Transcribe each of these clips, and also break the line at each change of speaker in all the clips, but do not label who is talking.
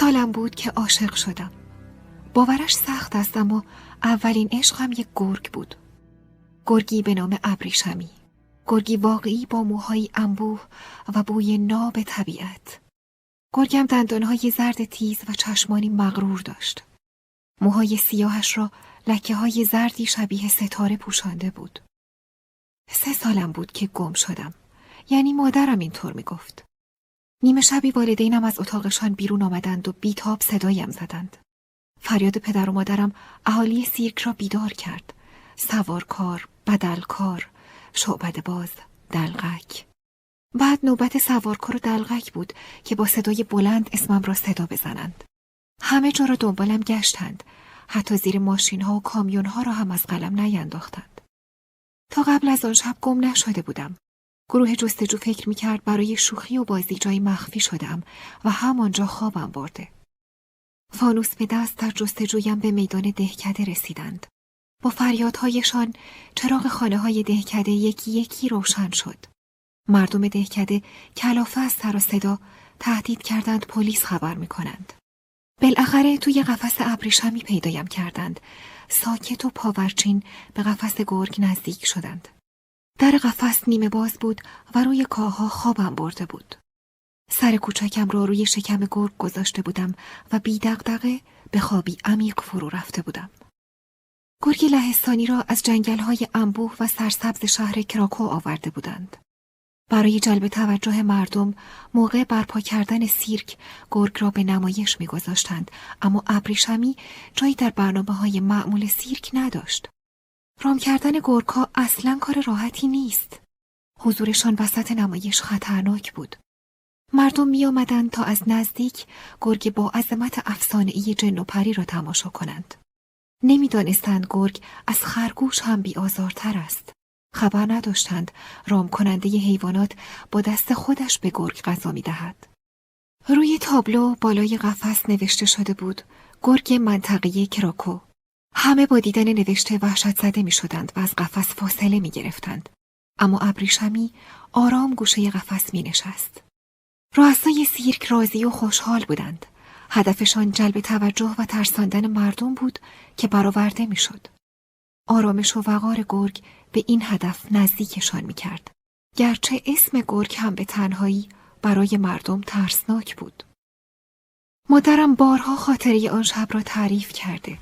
سالم بود که عاشق شدم. باورش سخت است اما اولین عشقم یک گرگ بود. گرگی به نام ابریشمی. گرگی واقعی با موهایی انبوه و بوی ناب طبیعت. گرگم دندانهای زرد تیز و چشمانی مغرور داشت. موهای سیاهش را لکه های زردی شبیه ستاره پوشانده بود. سه سالم بود که گم شدم. یعنی مادرم اینطور می‌گفت. نیمه شبی والدینم از اتاقشان بیرون آمدند و بیتاب صدایم زدند. فریاد پدر و مادرم اهالی سیرک را بیدار کرد. سوارکار بدلکار شعبد باز دلغک. بعد نوبت سوارکار و دلغک بود که با صدای بلند اسمم را صدا بزنند. همه جا را دنبالم گشتند. حتی زیر ماشین ها و کامیون ها را هم از قلم نینداختند. تا قبل از آن شب گم نشده بودم. گروه جستجو فکر می کرد برای شوخی و بازی جایی مخفی شدم و همانجا خوابم برده. فانوس به دست در جستجویم به میدان دهکده رسیدند. با فریادهایشان چراغ خانه های دهکده یکی یکی روشن شد. مردم دهکده کلافه از سر و صدا تهدید کردند پلیس خبر می کنند. بالاخره توی قفس ابریشمی پیدایم کردند. ساکت و پاورچین به قفس گرگ نزدیک شدند. در قفس نیمه باز بود و روی کاها خوابم برده بود. سر کوچکم را روی شکم گرگ گذاشته بودم و بی دقدقه به خوابی عمیق فرو رفته بودم. گرگ لهستانی را از جنگل های انبوه و سرسبز شهر کراکو آورده بودند. برای جلب توجه مردم موقع برپا کردن سیرک گرگ را به نمایش میگذاشتند اما ابریشمی جایی در برنامه های معمول سیرک نداشت. رام کردن گرگها اصلا کار راحتی نیست. حضورشان وسط نمایش خطرناک بود. مردم می آمدن تا از نزدیک گرگ با عظمت افسانه‌ای جن و پری را تماشا کنند. نمی‌دانستند گرگ از خرگوش هم بیآزارتر است. خبر نداشتند رام کننده حیوانات با دست خودش به گرگ غذا می دهد. روی تابلو بالای قفس نوشته شده بود گرگ منطقه کراکو همه با دیدن نوشته وحشت زده می شدند و از قفس فاصله می گرفتند. اما ابریشمی آرام گوشه قفس می نشست. رؤسای سیرک راضی و خوشحال بودند. هدفشان جلب توجه و ترساندن مردم بود که برآورده می‌شد. آرامش و وقار گرگ به این هدف نزدیکشان می کرد. گرچه اسم گرگ هم به تنهایی برای مردم ترسناک بود. مادرم بارها خاطره آن شب را تعریف کرده.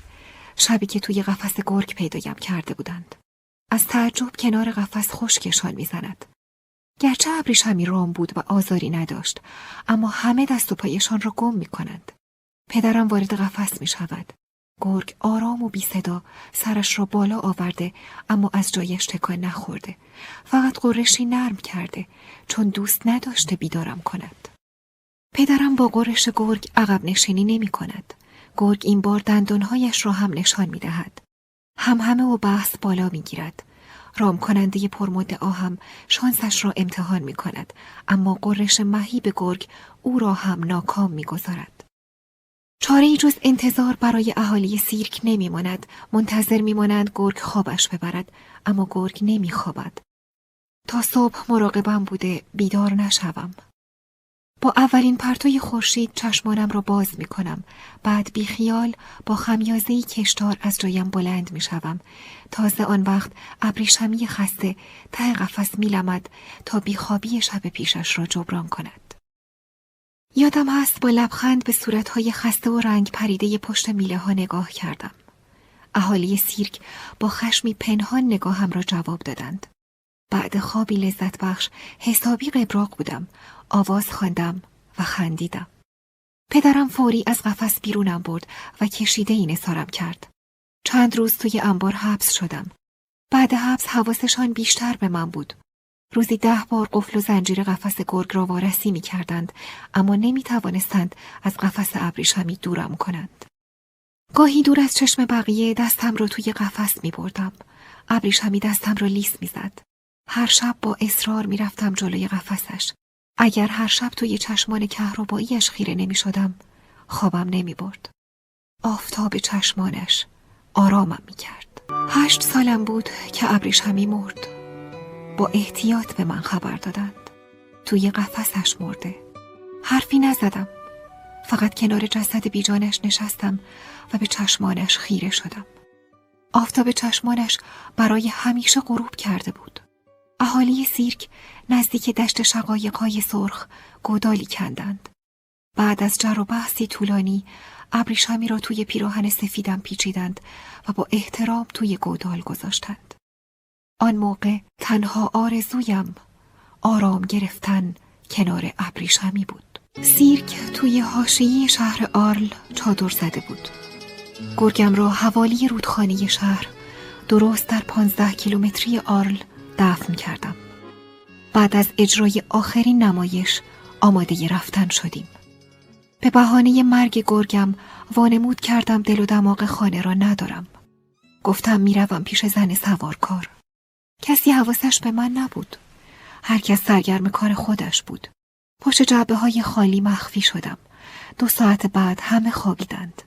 شبی که توی قفس گرگ پیدایم کرده بودند. از تعجب کنار قفس خشکشان می‌زند. گرچه ابریشمی رام بود و آزاری نداشت اما همه دست و پایشان را گم می کنند. پدرم وارد قفس می شود. گرگ آرام و بی صدا سرش را بالا آورده اما از جایش تکان نخورده. فقط قرشی نرم کرده چون دوست نداشته بیدارم کند. پدرم با قرش گرگ عقب نشینی نمی کند. گرگ این بار دندانهایش را هم نشان می دهد. هم همه و بحث بالا می گیرد. رام کننده پرمدعا هم شانسش را امتحان می کند اما قرش مهیب گرگ او را هم ناکام می گذارد. چاره جز انتظار برای اهالی سیرک نمی ماند. منتظر می مانند گرگ خوابش ببرد اما گرگ نمی خوابد. تا صبح مراقبم بوده بیدار نشوم. با اولین پرتوی خورشید چشمانم را باز می کنم. بعد بی خیال با خمیازه کشتار از جایم بلند می شوم. تازه آن وقت ابریشمی خسته ته قفس می لمد تا بیخوابی شب پیشش را جبران کند. یادم هست با لبخند به صورتهای خسته و رنگ پریده پشت میله ها نگاه کردم. اهالی سیرک با خشمی پنهان نگاهم را جواب دادند. بعد خوابی لذت بخش حسابی قبراق بودم آواز خواندم و خندیدم پدرم فوری از قفس بیرونم برد و کشیده این سارم کرد چند روز توی انبار حبس شدم بعد حبس حواسشان بیشتر به من بود روزی ده بار قفل و زنجیر قفس گرگ را وارسی می کردند اما نمی توانستند از قفس ابریشمی دورم کنند. گاهی دور از چشم بقیه دستم را توی قفس می بردم. ابریشمی دستم را لیس می زد. هر شب با اصرار می رفتم جلوی قفسش. اگر هر شب توی چشمان کهرباییش خیره نمی شدم خوابم نمی برد. آفتاب چشمانش آرامم می کرد. هشت سالم بود که ابریش همی مرد. با احتیاط به من خبر دادند. توی قفسش مرده. حرفی نزدم. فقط کنار جسد بیجانش نشستم و به چشمانش خیره شدم. آفتاب چشمانش برای همیشه غروب کرده بود. اهالی سیرک نزدیک دشت شقایقهای سرخ گودالی کندند. بعد از جر و بحثی طولانی ابریشمی را توی پیراهن سفیدم پیچیدند و با احترام توی گودال گذاشتند. آن موقع تنها آرزویم آرام گرفتن کنار ابریشمی بود. سیرک توی حاشیه شهر آرل چادر زده بود. گرگم را حوالی رودخانه شهر درست در پانزده کیلومتری آرل دفن کردم. بعد از اجرای آخرین نمایش آماده رفتن شدیم. به بهانه مرگ گرگم وانمود کردم دل و دماغ خانه را ندارم. گفتم می‌روم پیش زن سوارکار. کسی حواسش به من نبود. هر کس سرگرم کار خودش بود. پشت جعبه های خالی مخفی شدم. دو ساعت بعد همه خوابیدند.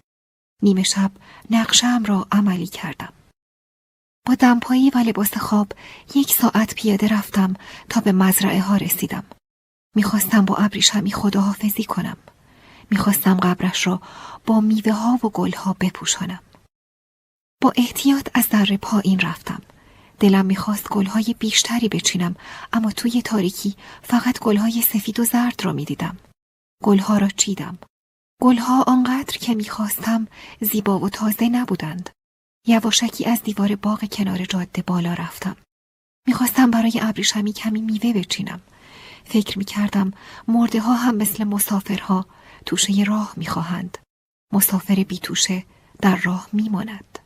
نیمه شب نقشم را عملی کردم. با دمپایی و لباس خواب یک ساعت پیاده رفتم تا به مزرعه ها رسیدم. می‌خواستم با ابریشمی خداحافظی کنم. می‌خواستم قبرش را با میوه ها و گل ها بپوشانم. با احتیاط از در پایین رفتم. دلم می‌خواست گلهای بیشتری بچینم اما توی تاریکی فقط گلهای سفید و زرد را می‌دیدم. گلها را چیدم. گلها آنقدر که می‌خواستم زیبا و تازه نبودند. یواشکی از دیوار باغ کنار جاده بالا رفتم. می‌خواستم برای ابریشمی کمی میوه بچینم. فکر می‌کردم مرده ها هم مثل مسافرها توشه راه می‌خواهند. مسافر بی توشه در راه میماند.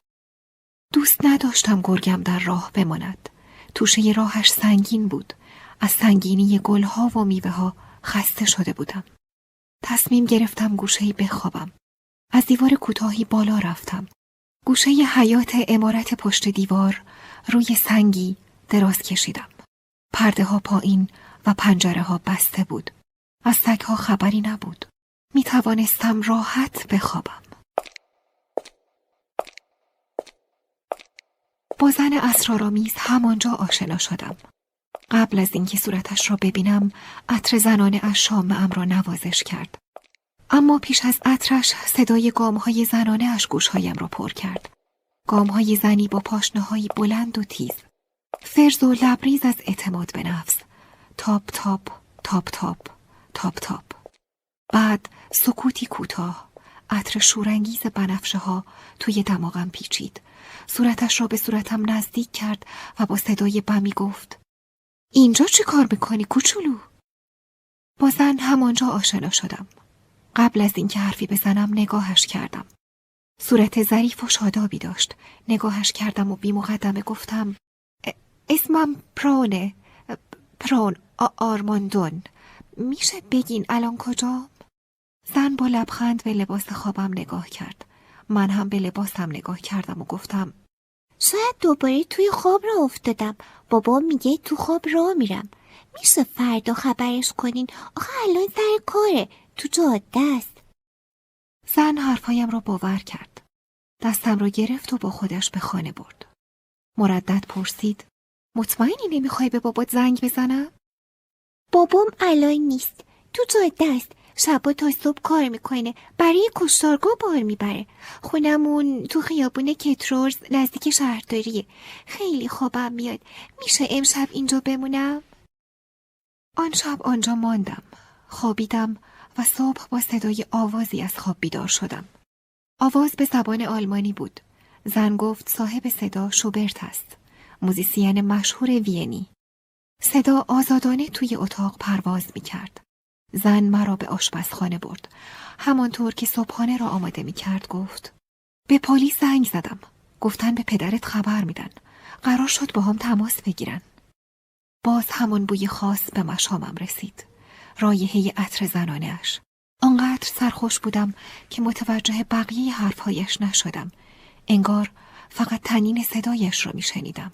دوست نداشتم گرگم در راه بماند. توشه راهش سنگین بود. از سنگینی گلها و میوه ها خسته شده بودم. تصمیم گرفتم گوشهی بخوابم. از دیوار کوتاهی بالا رفتم. گوشه حیات امارت پشت دیوار روی سنگی دراز کشیدم. پرده ها پایین و پنجره ها بسته بود. از سگ ها خبری نبود. می توانستم راحت بخوابم. با زن اسرارآمیز همانجا آشنا شدم. قبل از اینکه صورتش را ببینم عطر زنانه‌اش مشامم را نوازش کرد. اما پیش از عطرش صدای گامهای زنانه اش گوشهایم را پر کرد. گامهای زنی با پاشنه‌هایی بلند و تیز. فرز و لبریز از اعتماد به نفس. تاپ تاپ تاپ تاپ تاپ تاپ. بعد سکوتی کوتاه عطر شورانگیز بنفشه ها توی دماغم پیچید. صورتش را به صورتم نزدیک کرد و با صدای بمی گفت اینجا چه کار می‌کنی کوچولو؟ با زن همانجا آشنا شدم. قبل از اینکه حرفی بزنم نگاهش کردم. صورت ظریف و شادابی داشت. نگاهش کردم و بی مقدمه گفتم اسمم پرونه پرون آرماندون میشه بگین الان کجا؟ زن با لبخند به لباس خوابم نگاه کرد. من هم به لباسم نگاه کردم و گفتم
شاید دوباره توی خواب را افتادم بابا میگه تو خواب را میرم میشه فردا خبرش کنین آخه الان سر کاره تو جاده است؟
زن حرفهایم را باور کرد. دستم را گرفت و با خودش به خانه برد. مردد پرسید مطمئنی نمی‌خوای به بابات زنگ بزنم؟
بابام الان نیست. تو جاده است؟ شبا تا صبح کار می‌کنه. برای کشتارگاه بار می‌بره. خونمون تو خیابون کترورز نزدیک شهرداریه. خیلی خوابم میاد. میشه امشب اینجا بمونم؟
آن شب آنجا ماندم. خوابیدم. و صبح با صدای آوازی از خواب بیدار شدم آواز به زبان آلمانی بود زن گفت صاحب صدا شوبرت است موزیسین مشهور وینی صدا آزادانه توی اتاق پرواز می کرد. زن مرا به آشپزخانه برد. همانطور که صبحانه را آماده می کرد گفت به پلیس زنگ زدم. گفتن به پدرت خبر میدن. قرار شد با هم تماس بگیرن. باز همان بوی خاص به مشامم رسید. رایحه عطر زنانهاش. آنقدر سرخوش بودم که متوجه بقیه حرفهایش نشدم. انگار فقط تنین صدایش را میشنیدم.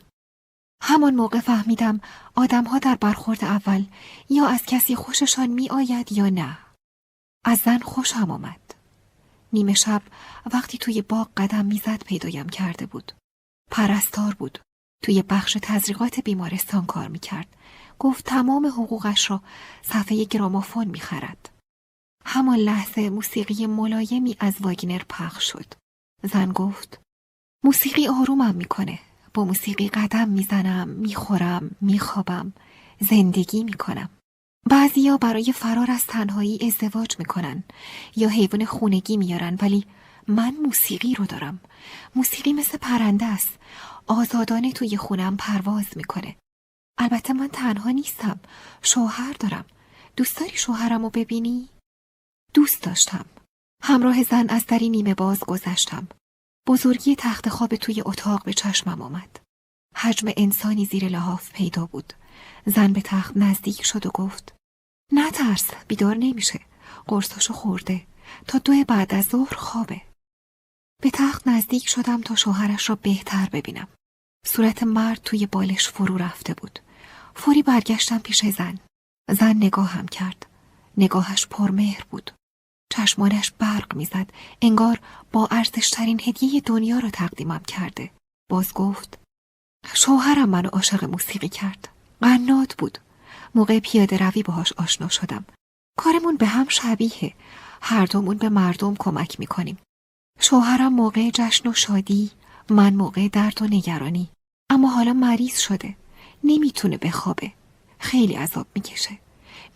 همان موقع فهمیدم آدمها در برخورد اول یا از کسی خوششان می آید یا نه. از زن خوشم آمد. نیمه شب وقتی توی باغ قدم می‌زد پیدایم کرده بود. پرستار بود. توی بخش تزریقات بیمارستان کار می‌کرد. گفت تمام حقوقش را صفحه گرامافون می‌خرد. همان لحظه موسیقی ملایمی از واگنر پخش شد. زن گفت موسیقی آرومم می‌کنه. با موسیقی قدم می‌زنم، می‌خورم، میخوابم، زندگی می‌کنم. بعضیا برای فرار از تنهایی ازدواج می‌کنن یا حیوان خونگی میارن ولی من موسیقی رو دارم. موسیقی مثل پرنده است. آزادانه توی خونم پرواز می‌کنه. البته من تنها نیستم. شوهر دارم. دوست داری شوهرم رو ببینی؟ دوست داشتم. همراه زن از دری نیمه باز گذشتم. بزرگی تخت خواب توی اتاق به چشمم آمد. حجم انسانی زیر لحاف پیدا بود. زن به تخت نزدیک شد و گفت نه ترس بیدار نمیشه. قرصاشو خورده. تا دو بعد از ظهر خوابه. به تخت نزدیک شدم تا شوهرش را بهتر ببینم. صورت مرد توی بالش فرو رفته بود. فوری برگشتم پیش زن. زن نگاهم کرد. نگاهش پرمهر بود. چشمانش برق می‌زد. انگار با ارزشترین هدیه دنیا را تقدیمم کرده. باز گفت شوهرم منو عاشق موسیقی کرد. قنات بود. موقع پیاده روی باهاش آشنا شدم. کارمون به هم شبیه. هر دومون به مردم کمک می‌کنیم. شوهرم موقع جشن و شادی من موقع درد و نگرانی اما حالا مریض شده نمی‌تونه بخوابه. خیلی عذاب می‌کشه.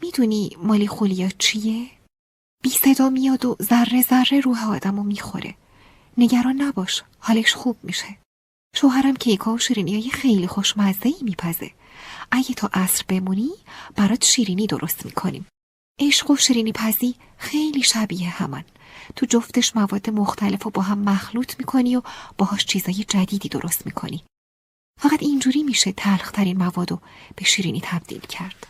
می‌دونی مالی خولیا چیه؟ بی صدا میاد و ذره ذره روح آدمو می‌خوره. نگران نباش حالش خوب میشه. شوهرم کیکا و شیرینی های خیلی خوشمزه ای میپزه. اگه تا عصر بمونی برات شیرینی درست می‌کنیم. عشق و شیرینی پزی خیلی شبیه همان. تو جفتش مواد مختلف و با هم مخلوط می‌کنی و باهاش چیزای جدیدی درست می‌کنی. فقط اینجوری میشه تلخترین مواد رو به شیرینی تبدیل کرد.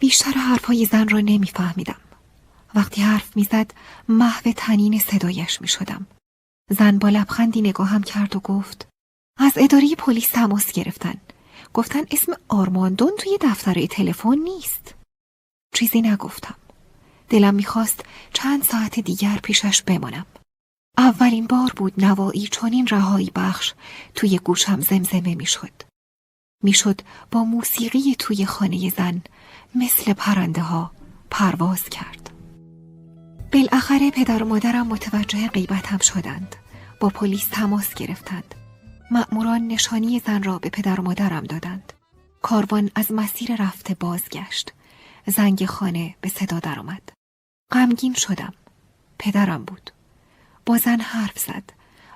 بیشتر حرفهای زن را نمیفهمیدم. وقتی حرف می‌زد محو تنین صدایش می‌شدم. زن با لبخندی نگاهم کرد و گفت از اداره پلیس تماس گرفتن. گفتن اسم آرماندون توی دفتر تلفن نیست. چیزی نگفتم. دلم می‌خواست چند ساعت دیگر پیشش بمانم. اولین بار بود نوایی چنین رهایی بخش توی گوشم زمزمه می‌شد. می‌شد با موسیقی توی خانه زن مثل پرنده ها پرواز کرد. بالاخره پدر و مادرم متوجه غیبتم شدند. با پلیس تماس گرفتند. مأموران نشانی زن را به پدر و مادرم دادند. کاروان از مسیر رفته بازگشت. زنگ خانه به صدا درآمد. غمگین شدم. پدرم بود. با زن حرف زد.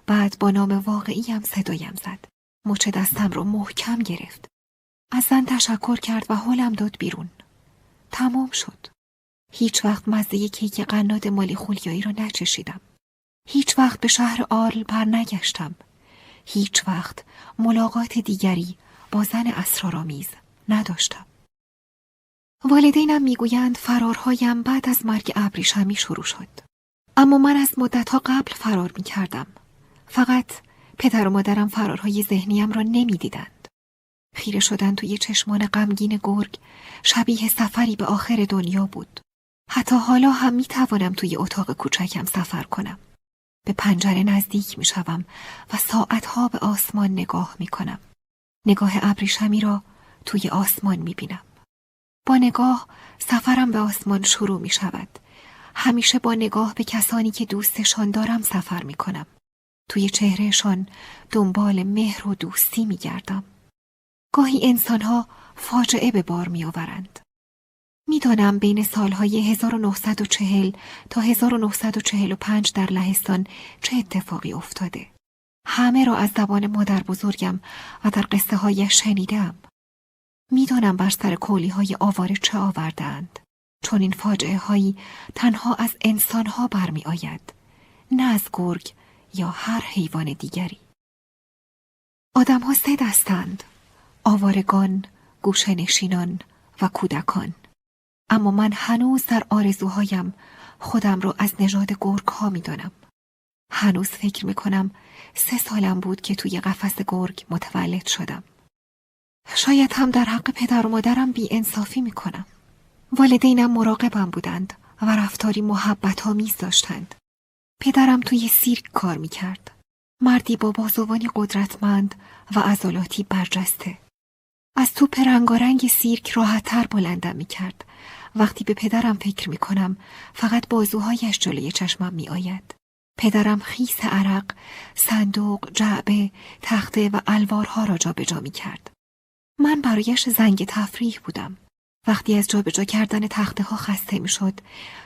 بعد با نام واقعیم صدایم زد. مچ دستم رو محکم گرفت. از زن تشکر کرد و حالم داد بیرون. تمام شد. هیچ وقت مزه کیک قناد مالی خولیایی را نچشیدم. هیچ وقت به شهر آرل بر نگشتم. هیچ وقت ملاقات دیگری با زن اسرارآمیز نداشتم. والدینم می‌گویند فرارهایم بعد از مرگ ابریشمی شروع شد. اما من از مدتها قبل فرار می کردم. فقط پدر و مادرم فرارهای ذهنیم را نمی‌دیدند. خیره شدن توی چشمان غمگین گرگ شبیه سفری به آخر دنیا بود. حتی حالا هم می توانم توی اتاق کوچکم سفر کنم. به پنجره نزدیک می شوم و ساعتها به آسمان نگاه می کنم. نگاه ابریشمی را توی آسمان می بینم. با نگاه سفرم به آسمان شروع می شود. همیشه با نگاه به کسانی که دوستشان دارم سفر می کنم. توی چهرهشان دنبال مهر و دوستی می گردم. گاهی انسانها فاجعه به بار می آورند. می‌دانم بین سالهای 1940 تا 1945 در لهستان چه اتفاقی افتاده. همه را از زبان مادر بزرگم و در قصه های شنیدم. می‌دانم بر سر کولی های آواره چه آوردند چون این فاجعه هایی تنها از انسان ها برمی آید نه از گرگ یا هر حیوان دیگری آدم ها سه دستند آوارگان، گوشنشینان و کودکان اما من هنوز در آرزوهایم خودم را از نژاد گرگ ها می دانم. هنوز فکر می کنم سه سالم بود که توی قفس گرگ متولد شدم. شاید هم در حق پدر و مادرم بی انصافی می کنم. والدینم مراقبم بودند و رفتاری محبت آمیز داشتند. پدرم توی سیرک کار می کرد. مردی با بازوانی قدرتمند و عضلاتی برجسته. از تو رنگارنگ سیرک راحتتر بلندم می کرد وقتی به پدرم فکر می کنم فقط بازوهایش جلوی چشمم می آید. پدرم خیس عرق، صندوق، جعبه، تخته و الوارها را جابجا می کرد. من برایش زنگ تفریح بودم. وقتی از جابجا کردن تخته ها خسته می شد،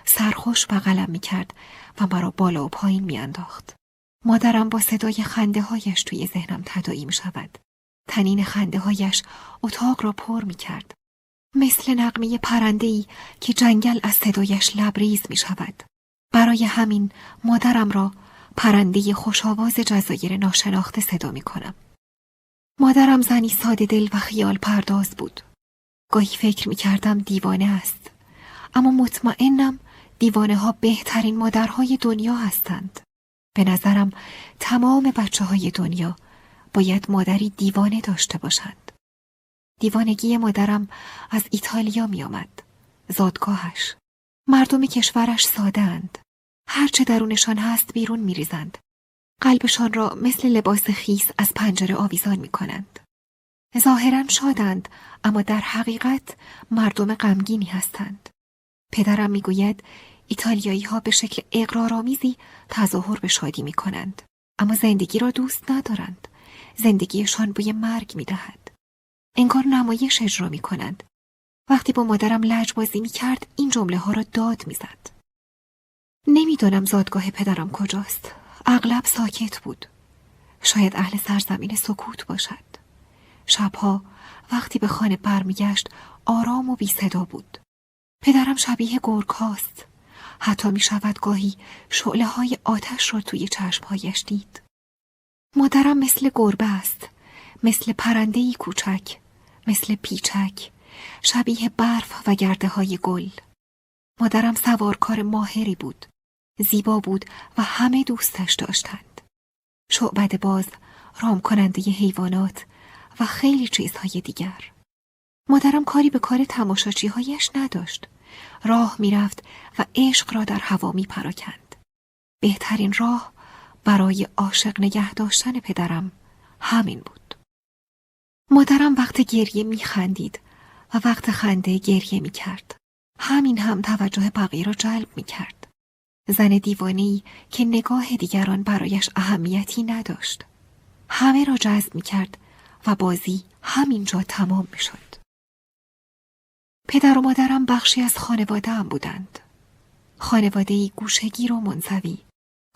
سرخوش بغلم می کرد و مرا بالا و پایین می انداخت. مادرم با صدای خنده هایش توی ذهنم تدایی می شود. تنین خنده هایش اتاق را پر می کرد. مثل نقمه پرندهی که جنگل از صدایش لبریز می شود. برای همین مادرم را پرنده خوشاواز جزایر ناشناخته صدا می کنم. مادرم زنی ساده دل و خیال پرداز بود. گاهی فکر می کردم دیوانه است. اما مطمئنم دیوانه ها بهترین مادرهای دنیا هستند. به نظرم تمام بچه های دنیا باید مادری دیوانه داشته باشند. دیوانگی مادرم از ایتالیا می آمد. زادگاهش. مردم کشورش سادند. هرچه درونشان هست بیرون می ریزند. قلبشان را مثل لباس خیس از پنجره آویزان می کنند. ظاهرا شادند اما در حقیقت مردم غمگینی هستند. پدرم می‌گوید ایتالیایی ها به شکل اقرارآمیزی تظاهر به شادی می کنند. اما زندگی را دوست ندارند. زندگیشان بوی مرگ می دهد. انگار نمایش اجرا می کنند. وقتی با مادرم لجبازی می کرد این جمله ها را داد می زد. نمی‌دانم زادگاه پدرم کجاست. اغلب ساکت بود. شاید اهل سرزمین سکوت باشد. شبها وقتی به خانه برمیگشت آرام و بی صدا بود. پدرم شبیه گرگ هاست. حتی می شود گاهی شعله های آتش را توی چشمهایش دید. مادرم مثل گربه است. مثل پرندهی کوچک. مثل پیچک. شبیه برف و گرده های گل. مادرم سوارکار ماهری بود. زیبا بود و همه دوستش داشتند. شعبد باز، رام کننده حیوانات و خیلی چیزهای دیگر. مادرم کاری به کار تماشاچی هایش نداشت. راه می‌رفت و عشق را در هوا می پراکند. بهترین راه برای عاشق نگه داشتن پدرم همین بود. مادرم وقت گریه می خندید و وقت خنده گریه می کرد. همین هم توجه بقیه را جلب می کرد. زن دیوانی که نگاه دیگران برایش اهمیتی نداشت. همه را جذب می کرد و بازی همینجا تمام می شد. پدر و مادرم بخشی از خانواده هم بودند. خانواده گوشگیر و منزوی.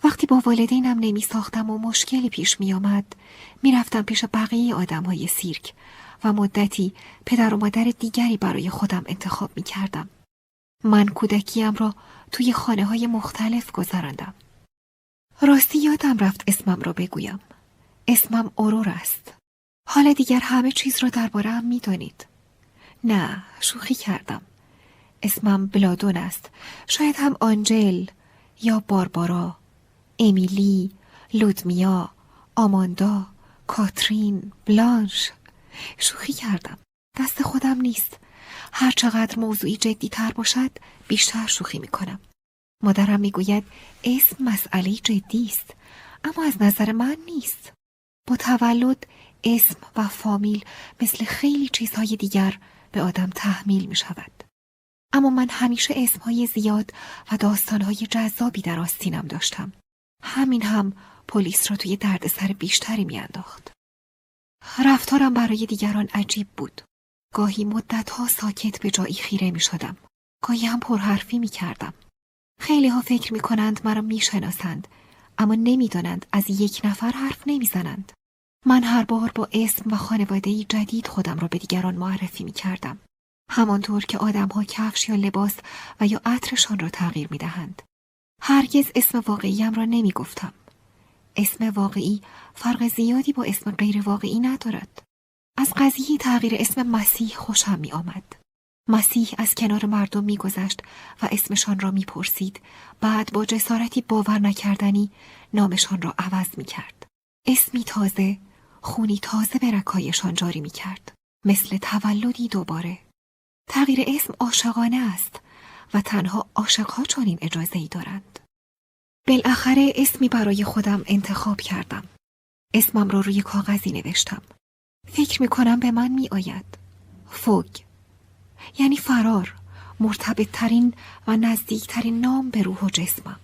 وقتی با والدینم نمی ساختم و مشکلی پیش می آمد می رفتم پیش بقیه آدم های سیرک و مدتی پدر و مادر دیگری برای خودم انتخاب می کردم. من کودکیم را توی خانه های مختلف گذراندم. راستی یادم رفت اسمم را بگویم. اسمم اورور است. حالا دیگر همه چیز را درباره هم می دانید. نه شوخی کردم. اسمم بلادون است. شاید هم آنجل یا باربارا امیلی لودمیا آماندا کاترین بلانش. شوخی کردم. دست خودم نیست. هر چقدر موضوعی جدی تر باشد بیشتر شوخی می کنم مادرم می‌گوید اسم مسئله جدی است اما از نظر من نیست. با تولد اسم و فامیل مثل خیلی چیزهای دیگر به آدم تحمیل می شود. اما من همیشه اسمهای زیاد و داستانهای جذابی در آستینم داشتم. همین هم پلیس را توی دردسر بیشتری میانداخت. رفتارم برای دیگران عجیب بود. گاهی مدتها ساکت به جایی خیره می شدم. گاهی هم پرحرفی می کردم. خیلی ها فکر می کنند مرا می شناسند اما نمی‌دانند از یک نفر حرف نمی‌زنند. من هر بار با اسم و خانواده جدید خودم را به دیگران معرفی می کردم. همانطور که آدمها کفش یا لباس و یا عطرشان را تغییر می دهند. هرگز اسم واقعیم را نمی گفتم. اسم واقعی فرق زیادی با اسم غیر واقعی ندارد. از قضیه تغییر اسم مسیح خوشم می آمد. مسیح از کنار مردم میگذشت و اسمشان را می‌پرسید بعد با جسارتی باور نکردنی نامشان را عوض می کرد. اسمی تازه خونی تازه به رکایشان جاری می کرد. مثل تولدی دوباره. تغییر اسم عاشقانه است و تنها عاشقها چنین اجازه ای دارند. بالاخره اسمی برای خودم انتخاب کردم. اسمم را روی کاغذی نوشتم. فکر می کنم به من می آید. فوگ. یعنی فرار. مرتبط ترین و نزدیکترین نام به روح و جسمم.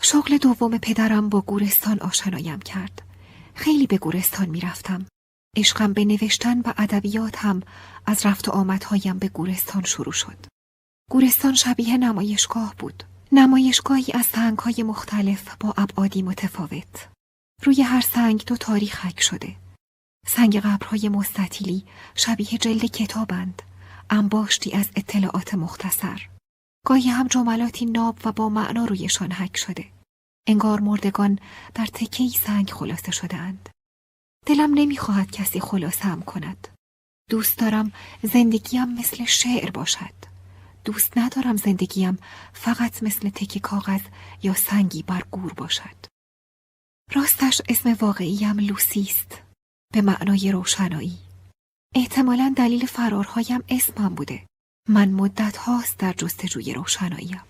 شغل دوم پدرم با گورستان آشنایم کرد. خیلی به گورستان می‌رفتم. عشقم به نوشتن و ادبیات هم از رفت و آمدهایم به گورستان شروع شد. گورستان شبیه نمایشگاه بود. نمایشگاهی از سنگهای مختلف با ابعادی متفاوت. روی هر سنگ دو تاریخ حک شده. سنگ قبرهای مستطیلی شبیه جلد کتابند. انباشتی از اطلاعات مختصر. گاهی هم جملاتی ناب و با معنا رویشان حک شده. انگار مردگان در تکهی سنگ خلاصه شدهاند. دلم نمی‌خواهد کسی خلاصه هم کند. دوست دارم زندگیم مثل شعر باشد. دوست ندارم زندگیم فقط مثل تک کاغذ یا سنگی بر گور باشد. راستش اسم واقعیم لوسی است. به معنای روشنایی. احتمالا دلیل فرارهایم اسمم بوده. من مدت هاست در جستجوی روشناییم.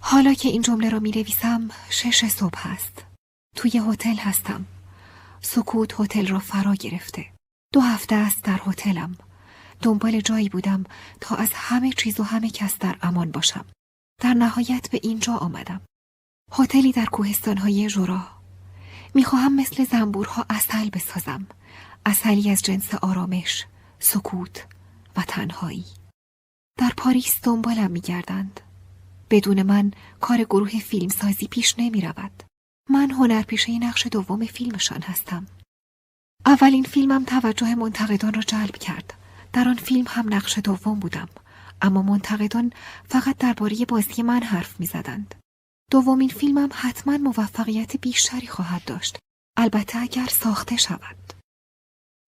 حالا که این جمله را می رویسم شش صبح است. توی هتل هستم. سکوت هتل را فرا گرفته. دو هفته است در هتلم. دنبال جایی بودم تا از همه چیز و همه کس در امان باشم. در نهایت به اینجا آمدم. هتلی در کوهستانهای ژورا. می‌خواهم مثل زنبورها اصل بسازم. اصلی از جنس آرامش، سکوت و تنهایی. در پاریس دنبالم میگردند. بدون من کار گروه فیلمسازی پیش نمی رود. من هنرپیشه نقش دوم فیلمشان هستم. اولین فیلمم توجه منتقدان را جلب کرد. در آن فیلم هم نقش دوم بودم. اما منتقدان فقط درباره بازی من حرف می زدند. دومین فیلمم حتما موفقیت بیشتری خواهد داشت. البته اگر ساخته شود.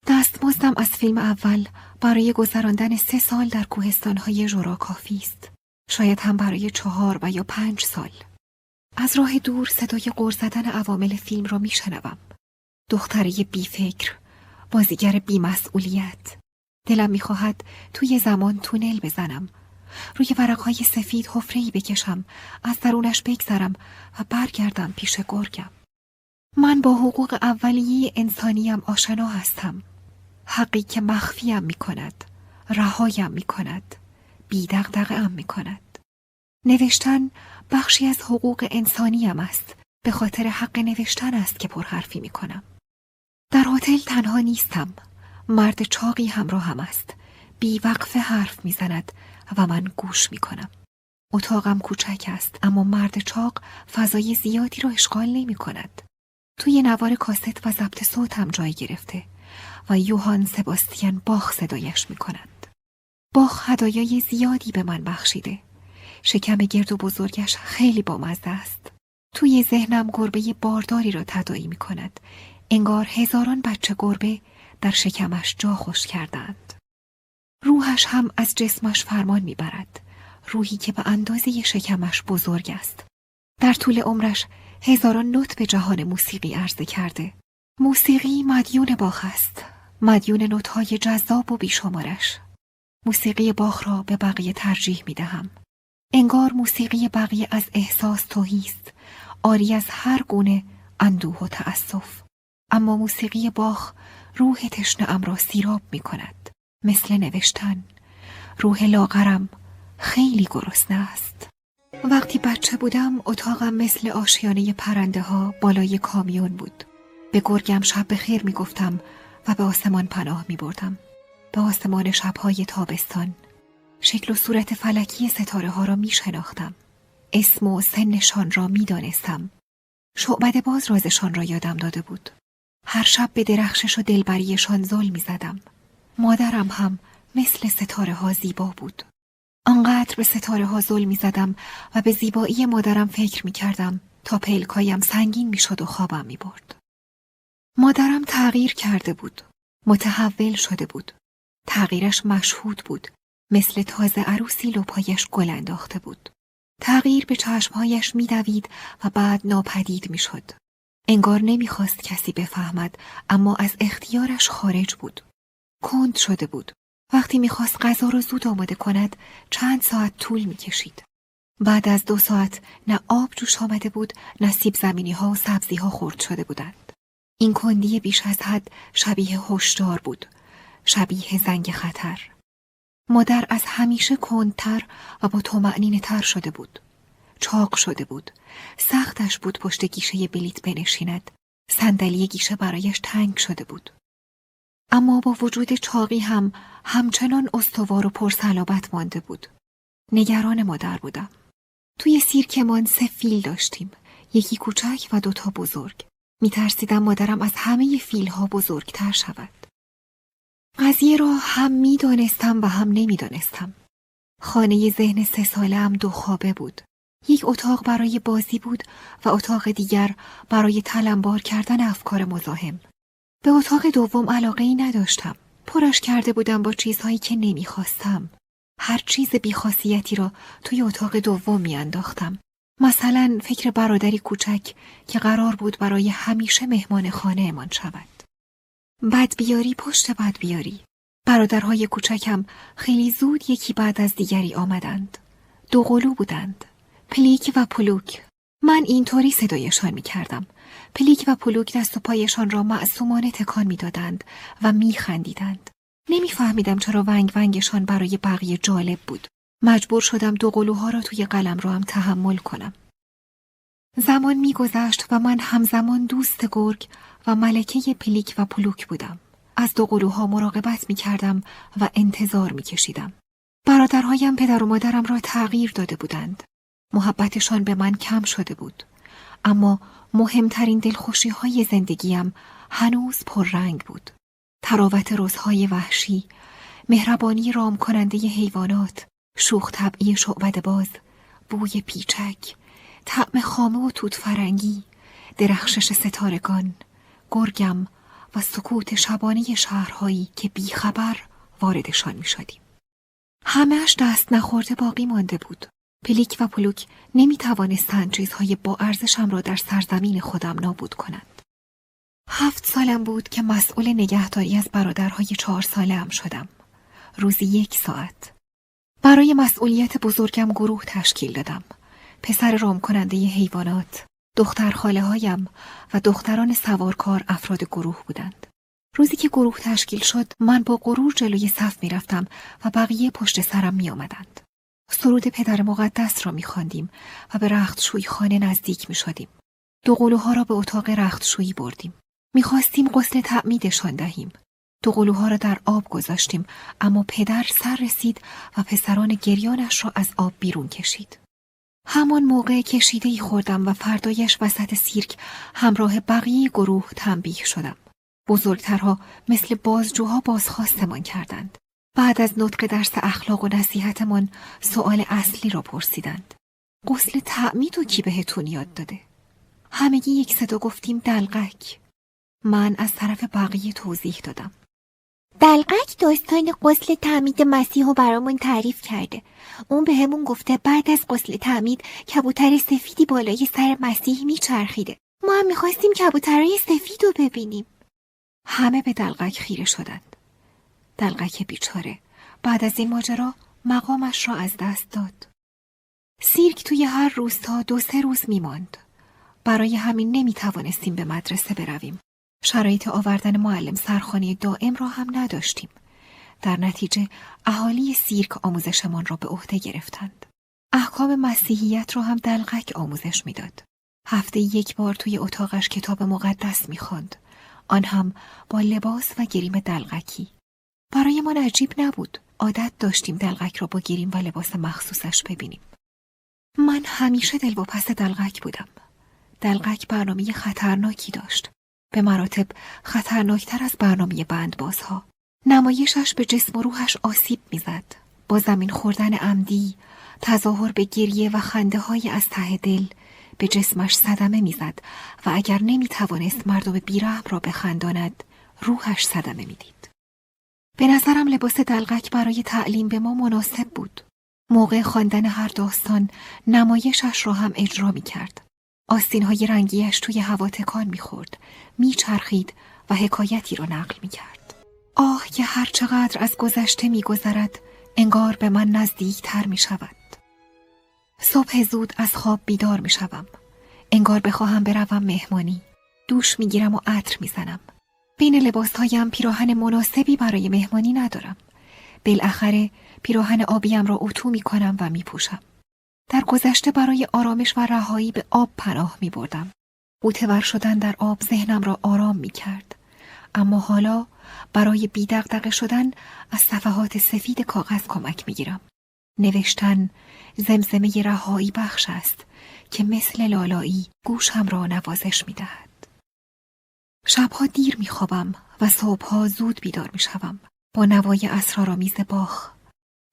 دستمزدم از فیلم اول برای گذراندن سه سال در کوهستانهای ژورا کافی است. شاید هم برای چهار و یا پنج سال. از راه دور صدای غر زدن عوامل فیلم را میشنوم. دختره بیفکر، بازیگر بیمسئولیت. دلم می‌خواهد توی زمان تونل بزنم. روی ورقهای سفید حفره‌ای بکشم، از درونش بگذرم و برگردم پیش گرگم. من با حقوق اولیه انسانیم آشنا هستم. حقی که مخفیم می کند. رهایم می کند. بی ام می کند. نوشتن بخشی از حقوق انسانیم است. به خاطر حق نوشتن است که پرحرفی می کنم. در هتل تنها نیستم. مرد چاقی همراه هم است. بی وقف حرف می‌زند و من گوش می کنم. اتاقم کوچک است اما مرد چاق فضای زیادی را اشغال نمی کند. توی نوار کاست و ضبط صوت هم جای گرفته و یوهان سباستیان باخ صدایش می کنند. باخ هدایای زیادی به من بخشیده. شکم گرد و بزرگش خیلی بامزه است. توی ذهنم گربه بارداری را تدایی می کند. انگار هزاران بچه گربه در شکمش جا خوش کردند. روحش هم از جسمش فرمان می‌برد. روحی که به اندازه شکمش بزرگ است. در طول عمرش هزاران نوت به جهان موسیقی عرضه کرده. موسیقی مدیون باخ است. مدیون نوتهای جذاب و بیشمارش. موسیقی باخ را به بقیه ترجیح می دهم. انگار موسیقی بقیه از احساس توهیست. آری از هر گونه اندوه و تأسف. اما موسیقی باخ روح تشنه را سیراب می کند. مثل نوشتن. روح لاغرم خیلی گرسنه است. وقتی بچه بودم اتاقم مثل آشیانه پرنده ها بالای کامیون بود. به گرگم شب به خیر می گفتم و به آسمان پناه می بردم. به آسمان شبهای تابستان. شکل و صورت فلکی ستاره ها را می شناختم. اسم و سنشان را می دانستم. شعبد باز رازشان را یادم داده بود. هر شب به درخشش و دلبریشان زل می زدم. مادرم هم مثل ستاره ها زیبا بود. آنقدر به ستاره ها زل می زدم و به زیبایی مادرم فکر می کردم تا پلکایم سنگین می شد و خوابم می برد. مادرم تغییر کرده بود. متحول شده بود. تغییرش مشهود بود. مثل تازه عروسی لپایش گل انداخته بود. تغییر به چشمهایش میدوید و بعد ناپدید می‌شد. انگار نمی‌خواست کسی بفهمد اما از اختیارش خارج بود. کند شده بود. وقتی می‌خواست غذا را زود آماده کند چند ساعت طول می‌کشید. بعد از دو ساعت نه آب جوش آمده بود نه سیب زمینی ها و سبزی ها خورد شده بودند. این کندی بیش از حد شبیه هشدار بود. شبیه زنگ خطر. مادر از همیشه کندتر و با تومعنینه تر شده بود. چاق شده بود. سختش بود پشت گیشه بلیت بنشیند. صندلی گیشه برایش تنگ شده بود. اما با وجود چاقی هم همچنان استوار و پرسلابت مانده بود. نگران مادر بودم. توی سیرکمان سه فیل داشتیم. یکی کوچک و دوتا بزرگ. میترسیدم مادرم از همه فیلها بزرگتر شود. قضیه را هم می‌دانستم و هم نمی‌دانستم. خانه ذهن سه ساله هم دو خوابه بود. یک اتاق برای بازی بود و اتاق دیگر برای تلمبار کردن افکار مزاحم. به اتاق دوم علاقه ای نداشتم. پرش کرده بودم با چیزهایی که نمی‌خواستم. هر چیز بیخاصیتی را توی اتاق دوم میانداختم. مثلا فکر برادری کوچک که قرار بود برای همیشه مهمان خانه امان شود. بدبیاری پشت بدبیاری. برادرهای کوچکم خیلی زود یکی بعد از دیگری آمدند. دو قلو بودند. پلیک و پلوک. من اینطوری صدایشان می کردم. پلیک و پلوک دست و پایشان را معصومانه تکان می‌دادند و میخندیدند. نمیفهمیدم چرا ونگ ونگشان برای بقیه جالب بود. مجبور شدم دو قلوها را توی قلمروام تحمل کنم. زمان میگذشت و من همزمان دوست گرگ و ملکه پلیک و پلوک بودم. از دو قلوها مراقبت می کردم و انتظار می کشیدم. برادرهایم پدر و مادرم را تغییر داده بودند. محبتشان به من کم شده بود. اما مهمترین دلخوشی های زندگیم هنوز پررنگ بود. طراوت روزهای وحشی، مهربانی رام کننده حیوانات، شوخ طبعی شعبده باز، بوی پیچک، طعم خامه و توت فرنگی، درخشش ستارگان، گرگم و سکوت شبانه شهرهایی که بیخبر واردشان می شدیم. همهش دست نخورده باقی مانده بود. پلیک و پلوک نمی توانستند چیزهای با ارزشم را در سرزمین خودم نابود کنند. هفت سالم بود که مسئول نگهداری از برادرهای چهار ساله هم شدم. روزی یک ساعت. برای مسئولیت بزرگم گروه تشکیل دادم. پسر رام کننده حیوانات، دختر خاله هایم و دختران سوارکار افراد گروه بودند. روزی که گروه تشکیل شد من با غرور جلوی صف می رفتم و بقیه پشت سرم می آمدند. سرود پدر مقدس را می خواندیم و به رختشویی خانه نزدیک می شدیم. دو قلوها را به اتاق رختشویی بردیم. می‌خواستیم غسل تعمیدشان دهیم. دو قلوها را در آب گذاشتیم اما پدر سر رسید و پسران گریانش را از آب بیرون کشید. همان موقع کشیده خوردم و فردایش وسط سیرک همراه بقیه گروه تنبیه شدم. بزرگترها مثل بازجوها بازخواستمان کردند. بعد از نطق درس اخلاق و نصیحتمان سؤال اصلی را پرسیدند. غسل تعمید و کی بهتون یاد داده؟ همگی یک صدا گفتیم دلقک. من از طرف بقیه توضیح دادم.
دلقک داستان غسل تعمید مسیح رو برامون تعریف کرده. اون به همون گفته بعد از غسل تعمید کبوتر سفیدی بالای سر مسیح میچرخیده. ما هم می‌خواستیم کبوترهای سفید رو ببینیم.
همه به دلقک خیره شدند. دلقک بیچاره بعد از این ماجرا مقامش را از دست داد. سیرک توی هر روستا دو سه روز میماند. برای همین نمی توانستیم به مدرسه برویم. شرایط آوردن معلم سرخانه دائم را هم نداشتیم. در نتیجه اهالی سیرک آموزشمان را به عهده گرفتند. احکام مسیحیت را هم دلغک آموزش می‌داد. هفته یک بار توی اتاقش کتاب مقدس می‌خواند. آن هم با لباس و گریم دلغکی. برای ما عجیب نبود. عادت داشتیم دلغک را با گریم و لباس مخصوصش ببینیم. من همیشه دل و پس دلغک بودم. دلغک برنامه خطرناکی داشت. به مراتب خطرناکتر از برنامه بندبازها. نمایشش به جسم و روحش آسیب می‌زد. با زمین خوردن عمدی، تظاهر به گریه و خنده های از ته دل به جسمش صدمه می‌زد و اگر نمی توانست مردم بیرحم را بخنداند روحش صدمه می‌دید. به نظرم لباس دلغک برای تعلیم به ما مناسب بود. موقع خواندن هر داستان نمایشش را هم اجرا می کرد. آستین های رنگیش توی هوا تکان می‌خورد میچرخید و حکایتی را نقل می‌کرد. آه که هر چقدر از گذشته میگذرد انگار به من نزدیکتر می‌شود. صبح زود از خواب بیدار می‌شوم. انگار بخواهم بروم مهمانی. دوش می‌گیرم و عطر می‌زنم. بین لباسهایم پیراهن مناسبی برای مهمانی ندارم. بالاخره پیراهن آبیم را اتو می کنم و می پوشم. در گذشته برای آرامش و رهایی به آب پناه می بردم. بوتور شدن در آب ذهنم را آرام می کرد. اما حالا برای بیدقدقه شدن از صفحات سفید کاغذ کمک می گیرم. نوشتن زمزمه رهایی بخش است که مثل لالایی گوشم را نوازش می دهد. شبها دیر می خوابم و صبحها زود بیدار می شوم. با نوای اسرارآمیز باخ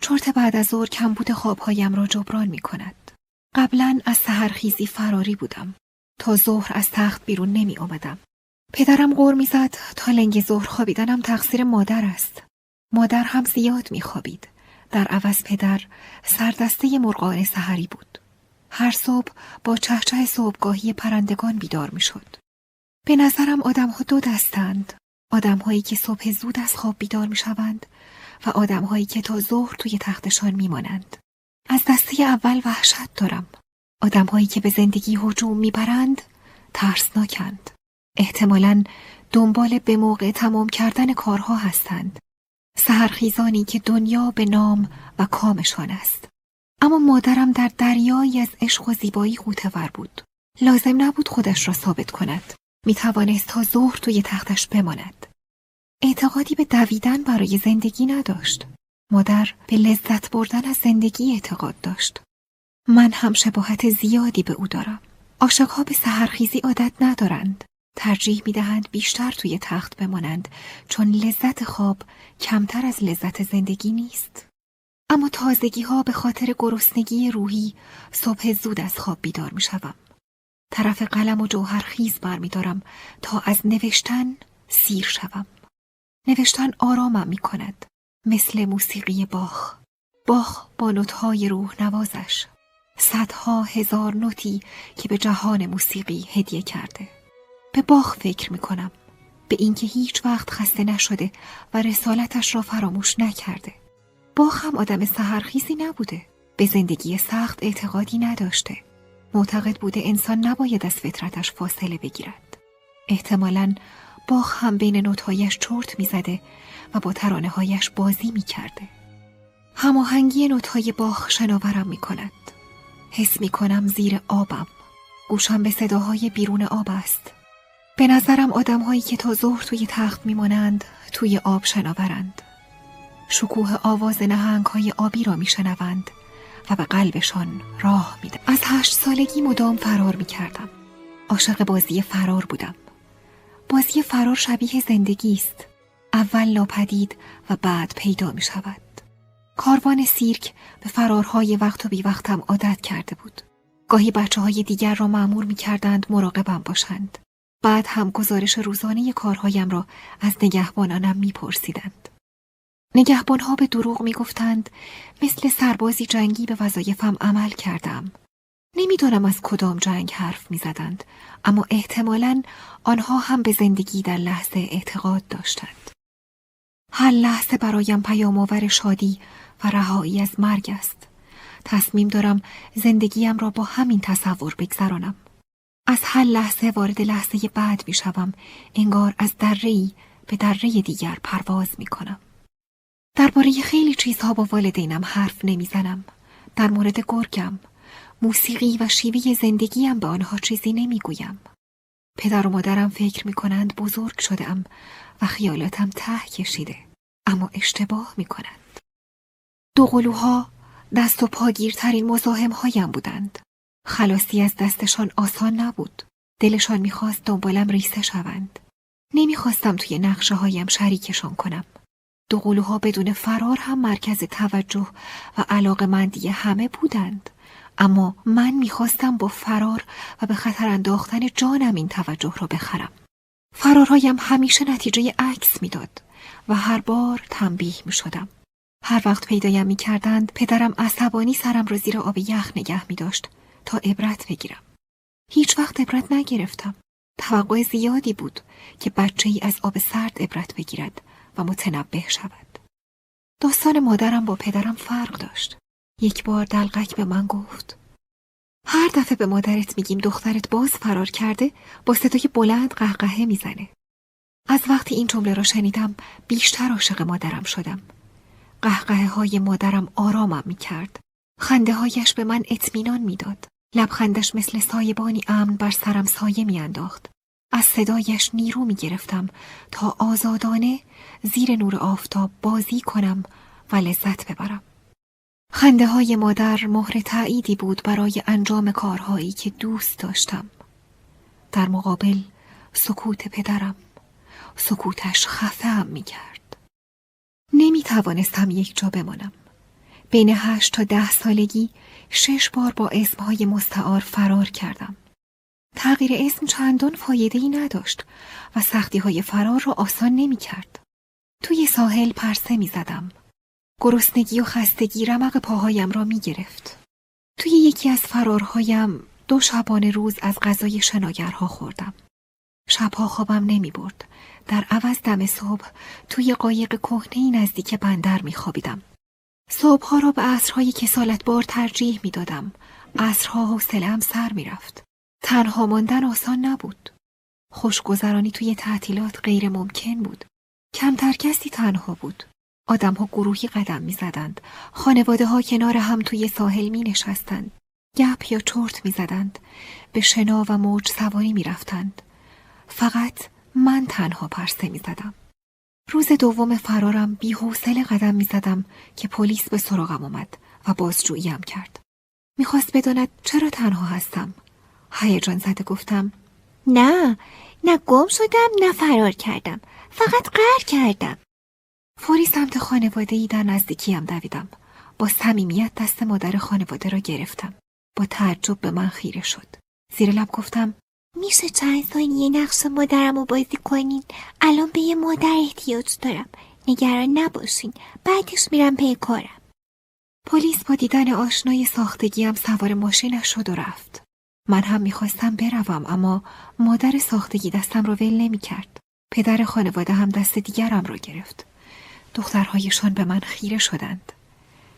چرت بعد از ظهر کمبود خوابهایم را جبران می کند. قبلا از سهرخیزی فراری بودم. تا ظهر از تخت بیرون نمی آمدم. پدرم غور می‌زد تا لنگ ظهر خوابیدنم تقصیر مادر است. مادر هم زیاد می خوابید. در عوض پدر سردسته مرغان سحری بود. هر صبح با چهچه صبحگاهی پرندگان بیدار می شد. به نظرم آدم ها دو دستند. آدم هایی که صبح زود از خواب بیدار می شوند و آدم هایی که تا ظهر توی تختشان می مانند. از دسته اول وحشت دارم. آدم هایی که به زندگی هجوم می‌برند ترسناکند. احتمالا دنبال به موقع تمام کردن کارها هستند. سهرخیزانی که دنیا به نام و کامشان است. اما مادرم در دریایی از عشق و زیبایی قوتور بود. لازم نبود خودش را ثابت کند. می توانست تا ظهر توی تختش بماند. اعتقادی به دویدن برای زندگی نداشت. مادر به لذت بردن از زندگی اعتقاد داشت. من هم شباهت زیادی به او دارم. عاشقها به سهرخیزی عادت ندارند. ترجیح می دهند بیشتر توی تخت بمانند چون لذت خواب کمتر از لذت زندگی نیست. اما تازگی ها به خاطر گرسنگی روحی صبح زود از خواب بیدار می شوم. طرف قلم و خیز برمیدارم تا از نوشتن سیر شوم. نوشتن آرامم می کند. مثل موسیقی باخ. باخ با نوتهای روح نوازش. صدها هزار نوتی که به جهان موسیقی هدیه کرده. به باخ فکر می کنم. به اینکه هیچ وقت خسته نشده و رسالتش را فراموش نکرده. باخ هم آدم سهرخیزی نبوده. به زندگی سخت اعتقادی نداشته. معتقد بوده انسان نباید از فطرتش فاصله بگیرد. احتمالا باخ هم بین نوتهایش چرت می‌زده و با ترانه هایش بازی می کرده. هماهنگی نوتهای باخ شناورم می کند. حس می کنم زیر آبم. گوشم به صداهای بیرون آب است. به نظرم آدم هایی که تا ظهر توی تخت میمانند توی آب شناورند. شکوه آواز نهنگ های آبی را میشنوند و به قلبشان راه میده. از هشت سالگی مدام فرار می‌کردم. عاشق بازی فرار بودم. بازی فرار شبیه زندگی است. اول لاپدید و بعد پیدا می شود. کاروان سیرک به فرارهای وقت و بی وقتم عادت کرده بود. گاهی بچه های دیگر را معمور می کردند مراقبم باشند. بعد هم گزارش روزانه کارهایم را از نگهبانانم می پرسیدند. نگهبانها به دروغ می گفتند مثل سربازی جنگی به وظایفم عمل کردم. نمی‌دانم از کدام جنگ حرف می زدند اما احتمالا آنها هم به زندگی در لحظه اعتقاد داشتند. هر لحظه برایم پیام شادی و رهایی از مرگ است. تصمیم دارم زندگیم را با همین تصور بگذرانم. از هر لحظه وارد لحظه بعد می شوم. انگار از درهی به دره دیگر پرواز می کنم. درباره خیلی چیزها با والدینم حرف نمی‌زنم. در مورد گرگم، موسیقی و شیوه زندگیم به آنها چیزی نمی‌گویم. پدر و مادرم فکر می کنند بزرگ شدم و خیالاتم ته کشیده. اما اشتباه می کنند. دو قلوها دست و پاگیرترین مزاحم هایم بودند. خلاصی از دستشان آسان نبود. دلشان می‌خواست دنبالم ریسه شوند. نمی‌خواستم توی نقشه هایم شریکشان کنم. دو قلوها بدون فرار هم مرکز توجه و علاقه مندی همه بودند. اما من می‌خواستم با فرار و به خطر انداختن جانم این توجه را بخرم. فرارهایم همیشه نتیجه عکس می‌داد و هر بار تنبیه می شدم. هر وقت پیدایم می کردند پدرم عصبانی سرم را زیر آب یخ نگه می داشت تا عبرت بگیرم. هیچ وقت عبرت نگرفتم. توقع زیادی بود که بچه ای از آب سرد عبرت بگیرد و متنبه شود. داستان مادرم با پدرم فرق داشت. یک بار دلقک به من گفت هر دفعه به مادرت میگیم دخترت باز فرار کرده با صدای بلند قهقهه می‌زنه. از وقتی این جمله را شنیدم بیشتر عاشق مادرم شدم. قهقه های مادرم آرامم می کرد. خنده هایش به من اطمینان می‌داد. لبخندش مثل سایبانی امن بر سرم سایه میانداخت. از صدایش نیرو می گرفتم تا آزادانه زیر نور آفتاب بازی کنم و لذت ببرم. خنده های مادر مهر تعییدی بود برای انجام کارهایی که دوست داشتم. در مقابل سکوت پدرم سکوتش خفه هم می کرد. نمی توانستم یک جا بمانم. بین هشت تا ده سالگی شش بار با اسمهای مستعار فرار کردم. تغییر اسم چندان فایده ای نداشت و سختی های فرار را آسان نمی کرد. توی ساحل پرسه می زدم. گرسنگی و خستگی رمق پاهایم را می گرفت. توی یکی از فرارهایم دو شبانه روز از غذای شناگرها خوردم. شبها خوابم نمی برد. در عوض دم صبح توی قایق کهنه نزدیک بندر می خوابیدم. صبحها را به عصرهای کسالت بار ترجیح می دادم. عصرها حوصلهام سر می رفت. تنها ماندن آسان نبود. خوشگذرانی توی تعطیلات غیر ممکن بود. کمتر کسی تنها بود. آدم ها گروهی قدم می زدند. خانواده ها کنار هم توی ساحل می نشستند. گپ یا چرت می زدند. به شنا و موج سواری می رفتند. فقط من تنها پرسه می زدم. روز دوم فرارم بی حوصله قدم می زدم که پلیس به سراغم آمد و بازجوییم کرد. می‌خواست بداند چرا تنها هستم. هیجان زده گفتم
نه نه گم شدم نه فرار کردم فقط قهر کردم
فوری سمت خانواده ای در نزدیکیم دویدم. با صمیمیت دست مادر خانواده را گرفتم. با تعجب به من خیره شد. زیر لب گفتم
میشه چند ثانیه نقش مادرم رو بازی کنین؟ الان به یه مادر احتیاج دارم. نگران نباشین. بعدش میرم پی کارم.
پلیس با دیدن آشنای ساختگیم سوار ماشینش شد و رفت. من هم می‌خواستم بروم اما مادر ساختگی دستم رو ول نمی کرد. پدر خانواده هم دست دیگرم را گرفت. دخترهایشان به من خیره شدند.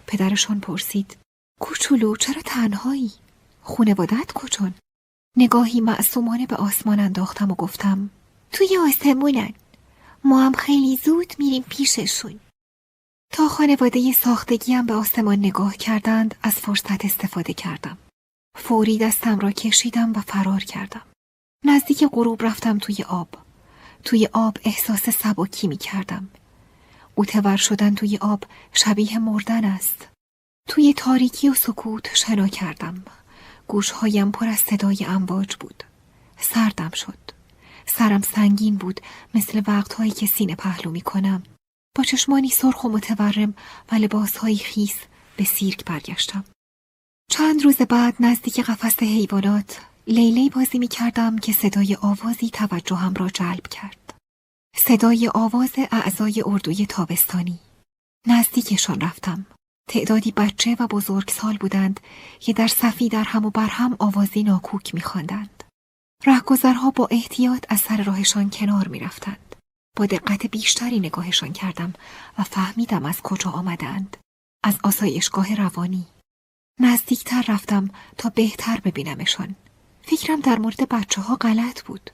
پدرشان پرسید کوچولو چرا تنهایی؟ خونوادت کجان؟ نگاهی معصومانه به آسمان انداختم و گفتم
توی آسمونن ما هم خیلی زود میریم پیششون
تا خانواده ساختگیم به آسمان نگاه کردند از فرصت استفاده کردم فوری دستم را کشیدم و فرار کردم نزدیک غروب رفتم توی آب توی آب احساس سبکی می کردم اوتور شدن توی آب شبیه مردن است. توی تاریکی و سکوت شنا کردم. گوشهایم پر از صدای امواج بود. سردم شد. سرم سنگین بود مثل وقتهایی که سینه پهلو می کنم با چشمانی سرخ و متورم و لباسهایی خیس به سیرک برگشتم. چند روز بعد نزدیک قفس حیوانات لیلی بازی می کردم که صدای آوازی توجهم را جلب کرد. صدای آواز اعضای اردوی تابستانی. نزدیکشان رفتم. تعدادی بچه و بزرگسال بودند که در صفی در هم و بر هم آوازی ناکوک میخواندند. رهگذرها با احتیاط از سر راهشان کنار می‌رفتند. با دقت بیشتری نگاهشان کردم و فهمیدم از کجا آمدند. از آسایشگاه روانی. نزدیکتر رفتم تا بهتر ببینمشان. فکرم در مورد بچه ها غلط بود.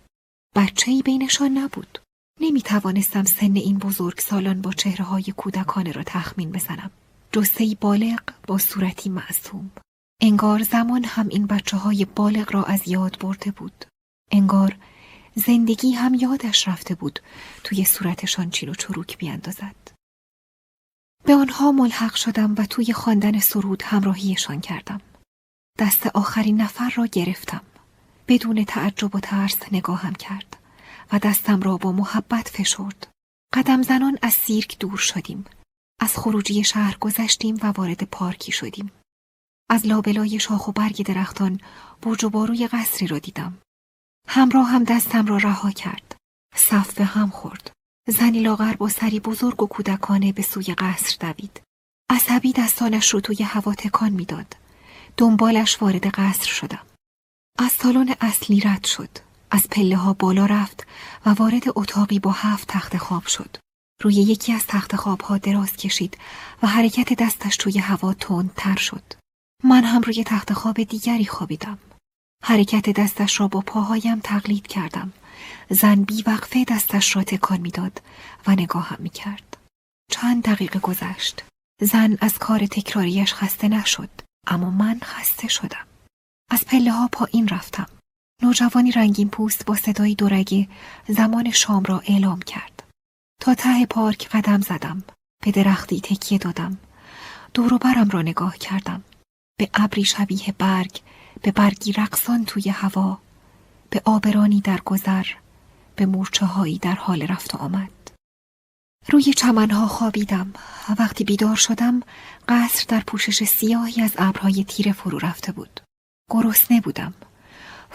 بچه ای بینشان نبود. نمی توانستم سن این بزرگ سالان با چهره های کودکانه را تخمین بزنم. جسه بالغ با صورتی معصوم. انگار زمان هم این بچه های بالغ را از یاد برده بود. انگار زندگی هم یادش رفته بود توی صورتشان چین و چروک بیاندازد. به آنها ملحق شدم و توی خواندن سرود همراهیشان کردم. دست آخرین نفر را گرفتم. بدون تعجب و ترس نگاهم کرد و دستم را با محبت فشرد. قدم زنان از سیرک دور شدیم. از خروجی شهر گذشتیم و وارد پارکی شدیم. از لابلای شاخ و برگ درختان برج و باروی قصری را دیدم. همراه هم دستم را رها کرد. صف به هم خورد. زنی لاغر با سری بزرگ و کودکانه به سوی قصر دوید. عصبی دستانش رو توی هوا تکان می‌داد. دنبالش وارد قصر شدم. از سالن اصلی رد شد. از پله ها بالا رفت و وارد اتاقی با هفت تخت خواب شد. روی یکی از تخت خواب ها دراز کشید و حرکت دستش توی هوا تر شد. من هم روی تخت خواب دیگری خوابیدم. حرکت دستش را با پاهایم تقلید کردم. زن وقفه دستش را تکان می‌داد و نگاهم می‌کرد. چند دقیقه گذشت. زن از کار تکراریش خسته نشد اما من خسته شدم از پله ها پایین رفتم نوجوانی رنگین پوست با صدایی دورگه زمان شام را اعلام کرد. تا ته پارک قدم زدم به درختی تکیه دادم. دور برم را نگاه کردم. به ابری شبیه برگ به برگی رقصان توی هوا به آبرانی در گذر به مورچه هایی در حال رفت آمد. روی چمنها خوابیدم. وقتی بیدار شدم قصر در پوشش سیاهی از ابرهای تیره فرو رفته بود. گرسنه بودم.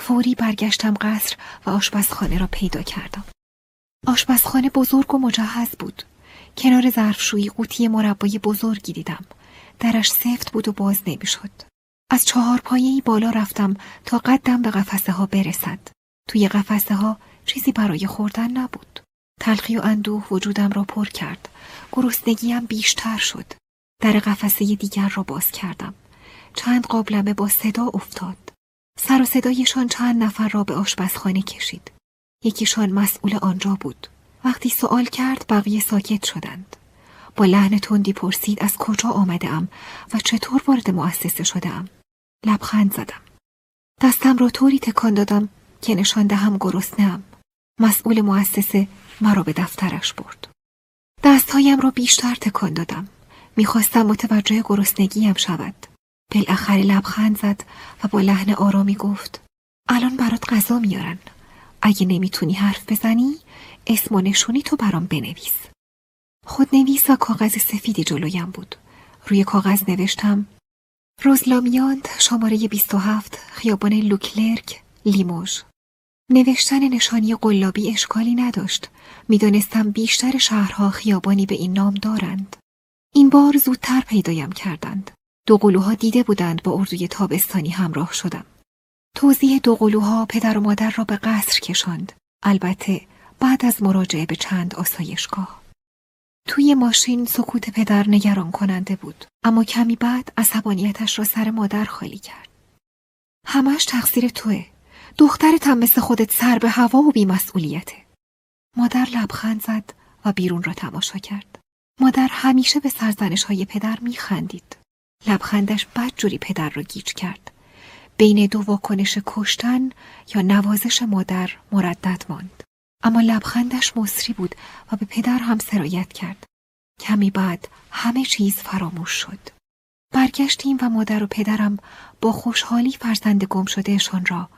فوری برگشتم قصر و آشپزخانه را پیدا کردم. آشپزخانه بزرگ و مجهز بود. کنار ظرفشویی قوطی مربای بزرگی دیدم. درش سفت بود و باز نمی‌شد. از چهار پایهی بالا رفتم تا قدم به قفسه ها برسد. توی قفسه ها چیزی برای خوردن نبود. تلخی و اندوه وجودم را پر کرد. گرسنگیم بیشتر شد. در قفسه دیگر را باز کردم. چند قابلمه با صدا افتاد. سر و صدایشان چند نفر را به آشپزخانه کشید. یکیشان مسئول آنجا بود. وقتی سوال کرد بقیه ساکت شدند. با لحن تندی پرسید از کجا آمده ام و چطور وارد مؤسسه شده ام لبخند زدم. دستم را طوری تکان دادم که نشان دهم گرسنهام. مسئول مؤسسه مرا به دفترش برد. دستهایم را بیشتر تکان دادم. می‌خواستم متوجه گرسنگیم شود. بالاخره لبخند زد و با لحن آرامی گفت الان برات غذا میارن. اگه نمی‌تونی حرف بزنی اسم و نشونی تو برام بنویس. خودنویس و کاغذ سفیدی جلویم بود. روی کاغذ نوشتم روزلامیاند شماره 27 خیابان لوکلرک لیموژ. نوشتن نشانی قلابی اشکالی نداشت. می‌دانستم بیشتر شهرها خیابانی به این نام دارند. این بار زودتر پیدایم کردند. دو قلوها دیده بودند با اردوی تابستانی همراه شدم. توضیح دو قلوها پدر و مادر را به قصر کشاند. البته بعد از مراجعه به چند آسایشگاه. توی ماشین سکوت پدر نگران کننده بود اما کمی بعد عصبانیتش را سر مادر خالی کرد. همش تقصیر توه. دخترت هم مثل خودت سر به هوا و بیمسئولیته. مادر لبخند زد و بیرون را تماشا کرد. مادر همیشه به سرزنش های پدر میخندید. لبخندش بدجوری پدر را گیج کرد. بین دو واکنش کشتن یا نوازش مادر مردد ماند. اما لبخندش مصری بود و به پدر هم سرایت کرد. کمی بعد همه چیز فراموش شد. برگشتیم و مادر و پدرم با خوشحالی فرزند گم شدهشان را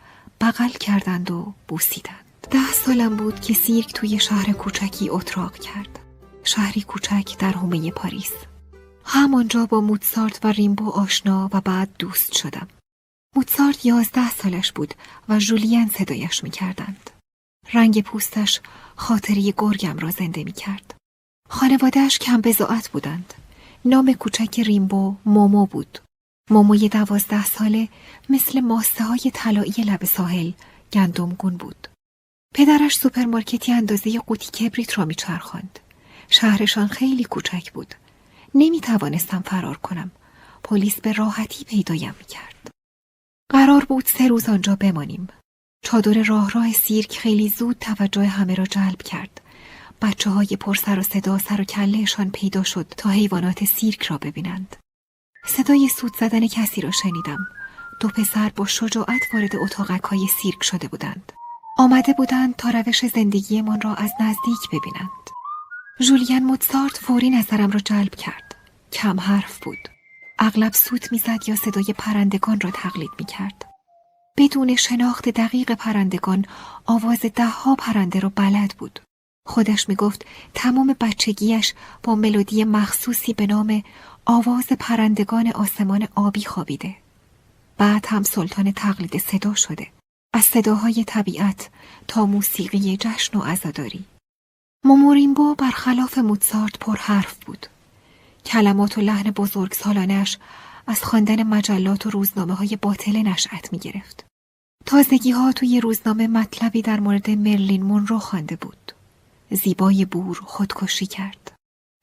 بغل کردند و بوسیدند. ده سالم بود که سیرک توی شهر کوچکی اتراق کرد. شهری کوچک در حومه پاریس. همانجا با موتسارت و ریمبو آشنا و بعد دوست شدم موتسارت یازده سالش بود و جولین صدایش می کردند. رنگ پوستش خاطره گرگم را زنده می کرد. خانوادهش کم بضاعت بودند. نام کوچک ریمبو مومو بود. موموی دوازده ساله مثل ماسه های طلایی لب ساحل گندمگون بود. پدرش سوپرمارکتی اندازه قوطی کبریت را میچرخاند. شهرشان خیلی کوچک بود. نمی توانستم فرار کنم. پلیس به راحتی پیدایم می کرد. قرار بود سه روز آنجا بمانیم. چادر راه راه سیرک خیلی زود توجه همه را جلب کرد. بچه های پر سر و صدا سر و کلهشان پیدا شد تا حیوانات سیرک را ببینند. صدای سود زدن کسی را شنیدم. دو پسر با شجاعت وارد اتاقک های سیرک شده بودند. آمده بودند تا روش زندگیمان را از نزدیک ببینند. جولین موتسارت فوری نظرم را جلب کرد. کم حرف بود. اغلب سوت می‌زد یا صدای پرندگان را تقلید می کرد. بدون شناخت دقیق پرندگان آواز دهها پرنده را بلد بود. خودش می گفت تمام بچگیش با ملودی مخصوصی به نام آواز پرندگان آسمان آبی خوابیده. بعد هم سلطان تقلید صدا شده. از صداهای طبیعت تا موسیقی جشن و عزاداری. موموریمبو برخلاف موتسارت پر حرف بود. کلمات و لحن بزرگ سالانش از خواندن مجلات و روزنامه های باطل نشأت می گرفت. تازگی ها توی روزنامه مطلبی در مورد مرلین مونرو خوانده بود. زیبای بور خودکشی کرد.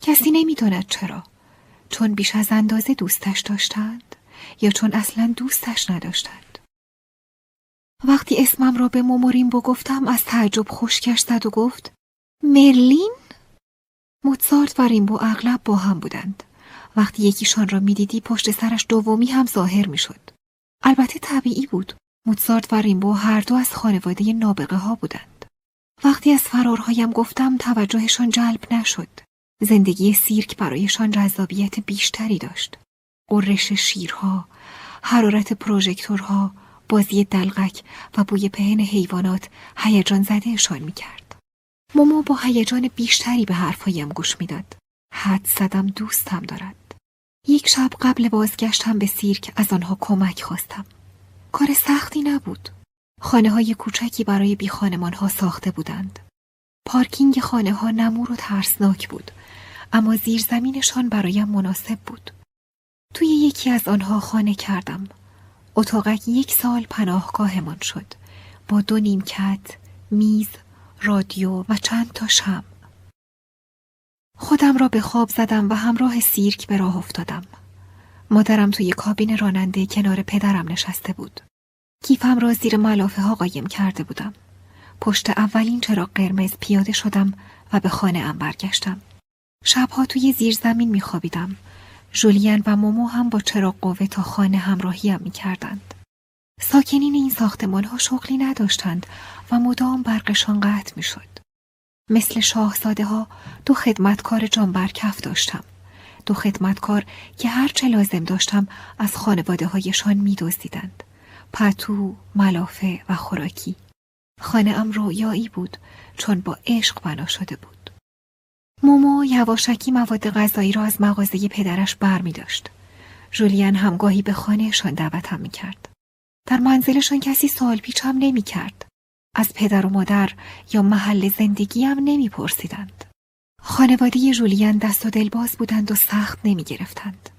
کسی نمی‌داند چرا. چون بیش از اندازه دوستش داشتند یا چون اصلا دوستش نداشتند. وقتی اسمم را به موموریمبو گفتم از تعجب خشکش زد و گفت مرلین؟ موتسارت و ریمبو اغلب با هم بودند وقتی یکیشان را می‌دیدی پشت سرش دومی هم ظاهر می‌شد. البته طبیعی بود. موتسارت و ریمبو هر دو از خانواده نابغه ها بودند. وقتی از فرارهایم گفتم توجهشان جلب نشد. زندگی سیرک برایشان جذابیت بیشتری داشت. قررش شیرها، حرارت پروژکتورها، بازی دلغک و بوی پهن حیوانات هیجان زدهشان می‌کرد. مومو با هیجان بیشتری به حرفهایم گوش می‌داد. حد زدم دوستم دارد. یک شب قبل بازگشتم به سیرک از آنها کمک خواستم. کار سختی نبود. خانه های کوچکی برای بی ها ساخته بودند. پارکینگ خانه ها نمور و ترسناک بود اما زیرزمینشان برایم مناسب بود. توی یکی از آنها خانه کردم. اتاقک یک سال پناهگاهمان شد با دو نیمکت، میز، رادیو و چند تا شم. خودم را به خواب زدم و همراه سیرک به راه افتادم. مادرم توی کابین راننده کنار پدرم نشسته بود. کیفم را زیر ملافه ها قایم کرده بودم. پشت اولین چراغ قرمز پیاده شدم و به خانه ام برگشتم. شبها توی زیر زمین می خوابیدم. جولین و مومو هم با چراغ قوه تا خانه همراهیم می کردند. ساکنین این ساختمان ها شغلی نداشتند و مدام برقشان قطع می شد. مثل شاهزاده ها دو خدمتکار جانبرکف داشتم. دو خدمتکار که هر چه لازم داشتم از خانواده هایشان می دزدیدند. پتو، ملافه و خوراکی. خانه ام رویایی بود چون با عشق بنا شده بود. مومو یواشکی مواد غذایی را از مغازه پدرش بر می داشت. جولیان همگاهی به خانهشان دعوتم می کرد. در منزلشان کسی سال پیچ هم نمی کرد. از پدر و مادر یا محل زندگی هم نمی پرسیدند. خانواده جولیان دست و دلباز بودند و سخت نمی گرفتند.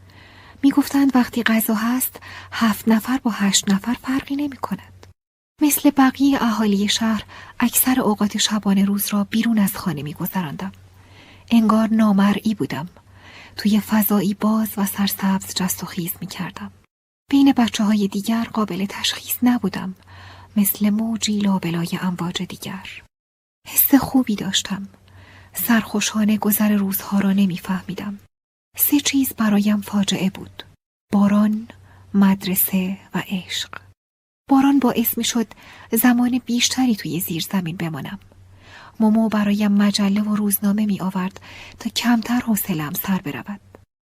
می گفتند وقتی غذا هست هفت نفر با هشت نفر فرقی نمی کند. مثل بقیه اهالی شهر اکثر اوقات شبانه روز را بیرون از خانه می گذراندم. انگار نامرئی بودم. توی فضایی باز و سرسبز جست و خیز می کردم. بین بچه های دیگر قابل تشخیص نبودم. مثل موجی لابلای امواج دیگر. حس خوبی داشتم. سرخوشانه گذر روزها را نمیفهمیدم. سه چیز برایم فاجعه بود. باران، مدرسه و عشق. باران باعث می شد زمان بیشتری توی زیر زمین بمانم. مومو برایم مجله و روزنامه می آورد تا کمتر حوصلم سر برود.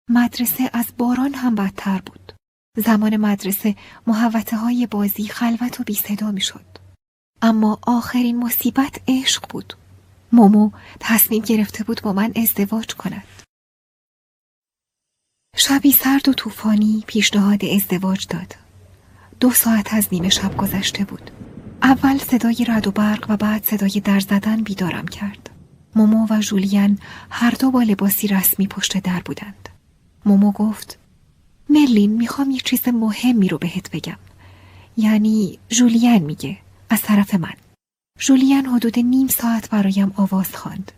مدرسه از باران هم بدتر بود. زمان مدرسه محوته های بازی خلوت و بی صدا می شد. اما آخرین مصیبت عشق بود. مومو تصمیم گرفته بود با من ازدواج کند. شبی سرد و طوفانی پیشنهاد ازدواج داد. دو ساعت از نیمه شب گذشته بود. اول صدای رد و برق و بعد صدای در زدن بیدارم کرد. مومو و جولین هر دو با لباسی رسمی پشت در بودند. مومو گفت مرلین می‌خوام یه چیز مهمی رو بهت بگم. یعنی جولین میگه از طرف من. جولین حدود نیم ساعت برایم آواز خواند.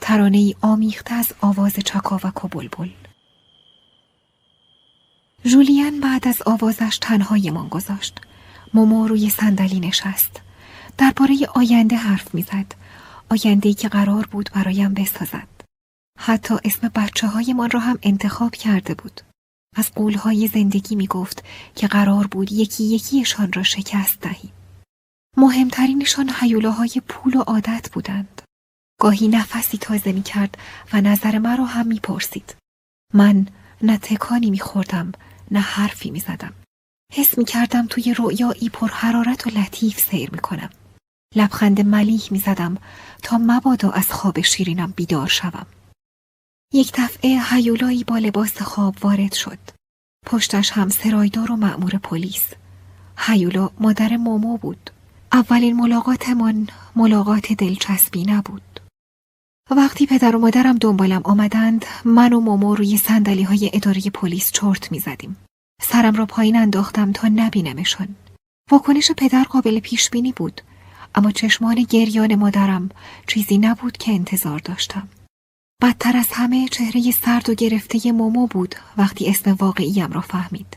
ترانه ای آمیخته از آواز چکا و کبلبل. جولین بعد از آوازش تنهایمان گذاشت. مومو روی صندلی نشست. درباره آینده حرف می‌زد. آینده که قرار بود برایم بسازد. حتی اسم بچه های من را هم انتخاب کرده بود. از قولهای زندگی می گفت که قرار بود یکی یکیشان را شکست دهیم. مهمترینشان حیولاهای پول و عادت بودند. گاهی نفسی تازه می کرد و نظر مرا هم می پرسید. من نه تکانی می خوردم نه حرفی می زدم. حس می کردم توی رویایی پر حرارت و لطیف سیر می کنم. لبخند ملیح می زدم تا مبادا از خواب شیرینم بیدار شوم. یک دفعه هیولایی با لباس خواب وارد شد. پشتش هم سرایدار و مأمور پلیس. هیولا مادر مومو بود. اولین ملاقاتمان ملاقات دلچسبی نبود. وقتی پدر و مادرم دنبالم آمدند من و مومو روی سندلی های اداره پلیس چرت می زدیم. سرم را پایین انداختم تا نبینمشان. واکنش پدر قابل پیش بینی بود اما چشمان گریان مادرم چیزی نبود که انتظار داشتم. بدتر از همه چهره سرد و گرفته مومو بود وقتی اسم واقعیم را فهمید.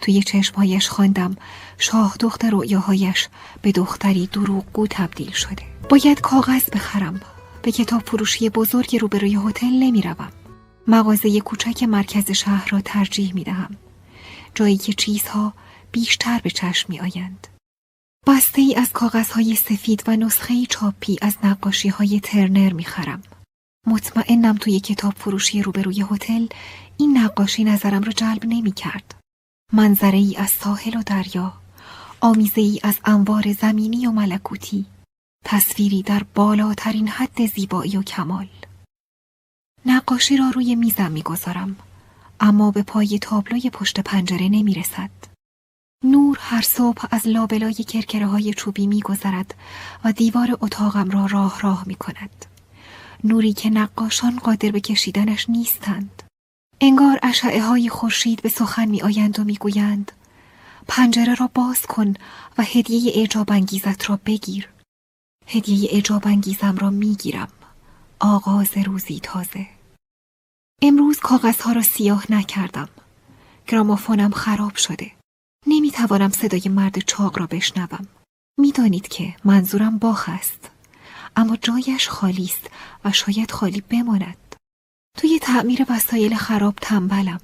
توی چشمهایش خواندم شاه دختر رویاهایش به دختری دروغگو تبدیل شده. باید کاغذ بخرم. به کتاب فروشی بزرگ روبروی هتل نمی‌روم. مغازه کوچک مرکز شهر را ترجیح می دهم. جایی که چیزها بیشتر به چشم می آیند. بسته ای از کاغذهای سفید و نسخه چاپی از نقاشی های ترنر می خرم. مطمئنم توی کتاب فروشی روبروی هتل این نقاشی نظرم را جلب نمی کرد. منظره ای از ساحل و دریا، آمیزه ای از انوار زمینی و ملکوتی، تصویری در بالاترین حد زیبایی و کمال. نقاشی را روی میزم می‌گذارم اما به پای تابلوی پشت پنجره نمی رسد. نور هر صبح از لابلای کرکره های چوبی میگذرد و دیوار اتاقم را راه راه می کند. نوری که نقاشان قادر به کشیدنش نیستند. انگار اشعه های خورشید به سخن می آیند و می گویند. پنجره را باز کن و هدیه اعجاب انگیزت را بگیر. هدیه اعجاب انگیزم را می گیرم. آغاز روزی تازه. امروز کاغذها را سیاه نکردم. گرامافونم خراب شده. نمی توانم صدای مرد چاق را بشنوم. می‌دانید که منظورم باخ است. اما جایش خالی است و شاید خالی بماند. توی تعمیر وسایل خراب تنبلم.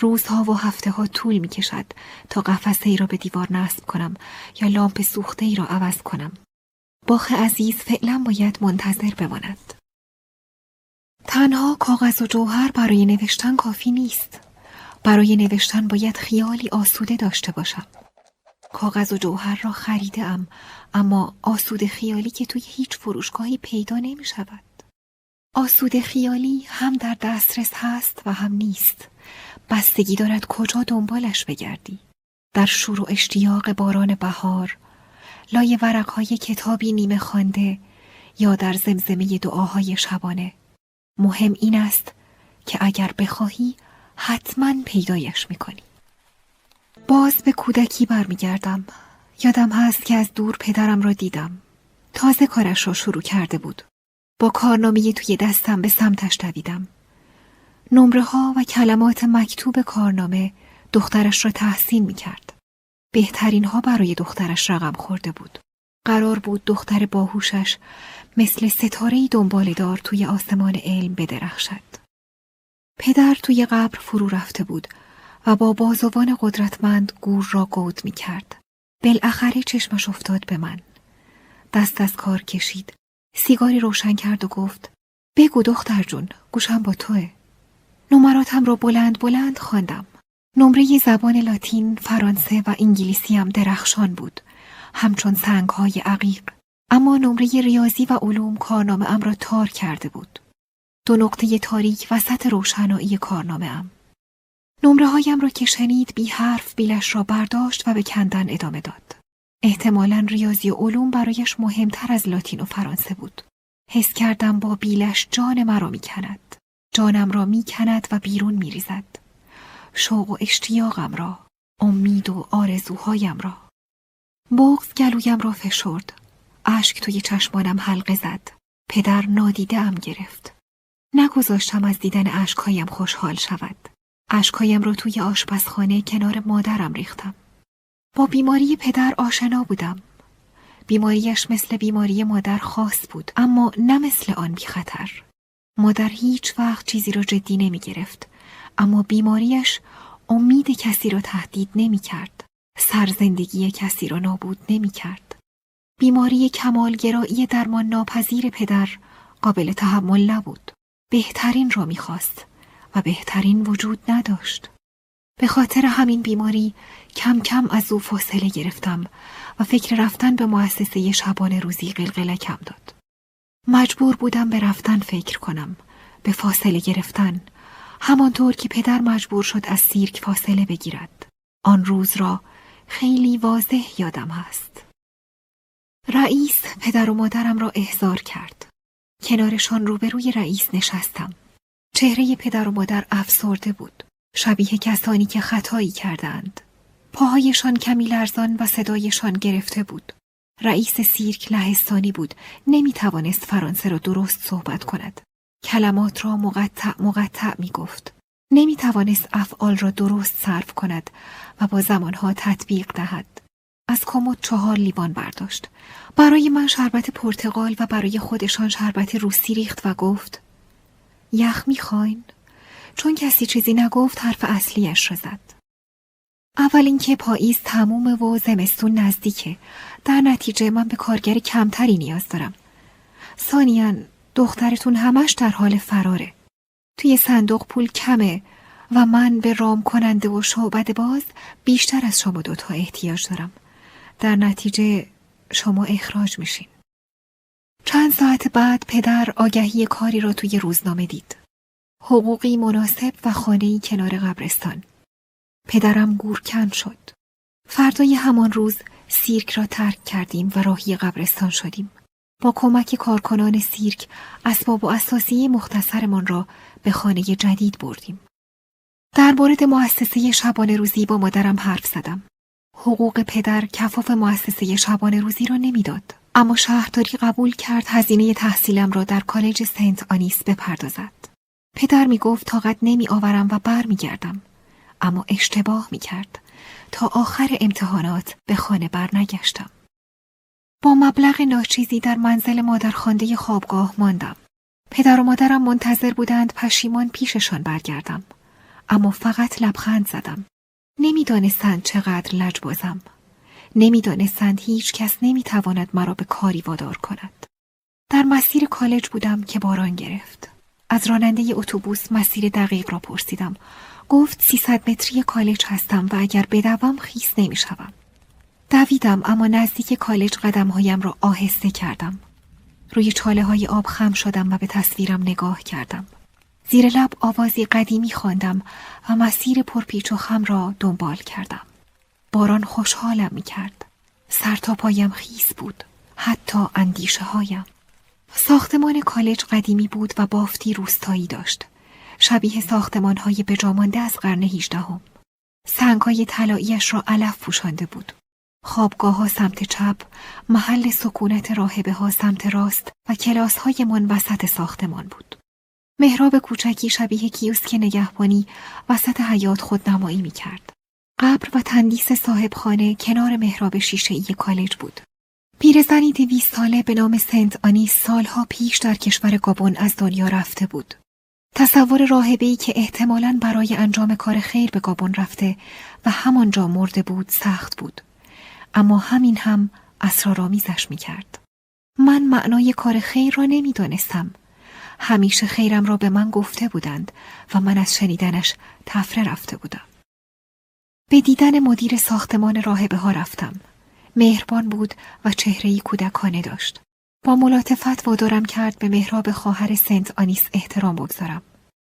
روزها و هفته ها طول می کشد تا قفسه ای را به دیوار نصب کنم یا لامپ سوخته ای را عوض کنم. باخ عزیز فعلا باید منتظر بماند. تنها کاغذ و جوهر برای نوشتن کافی نیست. برای نوشتن باید خیالی آسوده داشته باشم. کاغذ و جوهر را خریده ام اما آسوده خیالی که توی هیچ فروشگاهی پیدا نمی شود. آسوده خیالی هم در دسترس هست و هم نیست. بستگی دارد کجا دنبالش بگردی. در شور و اشتیاق باران بهار، لای ورقهای کتابی نیمه خوانده یا در زمزمه دعاهای شبانه. مهم این است که اگر بخواهی حتما پیدایش می‌کنی. باز به کودکی برمیگردم. یادم هست که از دور پدرم را دیدم. تازه کارش را شروع کرده بود. با کارنامه توی دستم به سمتش دویدم. نمره ها و کلمات مکتوب کارنامه دخترش را تحسین می کرد. بهترین ها برای دخترش رقم خورده بود. قرار بود دختر باهوشش مثل ستاره دنبال دار توی آسمان علم بدرخشد. پدر توی قبر فرو رفته بود و با بازوان قدرتمند گور را گود می کرد. بالاخره چشمش افتاد به من. دست از کار کشید. سیگاری روشن کرد و گفت بگو دختر جون گوشم با توه. نمراتم را بلند بلند خواندم. نمره زبان لاتین، فرانسه و انگلیسی هم درخشان بود. همچون سنگ های عقیق. اما نمره ریاضی و علوم کارنامه ام را تار کرده بود. دو نقطه تاریک وسط روشنایی کارنامه ام. نمره هایم را که شنید بی حرف بیلش را برداشت و به کندن ادامه داد. احتمالا ریاضی و علوم برایش مهمتر از لاتین و فرانسه بود. حس کردم با بیلش جان مرا می کند. جانم را می کند و بیرون می ریزد. شوق و اشتیاقم را، امید و آرزوهایم را. بغز گلویم را فشرد. اشک توی چشمانم حلقه زد. پدر نادیده ام گرفت. نگذاشتم از دیدن اشکهایم خوشحال شود. اشکهایم را توی آشپزخانه کنار مادرم ریختم. با بیماری پدر آشنا بودم. بیماریش مثل بیماری مادر خاص بود اما نه مثل آن بی خطر. مادر هیچ وقت چیزی را جدی نمی گرفت اما بیماریش امید کسی را تهدید نمی کرد. سرزندگی کسی را نابود نمی کرد. بیماری کمالگرایی درمان ناپذیر پدر قابل تحمل نبود. بهترین را می‌خواست و بهترین وجود نداشت. به خاطر همین بیماری کم کم از او فاصله گرفتم و فکر رفتن به مؤسسه شبان روزی قلقلکم داد. مجبور بودم به رفتن فکر کنم، به فاصله گرفتن، همانطور که پدر مجبور شد از سیرک فاصله بگیرد. آن روز را خیلی واضح یادم هست. رئیس پدر و مادرم را احضار کرد. کنارشان روبروی رئیس نشستم. چهره پدر و مادر افسرده بود. شبیه کسانی که خطایی کردند. پاهایشان کمی لرزان و صدایشان گرفته بود. رئیس سیرک لهستانی بود. نمی توانست فرانسه را درست صحبت کند. کلمات را مقطع مقطع می گفت. نمی توانست افعال را درست صرف کند و با زمانها تطبیق دهد. از کمد چهار لیوان برداشت. برای من شربت پرتغال و برای خودشان شربت روسی ریخت و گفت یخ می‌خواین؟ چون کسی چیزی نگفت حرف اصلیش را زد. اول اینکه پاییز تمومه و زمستون نزدیکه. در نتیجه من به کارگر کمتری نیاز دارم. ثانیا دخترتون همش در حال فراره. توی صندوق پول کمه و من به رام کننده و شعبد باز بیشتر از شما دوتا احتیاج دارم. در نتیجه شما اخراج میشین. چند ساعت بعد پدر آگهی کاری را توی روزنامه دید. حقوقی مناسب و خانهی کنار قبرستان. پدرم گورکن شد. فردای همان روز سیرک را ترک کردیم و راهی قبرستان شدیم. با کمک کارکنان سیرک اسباب و اساسی مختصرمان را به خانه جدید بردیم. در مورد مؤسسه شبانه روزی با مادرم حرف زدم. حقوق پدر کفاف مؤسسه شبانه روزی را نمی‌داد. اما شهرداری قبول کرد هزینه تحصیلم را در کالج سنت آنیس بپردازد. پدر می گفت طاقت نمی آورم و بر می گردم. اما اشتباه می کرد. تا آخر امتحانات به خانه بر نگشتم. با مبلغ ناچیزی در منزل مادرخوانده خوابگاه ماندم. پدر و مادرم منتظر بودند پشیمان پیششان برگردم. اما فقط لبخند زدم. نمی‌دانستند چقدر لجبازم. نمی‌دانستند هیچ کس نمی‌تواند مرا به کاری وادار کند. در مسیر کالج بودم که باران گرفت. از راننده اتوبوس مسیر دقیق را پرسیدم. گفت 300 متری کالج هستم و اگر بدوم خیس نمی‌شوم. دویدم اما نزدیک کالج قدمهایم را آهسته کردم. روی چاله های آب خم شدم و به تصویرم نگاه کردم. زیر لب آوازی قدیمی خواندم و مسیر پرپیچ و خم را دنبال کردم. باران خوشحالم می کرد. سر تا پایم خیس بود. حتی اندیشه هایم. ساختمان کالج قدیمی بود و بافتی روستایی داشت. شبیه ساختمان های بجامانده از قرن هیچدهم. سنگ های را علف پوشانده بود. خوابگاه ها سمت چپ، محل سکونت راهبه ها سمت راست و کلاس های من وسط ساختمان بود. مهراب کوچکی شبیه کیوسک نگهبانی وسط حیات خود نمایی می کرد. قبر و تندیس صاحب خانه کنار مهراب شیشه ای کالج بود. پیرزنی دویست ساله به نام سنت آنیس سالها پیش در کشور گابون از دنیا رفته بود. تصور راهبه که احتمالاً برای انجام کار خیر به گابون رفته و همانجا مرده بود سخت بود. اما همین هم اسرارآمیزش می کرد. من معنای کار خیر را نمی‌دانستم. همیشه خیرم را به من گفته بودند و من از شنیدنش تفره رفته بودم. به دیدن مدیر ساختمان راهبه ها رفتم. مهربان بود و چهرهی کودکانه داشت. با ملاتفت وادارم کرد به مهراب خواهر سنت آنیس احترام بگذارم.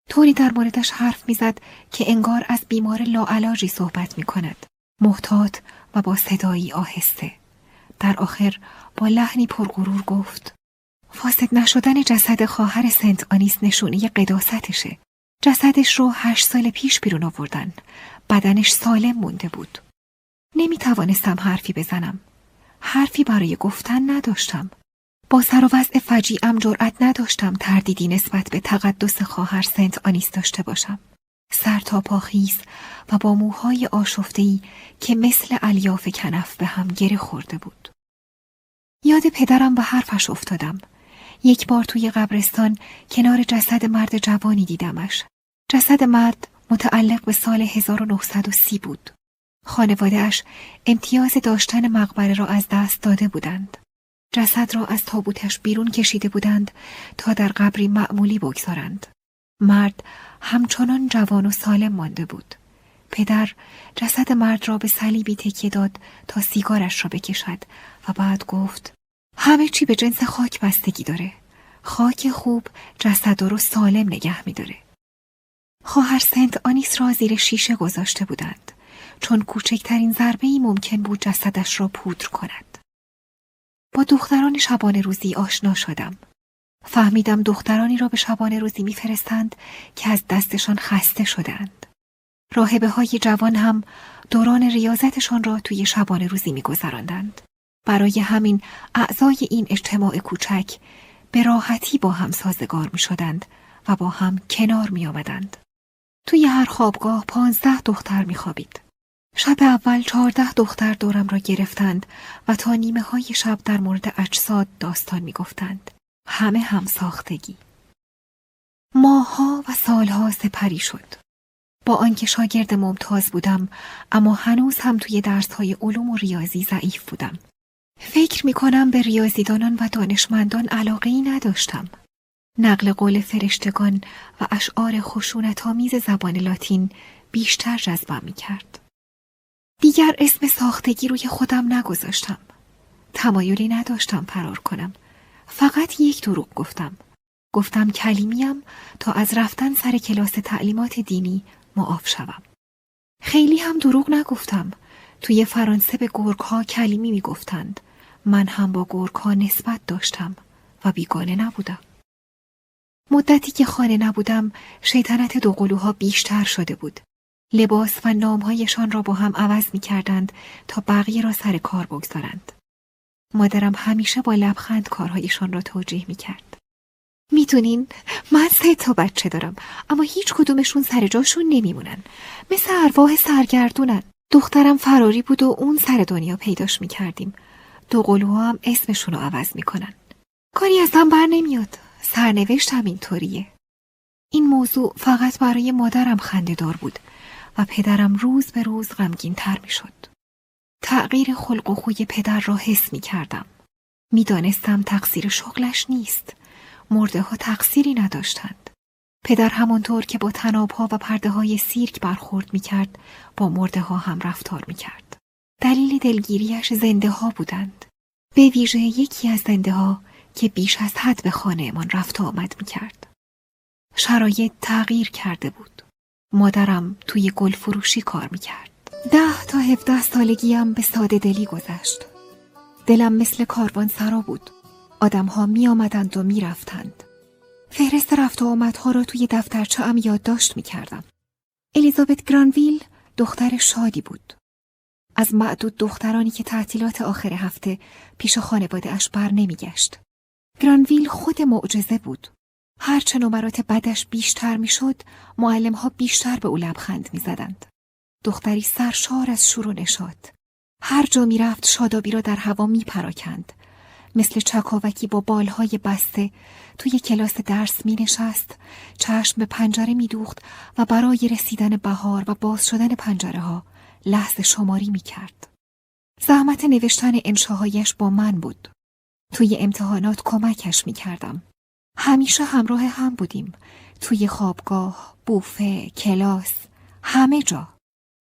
طوری در موردش حرف می‌زد که انگار از بیمار لاعلاجی صحبت می کند. محتاط و با صدایی آهسته. در آخر با لحنی پرغرور گفت فاسد نشدن جسد خواهر سنت آنیس نشونه قداستشه. جسدش رو هشت سال پیش بیرون آوردن. بدنش سالم مونده بود. نمی توانستم حرفی بزنم. حرفی برای گفتن نداشتم. با سر و وضع فجیعم جرأت نداشتم تردیدی نسبت به تقدس خواهر سنت آنیس داشته باشم. سر تا پاخیز و با موهای آشفتهی که مثل الیاف کنف به هم گره خورده بود. یاد پدرم به حرفش افتادم. یک بار توی قبرستان کنار جسد مرد جوانی دیدمش. جسد مرد متعلق به سال 1930 بود. خانوادهش امتیاز داشتن مقبره را از دست داده بودند. جسد را از تابوتش بیرون کشیده بودند تا در قبری معمولی بگذارند. مرد همچنان جوان و سالم مانده بود. پدر جسد مرد را به صلیبی تکیه داد تا سیگارش را بکشد و بعد گفت همه چی به جنس خاک بستگی داره. خاک خوب جسد رو سالم نگه میداره. خواهر سنت آنیس را زیر شیشه گذاشته بودند چون کوچکترین ضربه ای ممکن بود جسدش را پودر کند. با دختران شبانه روزی آشنا شدم. فهمیدم دخترانی را به شبانه روزی میفرستند که از دستشان خسته شدند. راهبه های جوان هم دوران ریاضتشان را توی شبانه روزی میگذراندند. برای همین اعضای این اجتماع کوچک به راحتی با هم سازگار می شدند و با هم کنار می آمدند. توی هر خوابگاه پانزده دختر می خوابید. شب اول چهارده دختر دورم را گرفتند و تا نیمه های شب در مورد اجساد داستان می گفتند. همه هم ساختگی. ماها و سالها سپری شد. با آنکه شاگرد ممتاز بودم اما هنوز هم توی درسهای علوم و ریاضی ضعیف بودم. فکر می کنم به ریاضیدانان و دانشمندان علاقه ای نداشتم. نقل قول فرشتگان و اشعار خشونت آمیز زبان لاتین بیشتر جذبم می کرد. دیگر اسم ساختگی روی خودم نگذاشتم. تمایلی نداشتم فرار کنم. فقط یک دروغ گفتم. گفتم کلیمیم تا از رفتن سر کلاس تعلیمات دینی معاف شوم. خیلی هم دروغ نگفتم. توی فرانسه به گرگ ها کلیمی می‌گفتند. من هم با گرگ ها نسبت داشتم و بیگانه نبودم. مدتی که خانه نبودم شیطنت دوقلوها بیشتر شده بود. لباس و نامهایشان را با هم عوض می کردند تا بقیه را سر کار بگذارند. مادرم همیشه با لبخند کارهایشان را توجیه می کرد. می‌دونین من سه تا بچه دارم اما هیچ کدومشون سر جاشون نمیمونن. مثل ارواح سرگردونن. دخترم فراری بود و اون سر دنیا پیداش می‌کردیم. دو قلوها هم اسمشون رو عوض می‌کنن. کاری ازم بر نمیاد. سرنوشت هم اینطوریه. این موضوع فقط برای مادرم دار بود. و پدرم روز به روز غمگین تر می‌شد تغییر خلق و خوی پدر را حس می کردم. می دانستم تقصیر شغلش نیست. مرده ها تقصیری نداشتند. پدر همانطور که با تناب ها و پرده های سیرک برخورد می کرد با مرده ها هم رفتار می کرد. دلیل دلگیریش زنده ها بودند. به ویژه یکی از زنده ها که بیش از حد به خانه من رفت آمد می کرد. شرایط تغییر کرده بود. مادرم توی گل فروشی کار می کرد. ده تا هفته سالگیم به ساده دلی گذشت. دلم مثل کاروان سرا بود. آدمها می آمدند و می رفتند. فهرست رفت و آمدها را توی دفترچه ام یادداشت می کردم. الیزابت گرانویل دختر شادی بود. از معدود دخترانی که تعطیلات آخر هفته پیش خانواده اش بر نمی گشت. گرانویل خود معجزه بود. هرچه نمرات بدش بیشتر می‌شد، معلم ها بیشتر به او لبخند می زدند. دختری سرشار از شور و نشاد. هر جا می رفت شادابی را در هوا می پراکند. مثل چکاوکی با بالهای بسته توی کلاس درس می نشست، چشم به پنجره می دوخت و برای رسیدن بهار و باز شدن پنجره ها لحظه شماری می کرد. زحمت نوشتن انشاهایش با من بود. توی امتحانات کمکش می کردم. همیشه همراه هم بودیم. توی خوابگاه، بوفه، کلاس، همه جا.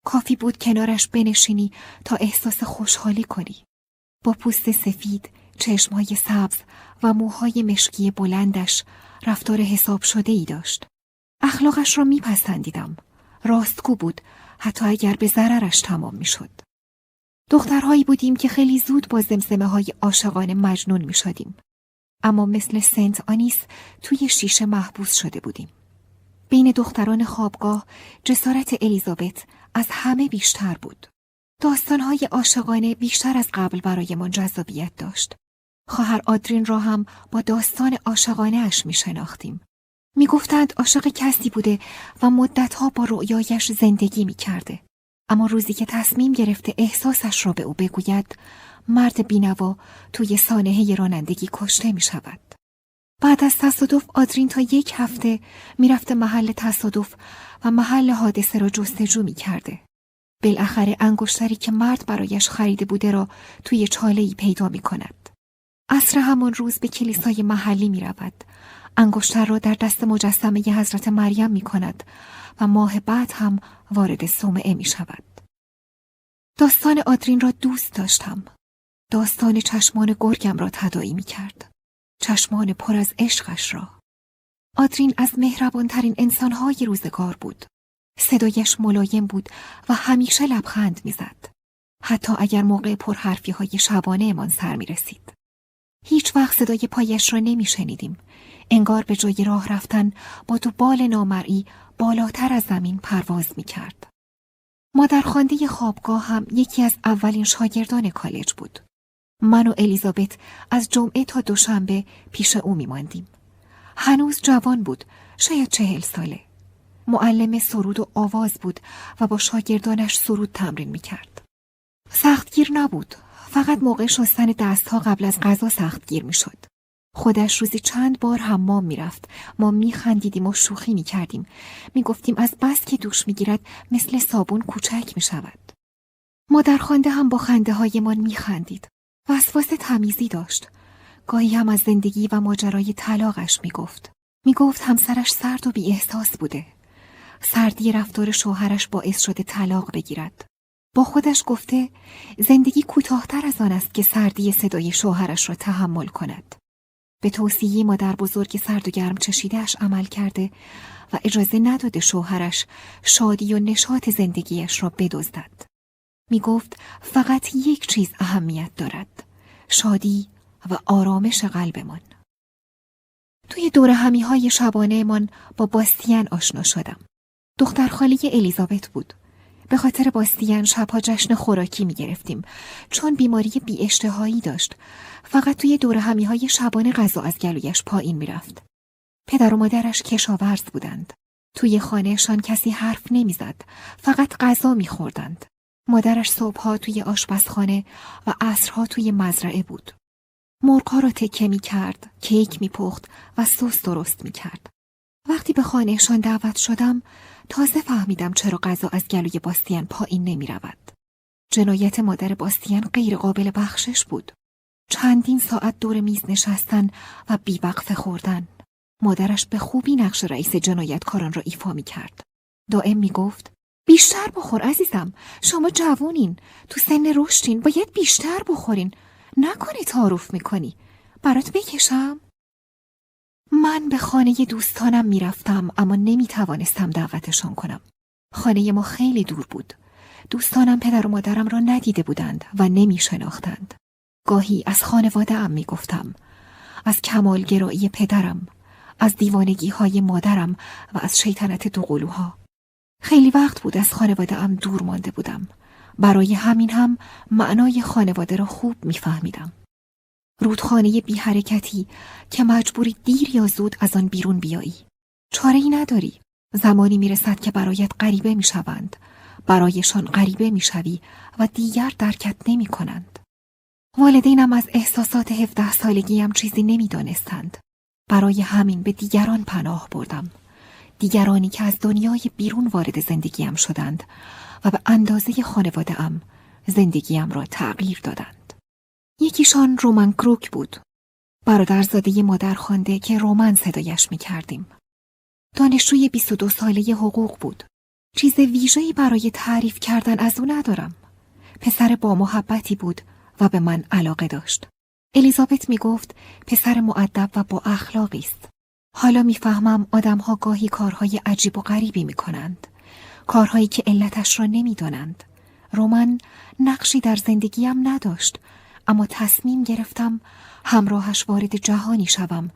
کافی بود کنارش بنشینی تا احساس خوشحالی کنی. با پوست سفید، چشمهای سبز و موهای مشکی بلندش رفتار حساب شده ای داشت. اخلاقش را میپسندیدم. راستگو بود حتی اگر به ضررش تمام می‌شد. دخترهایی بودیم که خیلی زود با زمزمه های عاشقانه مجنون می شدیم. اما مثل سنت آنیس توی شیشه محبوس شده بودیم. بین دختران خوابگاه جسارت الیزابت از همه بیشتر بود. داستانهای عاشقانه بیشتر از قبل برایمان جذابیت داشت. خواهر آدرین را هم با داستان عاشقانه اش می شناختیم. می گفتند عاشق کسی بوده و مدتها با رؤیایش زندگی می کرده. اما روزی که تصمیم گرفته احساسش را به او بگوید مرد بینوا توی سانحه رانندگی کشته می شود. بعد از تصادف آدرین تا یک هفته می‌رفته محل تصادف و محل حادثه را جستجو می کرده. بالاخره انگشتری که مرد برایش خریده بوده را توی چاله پیدا می کند. عصر همان روز به کلیسای محلی می رود. انگشتر را در دست مجسمه حضرت مریم می کند و ماه بعد هم وارد صومعه می شود. داستان آدرین را دوست داشتم. داستان چشمان گرگم را تدایی می کرد. چشمان پر از عشقش را. آدرین از مهربانترین انسانهای روزگار بود. صدایش ملایم بود و همیشه لبخند می‌زد. حتی اگر موقع پرحرفی های شبانه امان سر می رسید. هیچ وقت صدای پایش را نمی شنیدیم. انگار به جای راه رفتن با دو بال نامرئی بالاتر از زمین پرواز می کرد. مادر خانده خوابگاه هم یکی از اولین شاگردان کالج بود. من و الیزابت از جمعه تا دوشنبه پیش او میماندیم. هنوز جوان بود، شاید چهل ساله. معلم سرود و آواز بود و با شاگردانش سرود تمرین می‌کرد. سختگیر نبود، فقط موقع شستن دستها قبل از غذا سختگیر می‌شد. خودش روزی چند بار حمام می‌رفت ما میخندیدیم و شوخی می‌کردیم می‌گفتیم از بس که دوش می‌گیرد مثل صابون کوچک می‌شود مادر خانده هم با خنده هایمان میخندید وسواس تمیزی داشت. گاهی هم از زندگی و ماجرای طلاقش می‌گفت. می‌گفت همسرش سرد و بی احساس بوده. سردی رفتار شوهرش باعث شده طلاق بگیرد. با خودش گفته زندگی کوتاهتر از آن است که سردی صدای شوهرش را تحمل کند. به توصیه مادر بزرگ سرد و گرم چشیدهش عمل کرده و اجازه نداده شوهرش شادی و نشاط زندگیش را بدزدد. می گفت فقط یک چیز اهمیت دارد. شادی و آرامش قلبمان. توی دور همی های شبانه من با باستین آشنا شدم. دختر خالی الیزابت بود. به خاطر باستین شبها جشن خوراکی می گرفتیم چون بیماری بی اشتهایی داشت فقط توی دور همی های شبانه غذا از گلویش پایین می رفت. پدر و مادرش کشاورز بودند. توی خانهشان کسی حرف نمی‌زد فقط غذا میخوردند مادرش صبحها توی آشپزخانه و عصرها توی مزرعه بود مرغها را تکه می کرد کیک می پخت و سس درست می کرد وقتی به خانهشان دعوت شدم تازه فهمیدم چرا غذا از گلوی باستین پایین نمی رود. جنایت مادر باستین غیر قابل بخشش بود. چندین ساعت دور میز نشستن و بیوقفه خوردن. مادرش به خوبی نقش رئیس جنایتکاران را ایفا می کرد. دائم می گفت بیشتر بخور عزیزم شما جوونین تو سن رشدین باید بیشتر بخورین نکنی تعارف می‌کنی برات بکشم من به خانه دوستانم می‌رفتم اما نمی توانستم دعوتشان کنم. خانه ما خیلی دور بود. دوستانم پدر و مادرم را ندیده بودند و نمی شناختند. گاهی از خانواده ام می گفتم. از کمالگرایی پدرم، از دیوانگی های مادرم و از شیطنت دوقلوها. خیلی وقت بود از خانواده ام دور مانده بودم. برای همین هم معنای خانواده را خوب میفهمیدم. رودخانه بی حرکتی که مجبوری دیر یا زود از آن بیرون بیایی. چاره ای نداری. زمانی می‌رسد که برایت غریبه می‌شوند. برایشان غریبه می‌شوی و دیگر درکت نمی کنند. والدینم از احساسات هفده سالگیم چیزی نمی‌دانستند. برای همین به دیگران پناه بردم. دیگرانی که از دنیای بیرون وارد زندگیم شدند و به اندازه خانواده ام زندگیم را تغییر دادند. یکیشان رومن کروک بود. برادرزاده مادر خانده که رومن صدایش می کردیم. دانشجوی 22 ساله حقوق بود. چیز ویژه‌ای برای تعریف کردن از او ندارم. پسر با محبتی بود و به من علاقه داشت. الیزابت می گفت پسر معدب و با اخلاقی است. حالا می‌فهمم آدمها گاهی کارهای عجیب و غریبی می کنند. کارهایی که علتش را نمی‌دانند. رومن نقشی در زندگیم نداشت اما تصمیم گرفتم همراهش وارد جهانی شوم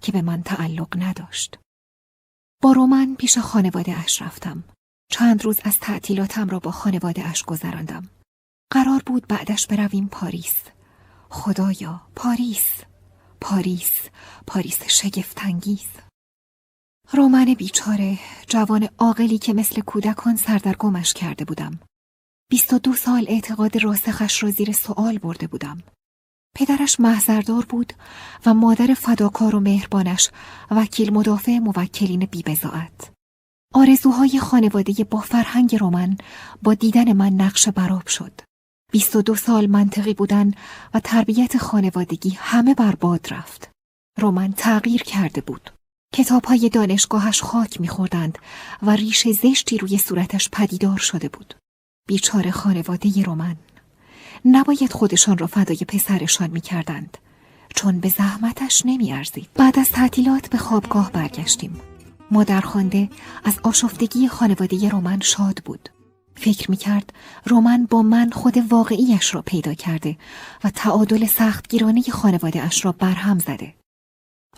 که به من تعلق نداشت. با رومن پیش خانواده اش رفتم. چند روز از تعطیلاتم را با خانواده اش گذراندم. قرار بود بعدش برویم پاریس. خدایا پاریس پاریس پاریس شگفتانگیز رومن بیچاره جوان عاقلی که مثل کودکان سردرگمش کرده بودم بیست و دو سال اعتقاد راسخش را زیر سوال برده بودم. پدرش محضردار بود و مادر فداکار و مهربانش وکیل مدافع موکلین بی‌بضاعت. آرزوهای خانواده با فرهنگ رومن با دیدن من نقش براب شد. بیست و دو سال منطقی بودن و تربیت خانوادگی همه برباد رفت. رومن تغییر کرده بود. کتاب های دانشگاهش خاک میخوردند و ریش زشتی روی صورتش پدیدار شده بود. بیچاره خانواده رومن نباید خودشان را فدای پسرشان می کردند چون به زحمتش نمی ارزید. بعد از تعطیلات به خوابگاه برگشتیم مادر خانده از آشفتگی خانواده رومن شاد بود فکر می کرد رومن با من خود واقعیش را پیدا کرده و تعادل سختگیرانه خانواده اش را برهم زده.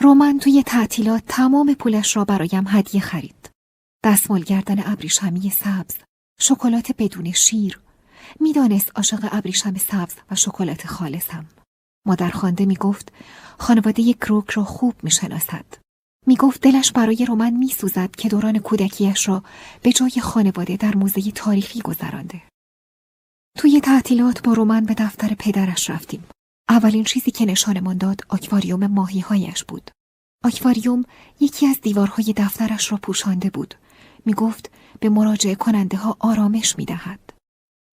رومن توی تعطیلات تمام پولش را برایم هدیه خرید. دستمال گردن ابریشمی سبز شکلات بدون شیر می‌دانست عاشق ابریشم سبز و شکلات خالصم. مادر خانده می گفت خانواده کروک را خوب می شناسد. می گفت دلش برای رومن می سوزد که دوران کودکیش را به جای خانواده در موزه تاریخی گذرانده. توی تعطیلات با رومن به دفتر پدرش رفتیم. اولین چیزی که نشانمان داد آکواریوم ماهی هایش بود. آکواریوم یکی از دیوارهای دفترش را پوشانده بود. می گفت به مراجعه کننده ها آرامش می دهد.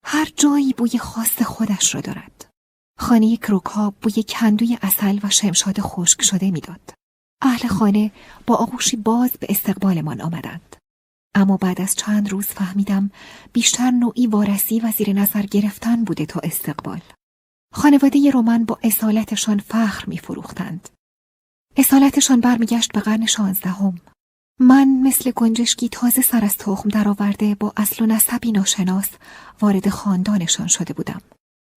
هر جایی بوی خاص خودش را دارد. خانه کروک ها بوی کندوی اصل و شمشاد خشک شده می‌داد. اهل خانه با آغوشی باز به استقبالمان آمدند. اما بعد از چند روز فهمیدم بیشتر نوعی وارسی و زیر نظر گرفتن بوده تا استقبال. خانواده رومن با اصالتشان فخر می فروختند. اصالتشان برمیگشت به قرن شانزدهم. من مثل گنجشکی تازه سر از تخم درآورده با اصل و نسبی ناشناس وارد خاندانشان شده بودم.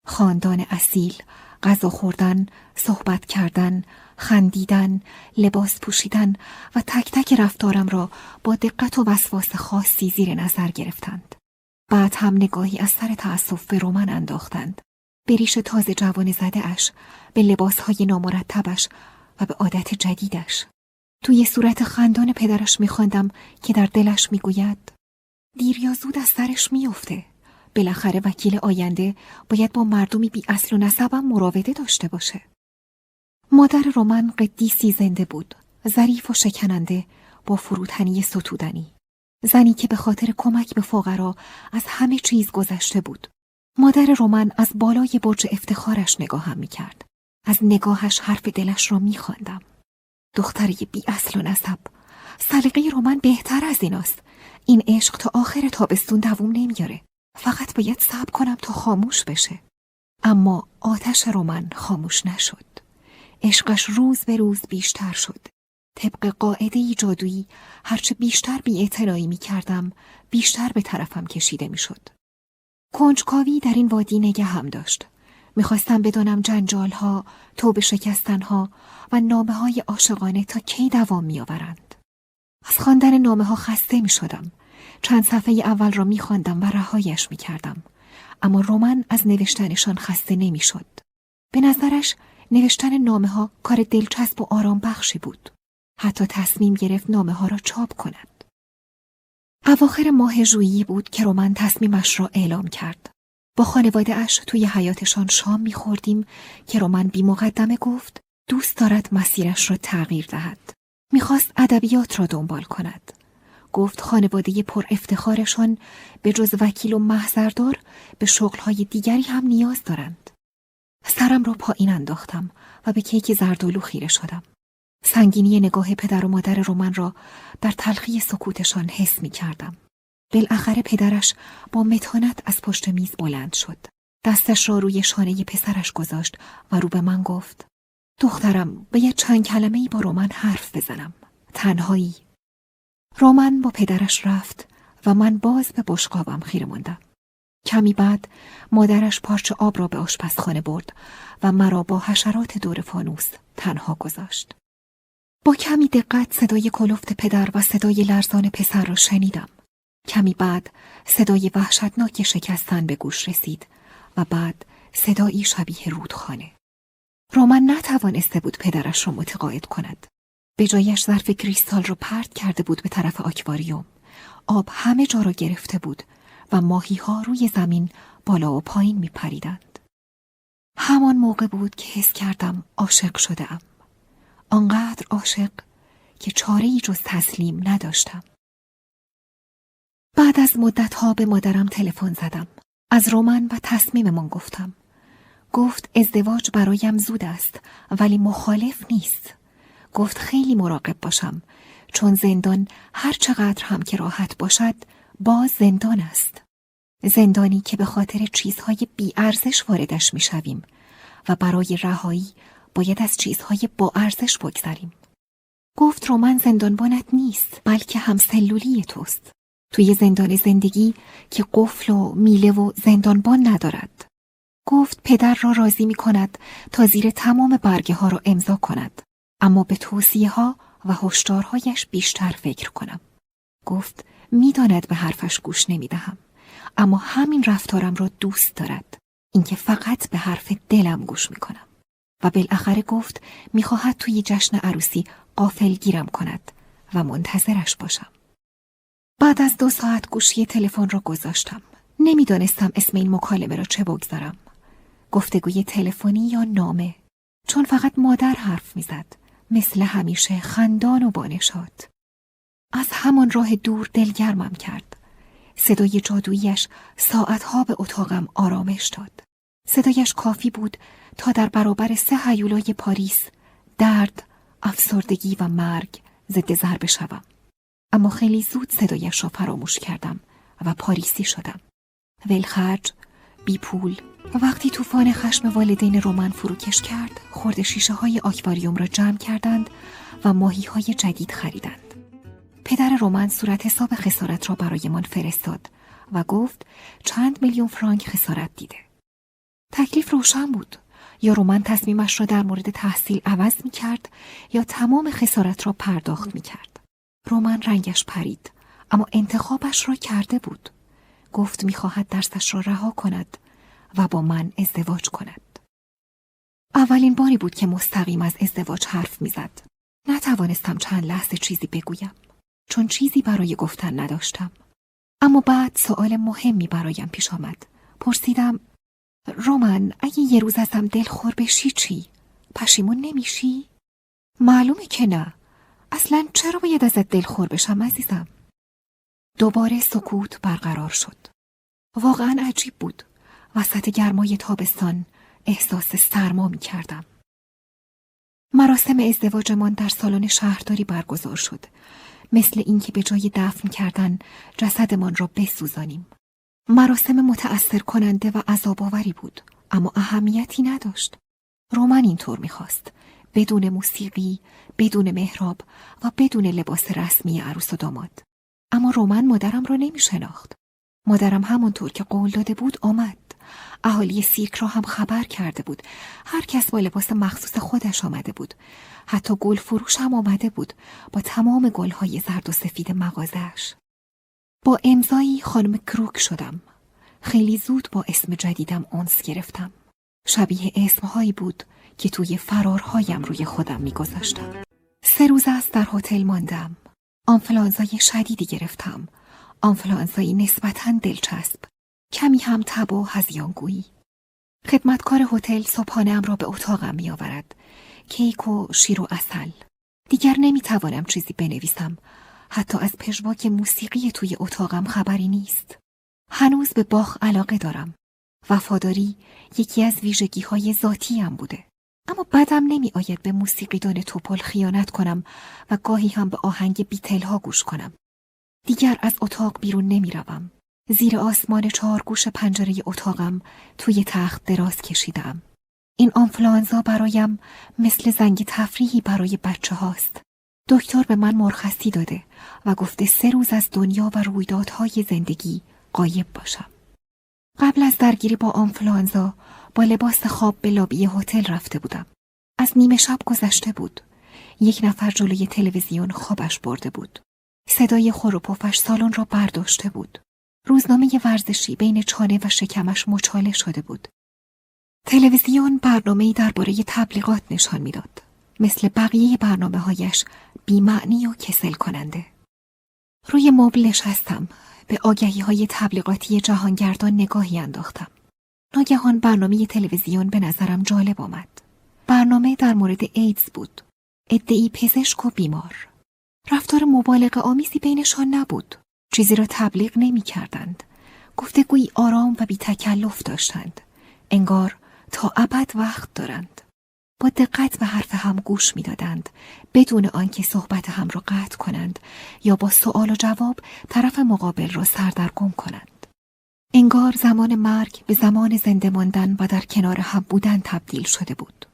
خاندان اصیل، غذا خوردن، صحبت کردن، خندیدن، لباس پوشیدن و تک تک رفتارم را با دقت و وسواس خاصی زیر نظر گرفتند. بعد هم نگاهی از سر تأسف به رومن انداختند. به ریش تازه جوان زده اش، به لباسهای نامرتبش و به عادت جدیدش. توی صورت خندان پدرش میخواندم که در دلش می‌گوید دیر یا زود از سرش میافته. بالاخره وکیل آینده باید با مردمی بی اصل و نسبم مراوده داشته باشه. مادر رومن قدیسی زنده بود. ظریف و شکننده با فروتنی ستودنی. زنی که به خاطر کمک به فقرا از همه چیز گذشته بود. مادر رومن از بالای برج افتخارش نگاهم می کرد. از نگاهش حرف دلش را می خواندم. دختری بی اصل و نسب. سلیقه رومن بهتر از ایناست. این عشق تا آخر تابستون دووم نمیاره. فقط باید صبر کنم تا خاموش بشه. اما آتش رومن خاموش نشد. عشقش روز به روز بیشتر شد. طبق قاعده جادویی هرچه بیشتر بی می کردم بیشتر به طرفم کشیده می شد. کنجکاوی در این وادی نگه هم داشت. می‌خواستم بدانم جنجال ها، توب شکستن ها و نامه های عاشقانه تا کی دوام میآورند. از خواندن نامه ها خسته می شدم. چند صفحه اول را می خواندم و رهایش می کردم. اما رومن از نوشتنشان خسته نمی شد. به نظرش نوشتن نامه ها کار دلچسب و آرام بخشی بود. حتی تصمیم گرفت نامه ها را چاپ کند. اواخر ماه ژوئیه بود که رومن تصمیمش را اعلام کرد. با خانواده اش توی حیاتشان شام میخوردیم که رومن بی مقدمه گفت دوست دارد مسیرش را تغییر دهد. می‌خواست ادبیات را دنبال کند. گفت خانواده پر افتخارشان به جز وکیل و محضردار به شغلهای دیگری هم نیاز دارند. سرم را پایین انداختم و به کیک زردالو خیره شدم. سنگینی نگاه پدر و مادر رومن را در تلخی سکوتشان حس می کردم. بالاخره پدرش با متانت از پشت میز بلند شد. دستش را روی شانه پسرش گذاشت و رو به من گفت دخترم به یه چند کلمه ای با رومن حرف بزنم. تنهایی. رومن با پدرش رفت و من باز به بشقابم خیره ماندم. کمی بعد مادرش پارچه آب را به آشپزخانه برد و مرا با حشرات دور فانوس تنها گذاشت. با کمی دقت صدای کلفت پدر و صدای لرزان پسر را شنیدم. کمی بعد صدای وحشتناک شکستن به گوش رسید و بعد صدایی شبیه رودخانه. رومن نتوانسته بود پدرش را متقاعد کند. به جایش ظرف کریستال را پرت کرده بود به طرف آکواریوم. آب همه جا را گرفته بود و ماهی ها روی زمین بالا و پایین می پریدند. همان موقع بود که حس کردم عاشق شده آنقدر عاشق که چاره ای جز تسلیم نداشتم. بعد از مدتها به مادرم تلفن زدم. از رومن و تصمیممان گفتم. گفت ازدواج برایم زود است ولی مخالف نیست. گفت خیلی مراقب باشم چون زندان هر چقدر هم که راحت باشد باز زندان است. زندانی که به خاطر چیزهای بیارزش واردش می‌شویم و برای رهایی باید از چیزهای با ارزش بگذریم. گفت رومن زندانبانت نیست بلکه همسلولی توست. توی زندان زندگی که قفل و میله و زندانبان ندارد. گفت پدر را راضی می کند تا زیر تمام برگه ها را امضا کند. اما به توصیه ها و هشدارهایش بیشتر فکر کنم. گفت می‌داند به حرفش گوش نمی دهم. اما همین رفتارم را دوست دارد. اینکه فقط به حرف دلم گوش می کنم. و بالاخره گفت می‌خواهد توی جشن عروسی قافل گیرم کند و منتظرش باشم. بعد از دو ساعت گوشی تلفن را گذاشتم. نمی‌دانستم اسم این مکالمه را چه بگذارم. گفتگوی تلفنی یا نامه چون فقط مادر حرف می‌زد مثل همیشه خندان و بانشات از همان راه دور دلگرمم کرد. صدای جادوییش ساعتها به اتاقم آرامش داد. صدایش کافی بود تا در برابر سه هیولای پاریس درد افسردگی و مرگ ضد ضربه شوم. اما خیلی زود صدایش را فراموش کردم و پاریسی شدم. ولخرج بی پول وقتی طوفان خشم والدین رومن فروکش کرد خورد شیشه های آکواریوم را جمع کردند و ماهی های جدید خریدند پدر رومن صورت حساب خسارت را برایمان فرستاد و گفت چند میلیون فرانک خسارت دیده تکلیف روشن بود یا رومن تصمیمش را در مورد تحصیل عوض می کرد یا تمام خسارت را پرداخت می کرد. رومن رنگش پرید اما انتخابش را کرده بود. گفت می‌خواهد درسش را رها کند و با من ازدواج کند. اولین باری بود که مستقیم از ازدواج حرف می‌زد. نتوانستم چند لحظه چیزی بگویم چون چیزی برای گفتن نداشتم. اما بعد سوال مهمی برایم پیش آمد. پرسیدم رومن اگه یه روز ازم دلخور بشی چی؟ پشیمون نمیشی؟ معلومه که نه. اصلا چرا باید ازت دلخور بشم عزیزم؟ دوباره سکوت برقرار شد. واقعا عجیب بود. وسط گرمای تابستان احساس سرما می کردم. مراسم ازدواجمان در سالن شهرداری برگزار شد. مثل اینکه به جای دفن کردن جسدمان را بسوزانیم. مراسم متأثر کننده و عذابآوری بود اما اهمیتی نداشت. رومن اینطور می‌خواست. بدون موسیقی، بدون مهراب و بدون لباس رسمی عروس و داماد. اما رومن مادرم را نمی شناخت. مادرم همانطور که قول داده بود آمد. اهالی سیرک را هم خبر کرده بود. هر کس با لباس مخصوص خودش آمده بود. حتی گل فروش هم آمده بود با تمام گلهای زرد و سفید مغازش. با امضایی خانم کروک شدم. خیلی زود با اسم جدیدم اونس گرفتم. شبیه اسمهایی بود که توی فرارهایم روی خودم میگذاشتم. سه روز است در هتل ماندم. آنفلانزای شدیدی گرفتم. آنفلانزایی نسبتا دلچسب. کمی هم تب و هزیانگویی. خدمتکار هتل صبحانه را به اتاقم می آورد. کیک و شیر و اصل. دیگر نمی توانم چیزی بنویسم. حتی از پژواک موسیقی توی اتاقم خبری نیست. هنوز به باخ علاقه دارم. وفاداری یکی از ویژگی های ذاتی هم بوده. اما بدم نمی آید به موسیقیدان توپل خیانت کنم و گاهی هم به آهنگ بیتل ها گوش کنم. دیگر از اتاق بیرون نمی روم. زیر آسمان چهارگوش پنجره اتاقم توی تخت دراز کشیدم. این آنفلانزا برایم مثل زنگ تفریحی برای بچه هاست. دکتر به من مرخصی داده و گفته سه روز از دنیا و رویدادهای زندگی قایب باشم. قبل از درگیری با آنفلانزا با لباس خواب به لابی هتل رفته بودم. از نیمه شب گذشته بود. یک نفر جلوی تلویزیون خوابش برده بود. صدای خور و پفش سالن را برداشته بود. روزنامه ورزشی بین چانه و شکمش مچاله شده بود. تلویزیون برنامه‌ای درباره تبلیغات نشان می‌داد. مثل بقیه برنامه هایش بیمعنی و کسل کننده. روی مبل نشستم به آگهی های تبلیغاتی جهانگردان نگاهی انداختم. ناگهان برنامه تلویزیون به نظرم جالب آمد. برنامه در مورد ایدز بود. ادعی پزشک و بیمار. رفتار مبالغ آمیزی بینشان نبود. چیزی را تبلیغ نمی کردند. گفتگویی آرام و بی تکلف داشتند. انگار تا ابد وقت دارند. با دقت به حرف هم گوش می‌دادند بدون آنکه صحبت هم را قطع کنند یا با سوال و جواب طرف مقابل را سردرگم کنند. انگار زمان مرگ به زمان زنده ماندن و در کنار هم بودن تبدیل شده بود.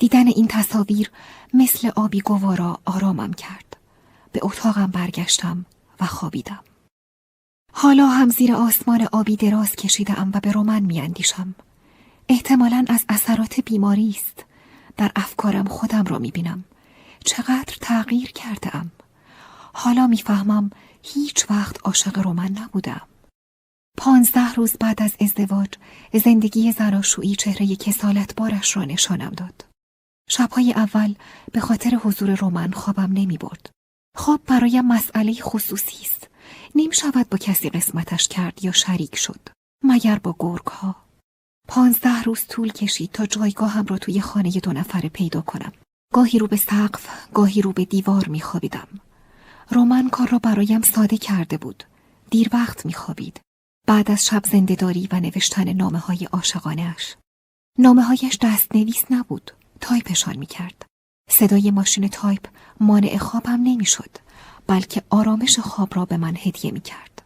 دیدن این تصاویر مثل آبی گوارا آرامم کرد. به اتاقم برگشتم و خوابیدم. حالا هم زیر آسمان آبی دراز کشیدم و به رومن میاندیشم. احتمالا از اثرات بیماری است. در افکارم خودم را می‌بینم. چقدر تغییر کرده ام. حالا می‌فهمم هیچ وقت عاشق رومن نبودم. پانزده روز بعد از ازدواج زندگی زناشویی چهره کسالت بارش را نشانم داد. شبهای اول به خاطر حضور رومن خوابم نمی برد. خواب برایم مسئله خصوصی است. نیم شود با کسی قسمتش کرد یا شریک شد. مگر با گرگ ها. پانزده روز طول کشید تا جایگاهم را توی خانه دو نفره پیدا کنم. گاهی رو به سقف، گاهی رو به دیوار میخوابیدم. رومن کار را برایم ساده کرده بود. دیر وقت میخوابید. بعد از شب زندهداری و نوشتن نامه های عاشقانهاش. نامه هایش دست نویس نبود. تایپشان می‌کرد. صدای ماشین تایپ مانع خوابم نمی‌شد. بلکه آرامش خواب را به من هدیه می‌کرد.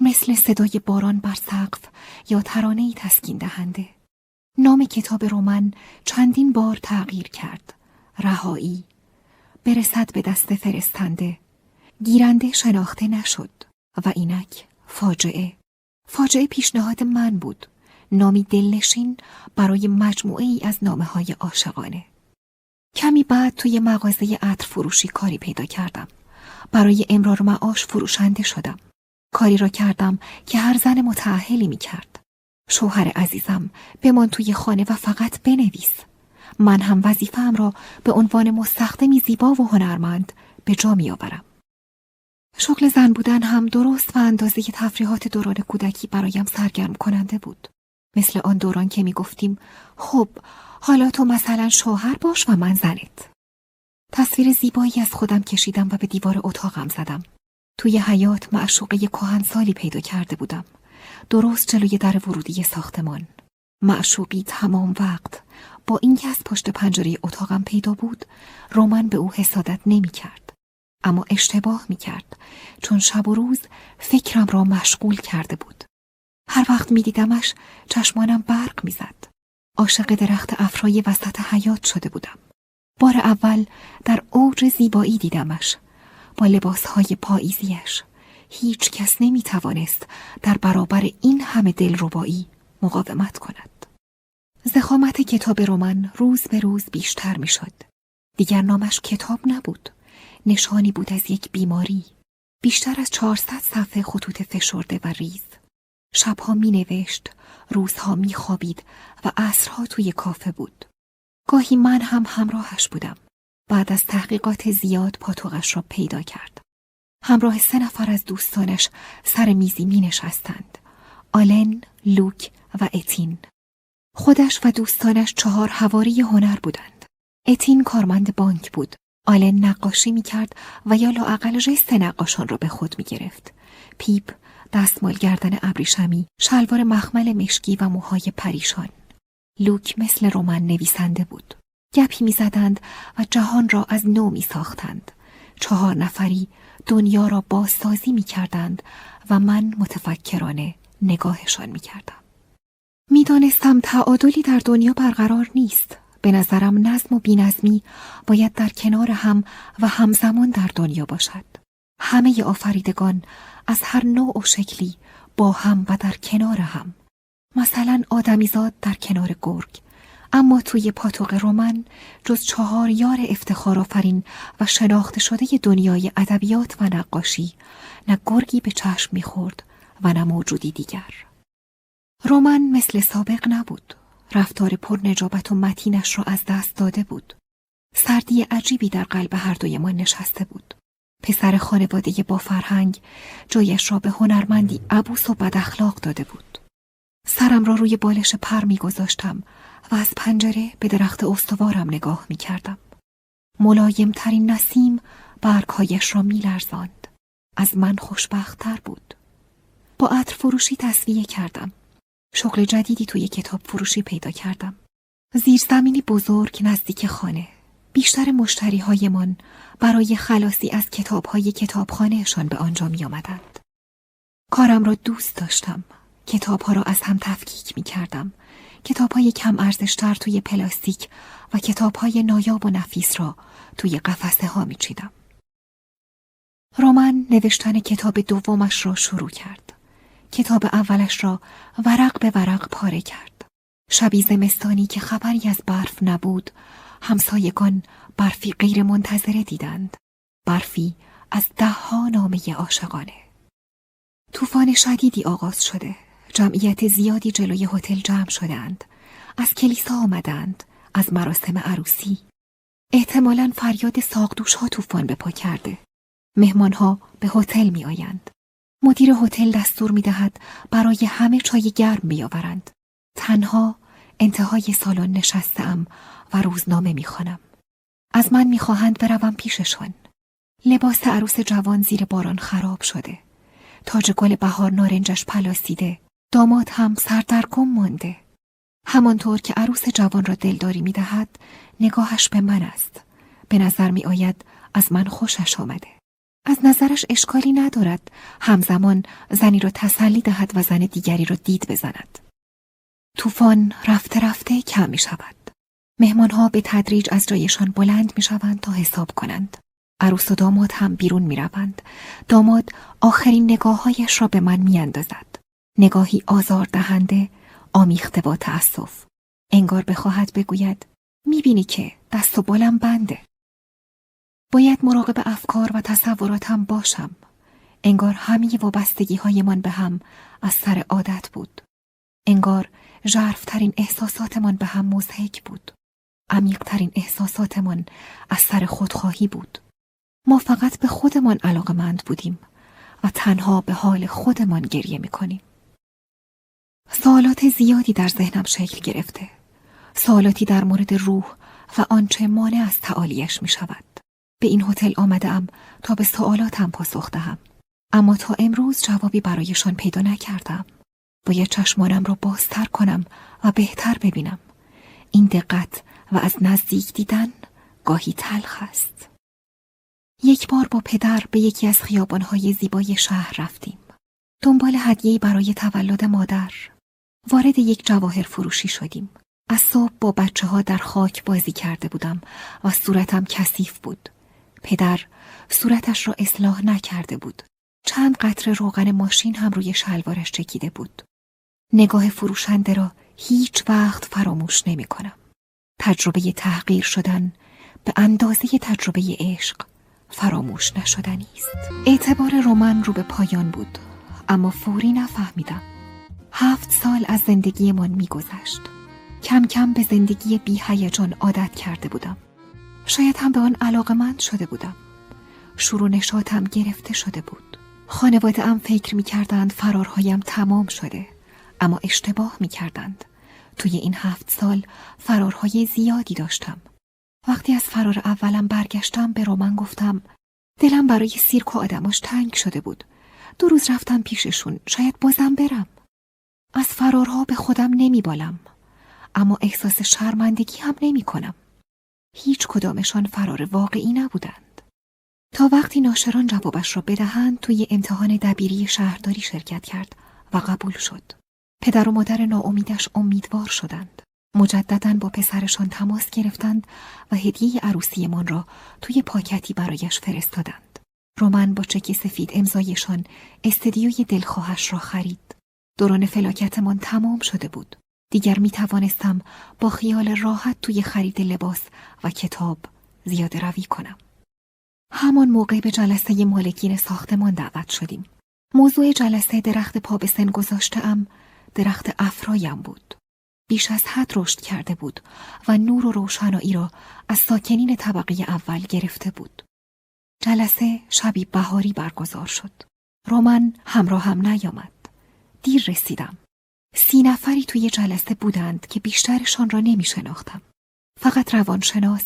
مثل صدای باران بر سقف یا ترانه ای تسکین دهنده. نام کتاب رومن چندین بار تغییر کرد. رهایی برسد به دست فرستنده گیرنده شناخته نشد و اینک فاجعه فاجعه پیشنهاد من بود. نامی دلنشین برای مجموعه ای از نامه های عاشقانه. کمی بعد توی مغازه عطر فروشی کاری پیدا کردم. برای امرار معاش فروشنده شدم. کاری را کردم که هر زن متعهلی می کرد شوهر عزیزم بمان توی خانه و فقط بنویس. من هم وظیفه‌ام را به عنوان مستخدمی زیبا و هنرمند به جا می آورم. شغل زن بودن هم درست و اندازه تفریحات دوران کودکی برایم سرگرم کننده بود. مثل آن دوران که می گفتیم خب حالا تو مثلا شوهر باش و من زنت. تصویر زیبایی از خودم کشیدم و به دیوار اتاقم زدم. توی حیات معشوقه کهنسالی پیدا کرده بودم. درست جلوی در ورودی ساختمان. معشوقی تمام وقت با اینکه از پشت پنجره اتاقم پیدا بود رومن به او حسادت نمی کرد. اما اشتباه می کرد چون شب و روز فکرم را مشغول کرده بود. هر وقت می دیدمش چشمانم برق می زد. عاشق درخت افرای وسط حیات شده بودم. بار اول در اوج زیبایی دیدمش با لباسهای پاییزیش. هیچ کس نمی توانست در برابر این همه دلربایی مقاومت کند. زخامت کتاب رمان روز به روز بیشتر می شد. دیگر نامش کتاب نبود. نشانی بود از یک بیماری. بیشتر از چهارصد صفحه خطوط فشرده و ریز. شبها می نوشت، روزها می خوابید و عصرها توی کافه بود. گاهی من هم همراهش بودم. بعد از تحقیقات زیاد پاتوقش را پیدا کرد. همراه سه نفر از دوستانش سر میزی می نشستند. آلن، لوک و اتین. خودش و دوستانش چهار هواری هنر بودند. اتین کارمند بانک بود. آلن نقاشی می کرد و یا لااقل ژست نقاشان را به خود می گرفت. پیپ دستمال گردن ابریشمی، شلوار مخمل مشکی و موهای پریشان. لوک مثل رومن نویسنده بود. گپی می‌زدند و جهان را از نو می ساختند. چهار نفری دنیا را بازسازی می کردند و من متفکرانه نگاهشان می کردم. می‌دانستم تعادلی در دنیا برقرار نیست. به نظرم نظم و بینظمی باید در کنار هم و همزمان در دنیا باشد. همه آفریدگان از هر نوع و شکلی با هم و در کنار هم. مثلا آدمیزاد در کنار گرگ. اما توی پاتوق رومن جز چهار یار افتخار آفرین و شناخته شده دنیای ادبیات و نقاشی نه گرگی به چشم می‌خورد و نه موجودی دیگر. رومن مثل سابق نبود. رفتار پر نجابت و متینش را از دست داده بود. سردی عجیبی در قلب هر دوی ما نشسته بود. پسر خانواده با فرهنگ جایش را به هنرمندی عبوس و بد اخلاق داده بود. سرم را روی بالش پر می گذاشتم و از پنجره به درخت استوارم نگاه می کردم. ملایم ترین نسیم برگهایش را می لرزاند. از من خوشبختتر بود. با عطر فروشی تصویه کردم. شغل جدیدی توی کتاب فروشی پیدا کردم. زیرزمینی بزرگ نزدیک خانه. بیشتر مشتری هایمان برای خلاصی از کتاب های کتابخانهشان به آنجا می آمدند. کارم را دوست داشتم. کتاب ها را از هم تفکیک می کردم. کتاب های کم ارزشتر توی پلاستیک و کتاب های نایاب و نفیس را توی قفسه ها می چیدم. رومن نوشتن کتاب دومش را شروع کرد. کتاب اولش را ورق به ورق پاره کرد. شبی زمستانی که خبری از برف نبود، همسایگان برفی غیر منتظره دیدند. برفی از دهها نامه عاشقانه. طوفان شدیدی آغاز شده. جمعیت زیادی جلوی هتل جمع شدند. از کلیسا آمدند. از مراسم عروسی. احتمالا فریاد ساقدوش ها طوفان به پا کرده. مهمان ها به هتل می آیند. مدیر هتل دستور می دهد برای همه چای گرم بیاورند. تنها انتهای سالن نشستم و روزنامه می‌خوانم. از من می‌خواهند بروم پیششان. لباس عروس جوان زیر باران خراب شده. تاج گل بهار نارنجش پلاسیده. داماد هم سردرگم مانده. همانطور که عروس جوان را دلداری می‌دهد نگاهش به من است. به نظر می آید از من خوشش آمده. از نظرش اشکالی ندارد همزمان زنی را تسلی دهد و زن دیگری را دید بزند. طوفان رفته رفته کم می شود. مهمان ها به تدریج از جایشان بلند می شوند تا حساب کنند. عروس و داماد هم بیرون می روند. داماد آخرین نگاههایش را به من می اندازد. نگاهی آزار دهنده آمیخته با تأسف. انگار بخواهد بگوید می بینی که دست و بالم بنده. باید مراقب افکار و تصوراتم باشم. انگار همه وابستگی هایمان به هم از سر عادت بود. انگار ژرفترین احساساتمان به هم مزهک بود. عمیقترین احساساتمان از سر خودخواهی بود. ما فقط به خودمان علاقمند بودیم و تنها به حال خودمان گریه می‌کنیم. سوالات زیادی در ذهنم شکل گرفته. سوالاتی در مورد روح و آنچه مانع از تعالیش می شود. به این هتل آمدم تا به سوالاتم پاسخ دهم. اما تا امروز جوابی برایشان پیدا نکردم. باید چشمانم را بازتر کنم و بهتر ببینم. این دقت و از نزدیک دیدن گاهی تلخ است. یک بار با پدر به یکی از خیابانهای زیبای شهر رفتیم. دنبال هدیه‌ای برای تولد مادر. وارد یک جواهر فروشی شدیم. از صبح با بچه ها در خاک بازی کرده بودم و صورتم کثیف بود. پدر صورتش را اصلاح نکرده بود. چند قطر روغن ماشین هم روی شلوارش چکیده بود. نگاه فروشنده را هیچ وقت فراموش نمی کنم. تجربه تحقیر شدن به اندازه تجربه عشق فراموش نشدنی است. اعتبار رومن رو به پایان بود اما فوری نفهمیدم. هفت سال از زندگیمان میگذشت. کم کم به زندگی بی هیجان عادت کرده بودم. شاید هم به آن علاقمند شده بودم. شروع نشاتم گرفته شده بود. خانواده ام فکر می کردند فرارهایم تمام شده. اما اشتباه می کردند. توی این هفت سال فرارهای زیادی داشتم. وقتی از فرار اولم برگشتم به رومن گفتم دلم برای سیرک و آدماش تنگ شده بود. دو روز رفتم پیششون. شاید بازم برم. از فرارها به خودم نمی بالم. اما احساس شرمندگی هم نمی کنم. هیچ کدامشان فرار واقعی نبودند. تا وقتی ناشران جوابش را بدهند توی امتحان دبیری شهرداری شرکت کرد و قبول شد. پدر و مادر ناامیدش امیدوار شدند. مجددا با پسرشان تماس گرفتند و هدیه عروسیمان را توی پاکتی برایش فرستادند. رومن با چک سفید امضایشان استدیوی دلخواهش را خرید. دوران فلاکتمان تمام شده بود. دیگر می توانستم با خیال راحت توی خرید لباس و کتاب زیاده روی کنم. همان موقع به جلسه مالکین ساختمان دعوت شدیم. موضوع جلسه درخت پا به سن گذاشته ام درخت افرایم بود. بیش از حد رشد کرده بود و نور و روشنایی را از ساکنین طبقه اول گرفته بود. جلسه شبی بهاری برگزار شد. رومن همراه هم نیامد. دیر رسیدم. سی نفری توی جلسه بودند که بیشترشان را نمی شناختم. فقط روانشناس،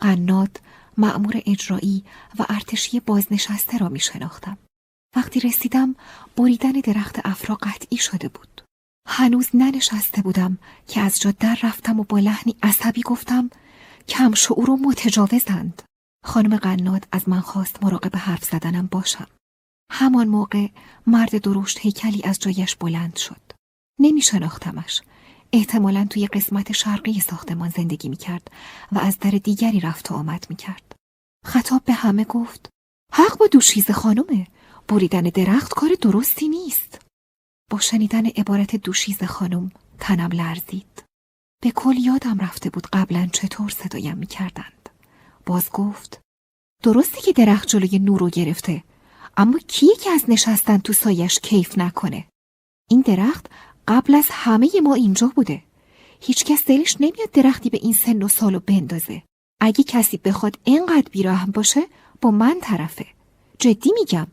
قناد، معمور اجرایی و ارتشی بازنشسته را می شناختم. وقتی رسیدم بریدن درخت افرا قطعی شده بود. هنوز ننشسته بودم که از جا در رفتم و با لحنی عصبی گفتم کم شعور و متجاوزند. خانم قناد از من خواست مراقب حرف زدنم باشم. همان موقع مرد درشت هیکلی از جایش بلند شد. نمی شناختمش. احتمالا توی قسمت شرقی ساختمان زندگی می کرد و از در دیگری رفت و آمد می کرد. خطاب به همه گفت حق با دوشیز خانمه. بریدن درخت کار درستی نیست. با شنیدن عبارت دوشیز خانم تنم لرزید. به کل یادم رفته بود قبلا چطور صدایم می کردند. باز گفت درسته که درخت جلوی نور رو گرفته اما کیه که از نشستن تو سایش کیف نکنه؟ این درخت قبل از همه ما اینجا بوده. هیچکس دلش نمیاد درختی به این سن و سالو بندازه. اگه کسی بخواد اینقدر بیرحم باشه با من طرفه. جدی میگم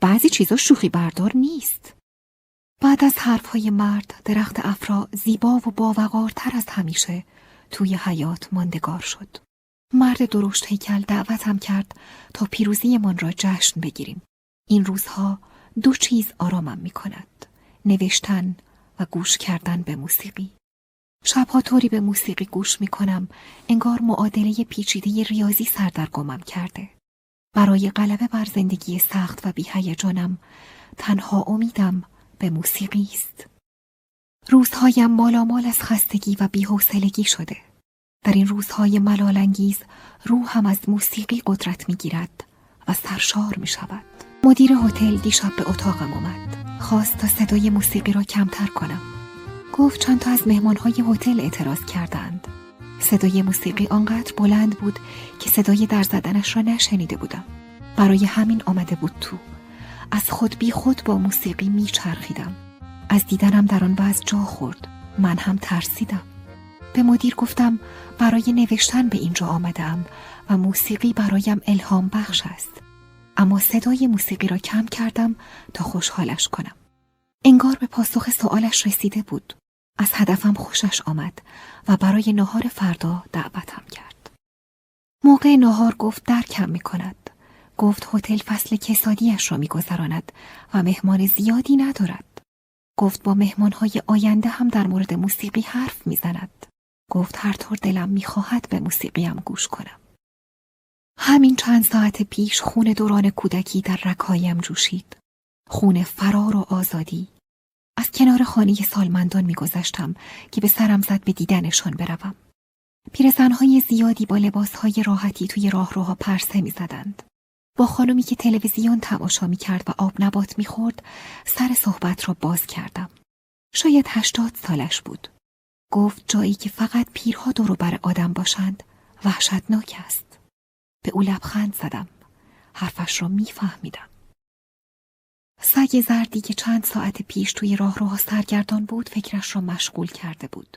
بعضی چیزا شوخی بردار نیست. بعد از حرفهای مرد درخت افرا زیبا و باوقارتر از همیشه توی حیات ماندگار شد. مرد درشت هیکل دعوتم کرد تا پیروزیمان را جشن بگیریم. این روزها دو چیز آرامم می کند. نوشتن و گوش کردن به موسیقی. شبها طوری به موسیقی گوش می کنم انگار معادله پیچیده ریاضی سردرگمم کرده. برای غلبه بر زندگی سخت و بیهیجانم تنها امیدم به موسیقی است. روزهایم مالامال از خستگی و بیحوصلگی شده. در این روزهای ملالانگیز روحم از موسیقی قدرت می گیرد و سرشار می شود. مدیر هتل دیشب به اتاقم آمد. خواست تا صدای موسیقی را کمتر کنم. گفت چند تا از مهمانهای هتل اعتراض کردند. صدای موسیقی آنقدر بلند بود که صدای در زدنش را نشنیده بودم. برای همین آمده بود تو. از خود بی خود با موسیقی میچرخیدم. از دیدنم در آن وضع جا خورد. من هم ترسیدم. به مدیر گفتم برای نوشتن به اینجا آمدم و موسیقی برایم الهام بخش است. اما صدای موسیقی را کم کردم تا خوشحالش کنم. انگار به پاسخ سوالش رسیده بود. از هدفم خوشش آمد و برای نهار فردا دعوتم کرد. موقع نهار گفت درکم می کند. گفت هتل فصل کسادیش را میگذراند و مهمان زیادی ندارد. گفت با مهمانهای آینده هم در مورد موسیقی حرف می‌زند. گفت هر طور دلم می‌خواهد به موسیقیم گوش کنم. همین چند ساعت پیش خون دوران کودکی در رکایم جوشید. خون فرار و آزادی. از کنار خانه سالمندان میگذشتم که به سرم زد به دیدنشان بروم. پیرزنهای زیادی با لباسهای راحتی توی راهروها پرسه می‌زدند. با خانمی که تلویزیون تماشا می کرد و آب نبات می خورد سر صحبت را باز کردم. شاید هشتاد سالش بود. گفت جایی که فقط پیرها دور بر آدم باشند وحشتناک است. به او لبخند زدم. حرفش را میفهمیدم. سگ زردی که چند ساعت پیش توی راهروها سرگردان بود فکرش را مشغول کرده بود.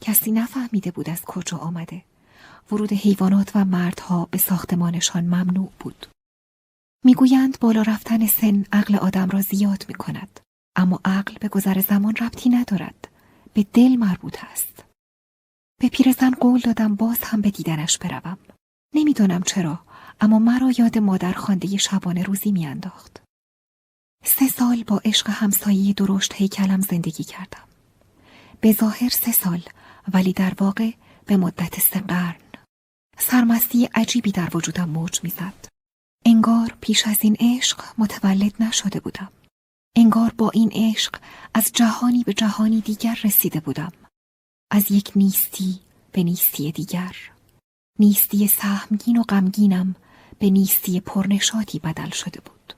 کسی نفهمیده بود از کجا آمده. ورود حیوانات و مردها به ساختمانشان ممنوع بود. می‌گویند بالا رفتن سن عقل آدم را زیاد می کند. اما عقل به گذر زمان ربطی ندارد. به دل مربوط است. به پیرزن قول دادم باز هم به دیدنش بروم. نمی‌دانم چرا اما مرا یاد مادر خانده شبانه روزی میانداخت. سه سال با عشق همسایه درشت هیکلم زندگی کردم. به ظاهر سه سال ولی در واقع به مدت سه قرن. سرمستی عجیبی در وجودم موج می‌زد. انگار پیش از این عشق متولد نشده بودم. انگار با این عشق از جهانی به جهانی دیگر رسیده بودم. از یک نیستی به نیستی دیگر. نیستی سهمگین و غمگینم به نیستی پرنشاتی بدل شده بود.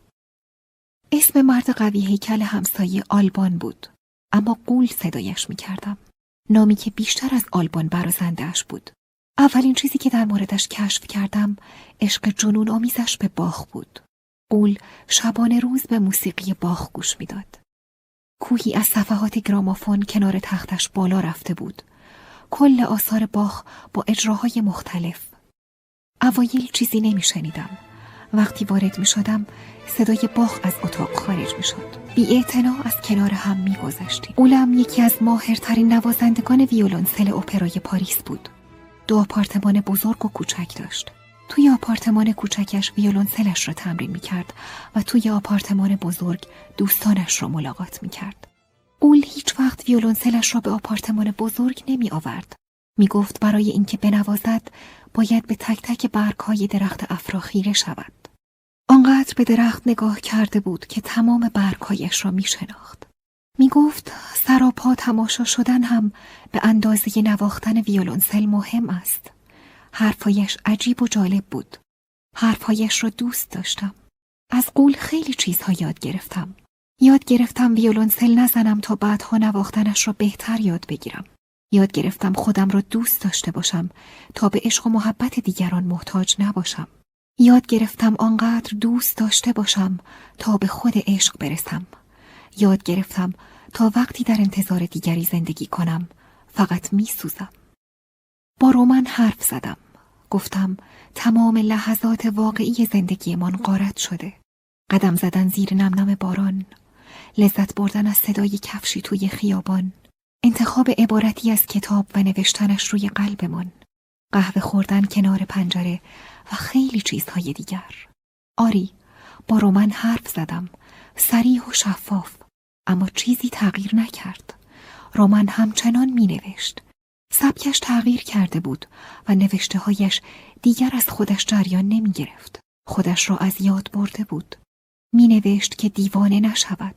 اسم مرد قوی هیکل همسایه آلبان بود. اما قول صدایش می کردم. نامی که بیشتر از آلبان برازندهش بود. اولین چیزی که در موردش کشف کردم عشق جنون آمیزش به باخ بود. قول شبانه روز به موسیقی باخ گوش می‌داد. کوهی از صفحات گرامافون کنار تختش بالا رفته بود. کل آثار باخ با اجراهای مختلف. اوایل چیزی نمی شنیدم. وقتی وارد می شدم صدای باخ از اتاق خارج می شد. بی از کنار هم می گذشتیم. اولم یکی از ماهرترین نوازندگان ویولونسل اپرای پاریس بود. دو آپارتمان بزرگ و کوچک داشت. توی آپارتمان کوچکش ویولونسلش را تمرین می کرد و توی آپارتمان بزرگ دوستانش را ملاقات می کرد. اول هیچ وقت ویولونسلش را به آپارتمان بزرگ نمی آورد. می گفت برای اینکه بنوازد باید به تک تک برگ درخت افرا خیره شود. آنقدر به درخت نگاه کرده بود که تمام برگهایش را می شناخت. می گفت سراپا تماشا شدن هم به اندازه نواختن ویولونسل مهم است. حرفایش عجیب و جالب بود. حرفایش را دوست داشتم. از قول خیلی چیزها یاد گرفتم. یاد گرفتم ویولونسل نزنم تا بعدها نواختنش را بهتر یاد بگیرم. یاد گرفتم خودم را دوست داشته باشم تا به عشق و محبت دیگران محتاج نباشم. یاد گرفتم آنقدر دوست داشته باشم تا به خود عشق برسم. یاد گرفتم تا وقتی در انتظار دیگری زندگی کنم فقط می سوزم. با رومن حرف زدم. گفتم تمام لحظات واقعی زندگیمان قارت شده. قدم زدن زیر نمنم باران. لذت بردن از صدای کفشی توی خیابان انتخاب عبارتی از کتاب و نوشتنش روی قلبمان قهوه خوردن کنار پنجره و خیلی چیزهای دیگر آری با رومن حرف زدم سریح و شفاف اما چیزی تغییر نکرد رومن همچنان می نوشت سبکش تغییر کرده بود و نوشته هایش دیگر از خودش جریان نمی گرفت. خودش را از یاد برده بود. می نوشت که دیوانه نشود.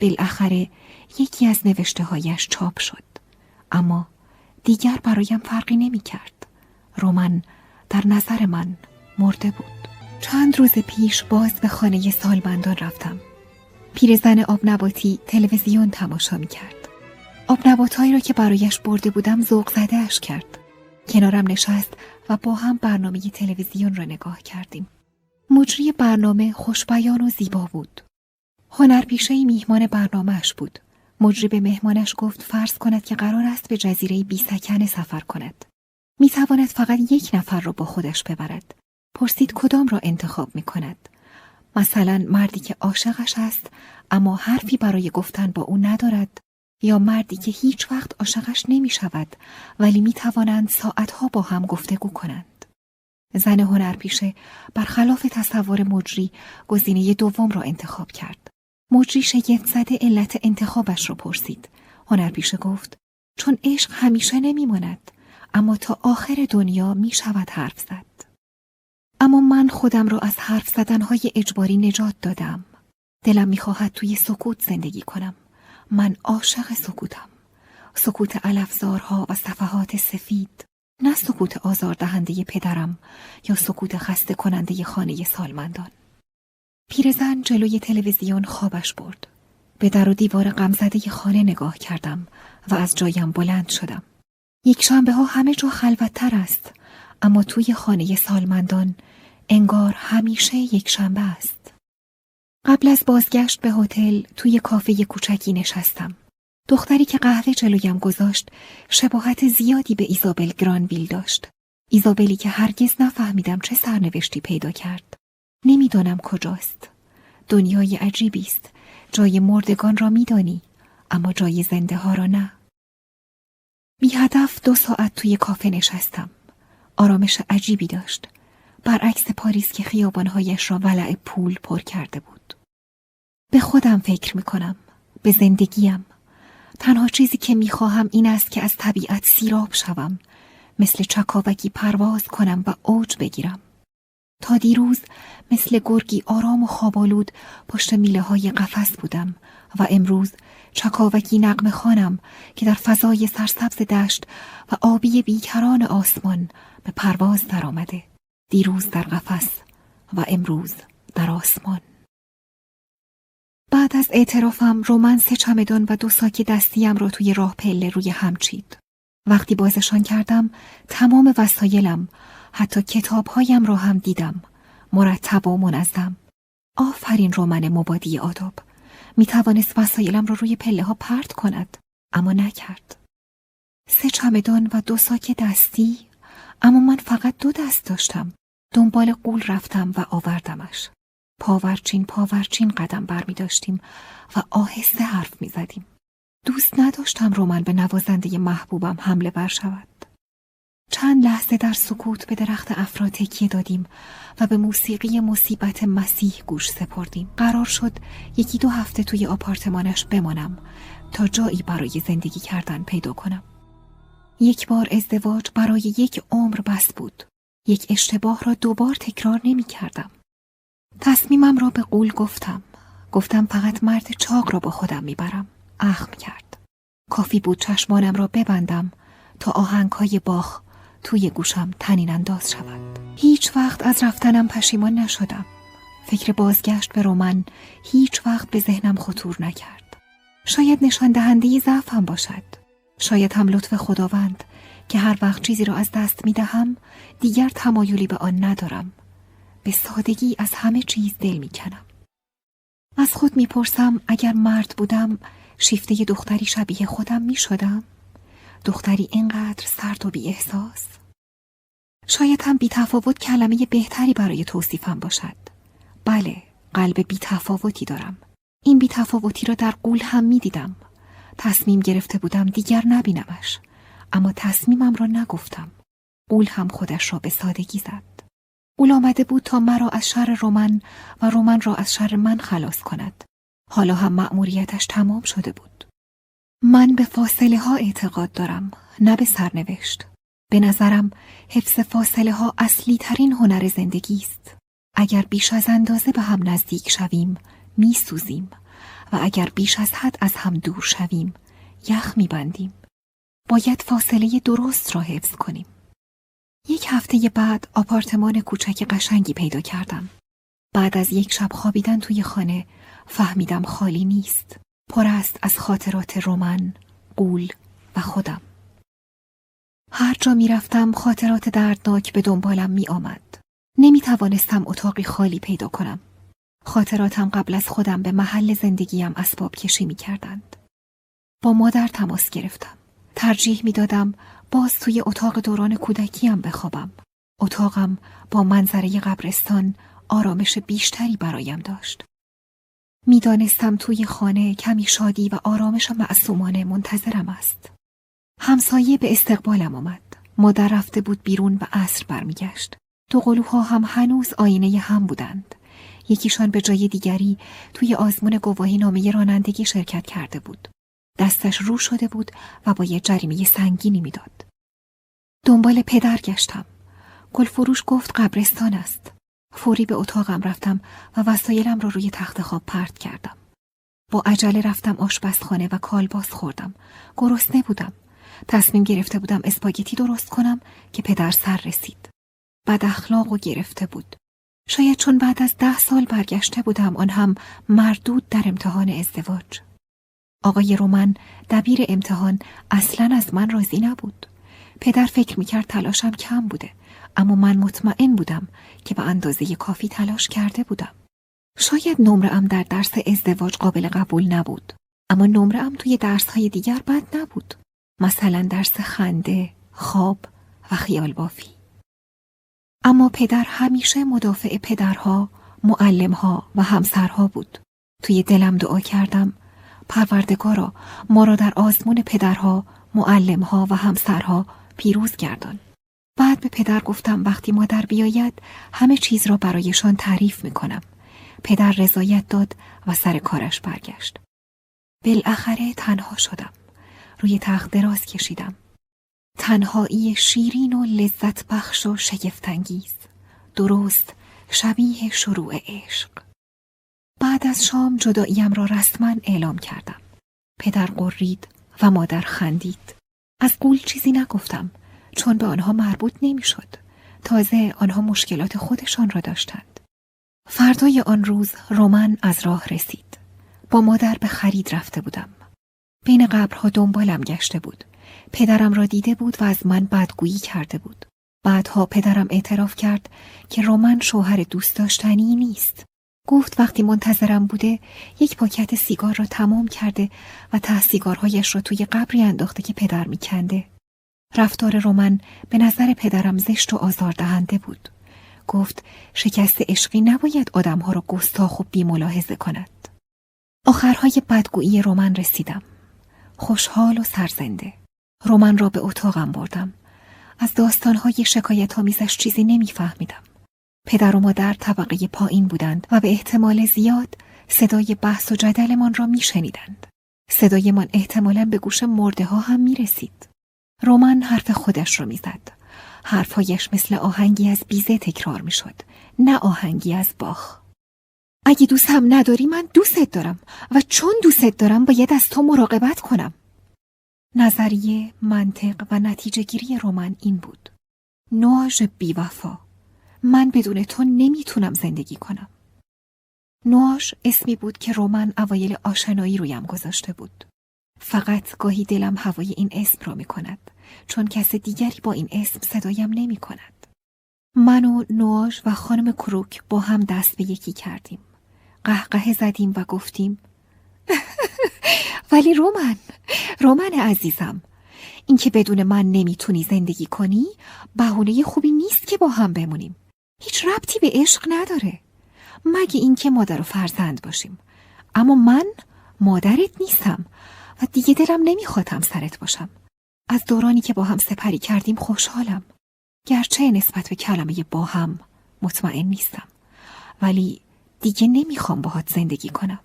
بالاخره یکی از نوشته هایش چاپ شد. اما دیگر برایم فرقی نمی کرد. رومن در نظر من مرده بود. چند روز پیش باز به خانه سالمندان رفتم. پیرزن آب نباتی تلویزیون تماشا می کرد. آب نباتهایی را که برایش برده بودم ذوق زده اش کرد. کنارم نشست و با هم برنامه تلویزیون را نگاه کردیم. مجری برنامه خوشبیان و زیبا بود. هنرپیشه میهمان برنامهش بود. مجری به مهمانش گفت فرض کند که قرار است به جزیره بیسکن سفر کند. می تواند فقط یک نفر را با خودش ببرد. پرسید کدام را انتخاب می کند. مثلا مردی که عاشقش است اما حرفی برای گفتن با او ندارد یا مردی که هیچ وقت عاشقش نمی شود ولی می توانند ساعتها با هم گفتگو کنند. زن هنرپیشه برخلاف تصور مجری گزینه دوم را انتخاب کرد. مجری شگفت زده علت انتخابش را پرسید. هنرپیشه گفت چون عشق همیشه نمیماند اما تا آخر دنیا می شود حرف زد. اما من خودم را از حرف زدنهای اجباری نجات دادم. دلم می‌خواهد توی سکوت زندگی کنم. من عاشق سکوتم. سکوت علفزارها و صفحات سفید. نه سکوت آزاردهنده پدرم یا سکوت خسته کننده خانه سالمندان. پیرزن جلوی تلویزیون خوابش برد. به در و دیوار غمزده خانه نگاه کردم و از جایم بلند شدم. یک شنبه ها همه جا خلوتتر است اما توی خانه سالمندان انگار همیشه یک شنبه است. قبل از بازگشت به هتل توی کافه کوچکی نشستم. دختری که قهوه جلویم گذاشت شباهت زیادی به ایزابل گرانویل داشت. ایزابلی که هرگز نفهمیدم چه سرنوشتی پیدا کرد. نمی‌دانم کجاست. دنیای عجیبی است. جای مردگان را میدانی اما جای زنده ها را نه. بی هدف دو ساعت توی کافه نشستم. آرامش عجیبی داشت. برعکس پاریس که خیابانهایش را ولع پول پر کرده بود. به خودم فکر می کنم. به زندگیم. تنها چیزی که می خواهم این است که از طبیعت سیراب شوم. مثل چکاوکی پرواز کنم و اوج بگیرم. تا دیروز مثل گرگی آرام و خوابالود پشت میله های قفس بودم و امروز چکاوکی نقم خانم که در فضای سرسبز دشت و آبی بیکران آسمان به پرواز درآمده دیروز در قفس و امروز در آسمان بعد از اعترافم رومن سه چمدان و دو ساک دستیم را توی راه پله روی هم چید. وقتی بازشان کردم تمام وسایلم حتی کتابهایم را هم دیدم. مرتب و منظم. آفرین رومن مبادی آداب. می توانست وسایلم را روی پله ها پرت کند اما نکرد. سه چمدان و دو ساک دستی اما من فقط دو دست داشتم. دنبال قول رفتم و آوردمش. پاورچین پاورچین قدم بر می داشتیم و آهسته حرف می زدیم. دوست نداشتم رومن به نوازنده محبوبم حمله بر شود. چند لحظه در سکوت به درخت افرا تکیه دادیم و به موسیقی مصیبت مسیح گوش سپردیم. قرار شد یکی دو هفته توی آپارتمانش بمانم تا جایی برای زندگی کردن پیدا کنم. یک بار ازدواج برای یک عمر بس بود. یک اشتباه را دوبار تکرار نمی کردم. تصمیمم را به قول گفتم. گفتم فقط مرد چاق را با خودم می‌برم. اخم کرد. کافی بود چشمانم را ببندم تا آهنگ های باخ توی گوشم تنین انداز شود. هیچ وقت از رفتنم پشیمان نشدم. فکر بازگشت به رومن هیچ وقت به ذهنم خطور نکرد. شاید نشان دهنده ضعفم باشد. شاید هم لطف خداوند که هر وقت چیزی را از دست می دهم دیگر تمایلی به آن ندارم. به سادگی از همه چیز دل می کنم. از خود می پرسم اگر مرد بودم شیفته دختری شبیه خودم می شدم؟ دختری اینقدر سرد و بی احساس؟ شاید هم بی تفاوت کلمه بهتری برای توصیفم باشد. بله، قلب بی تفاوتی دارم. این بیتفاوتی را در قول هم می دیدم. تصمیم گرفته بودم دیگر نبینمش. اما تصمیمم را نگفتم. قول هم خودش را به سادگی زد. قول آمده بود تا مرا از شر رومن و رومن را از شر من خلاص کند. حالا هم مأموریتش تمام شده بود. من به فاصله ها اعتقاد دارم نه به سرنوشت. به نظرم حفظ فاصله ها اصلی ترین هنر زندگی است. اگر بیش از اندازه به هم نزدیک شویم می سوزیم و اگر بیش از حد از هم دور شویم یخ می بندیم. باید فاصله درست را حفظ کنیم. یک هفته بعد آپارتمان کوچک قشنگی پیدا کردم. بعد از یک شب خوابیدن توی خانه فهمیدم خالی نیست. پر است از خاطرات رومن، قول و خودم. هر جا می رفتم خاطرات دردناک به دنبالم می آمد. نمی توانستم اتاقی خالی پیدا کنم. خاطراتم قبل از خودم به محل زندگیم اسباب کشی می کردند. با مادر تماس گرفتم. ترجیح می دادم باز توی اتاق دوران کودکیم بخوابم. اتاقم با منظره قبرستان آرامش بیشتری برایم داشت. می‌دانستم توی خانه کمی شادی و آرامش معصومانه منتظرم است. همسایه به استقبالم آمد. مادر رفته بود بیرون و عصر برمیگشت. دو قلوها هم هنوز آینه هم بودند. یکیشان به جای دیگری توی آزمون گواهی نامه رانندگی شرکت کرده بود. دستش رو شده بود و با یه جریمه سنگینی می‌داد. دنبال پدر گشتم. گلفروش گفت قبرستان است. فوری به اتاقم رفتم و وسایلم را روی تخت خواب پرت کردم. با عجله رفتم آشپزخانه و کالباس خوردم. گرسنه بودم. تصمیم گرفته بودم اسپاگتی درست کنم که پدر سر رسید. بد اخلاق و گرفته بود. شاید چون بعد از ده سال برگشته بودم آن هم مردود در امتحان ازدواج. آقای رومن دبیر امتحان اصلا از من راضی نبود. پدر فکر می‌کرد تلاشم کم بوده اما من مطمئن بودم که به اندازه کافی تلاش کرده بودم. شاید نمره در درس ازدواج قابل قبول نبود اما نمره توی درس های دیگر بد نبود. مثلا درس خنده، خواب و خیال بافی. اما پدر همیشه مدافع پدرها، معلمها و همسرها بود. توی دلم دعا کردم پروردگارا ما را در آزمون پدرها، معلمها و همسرها پیروز گردان. بعد به پدر گفتم وقتی مادر بیاید همه چیز را برایشان تعریف می کنم. پدر رضایت داد و سر کارش برگشت. بالاخره تنها شدم. روی تخت دراز کشیدم. تنهایی شیرین و لذت بخش و شگفتانگیز. درست شبیه شروع عشق. بعد از شام جداییم را رسما اعلام کردم. پدر قرید و مادر خندید. از قول چیزی نگفتم چون به آنها مربوط نمی‌شد. تازه آنها مشکلات خودشان را داشتند. فردای آن روز رومن از راه رسید. با مادر به خرید رفته بودم. بین قبرها دنبالم گشته بود. پدرم را دیده بود و از من بدگویی کرده بود. بعدها پدرم اعتراف کرد که رومن شوهر دوست داشتنی نیست. گفت وقتی منتظرم بوده یک پاکت سیگار را تمام کرده و ته سیگارهایش را توی قبری انداخته که پدر میکنده. رفتار رومن به نظر پدرم زشت و آزاردهنده بود. گفت شکست عشقی نباید آدمها را گستاخ و بیملاحظه کند. آخرهای بدگویی رومن رسیدم. خوشحال و سرزنده. رومن را به اتاقم بردم. از داستانهای شکایت آمیزش چیزی نمیفهمیدم. پدر و مادر طبقه پایین بودند و به احتمال زیاد صدای بحث و جدلمان را میشنیدند. صدایمان احتمالا به گوش مرده ها هم می رسید. رومن حرف خودش را می‌زد. حرفهایش مثل آهنگی از بیزه تکرار می‌شد. نه آهنگی از باخ. اگه دوست هم نداری من دوستت دارم و چون دوستت دارم باید از تو مراقبت کنم. نظریه، منطق و نتیجه گیری رومن این بود. نواژ بیوفا من بدون تو نمی‌تونم زندگی کنم. نواش اسمی بود که رومن اوایل آشنایی رویم گذاشته بود. فقط گاهی دلم هوای این اسم را می کند چون کس دیگری با این اسم صدایم نمی کند. من و نواش و خانم کروک با هم دست به یکی کردیم. قهقه زدیم و گفتیم ولی رومن رومن عزیزم اینکه بدون من نمی‌تونی زندگی کنی بهونه خوبی نیست که با هم بمونیم هیچ ربطی به عشق نداره مگه اینکه مادر و فرزند باشیم اما من مادرت نیستم و دیگه دلم نمی‌خواد سرت باشم از دورانی که با هم سپری کردیم خوشحالم. گرچه نسبت به کلمه با هم مطمئن نیستم. ولی دیگه نمی‌خوام باهات زندگی کنم.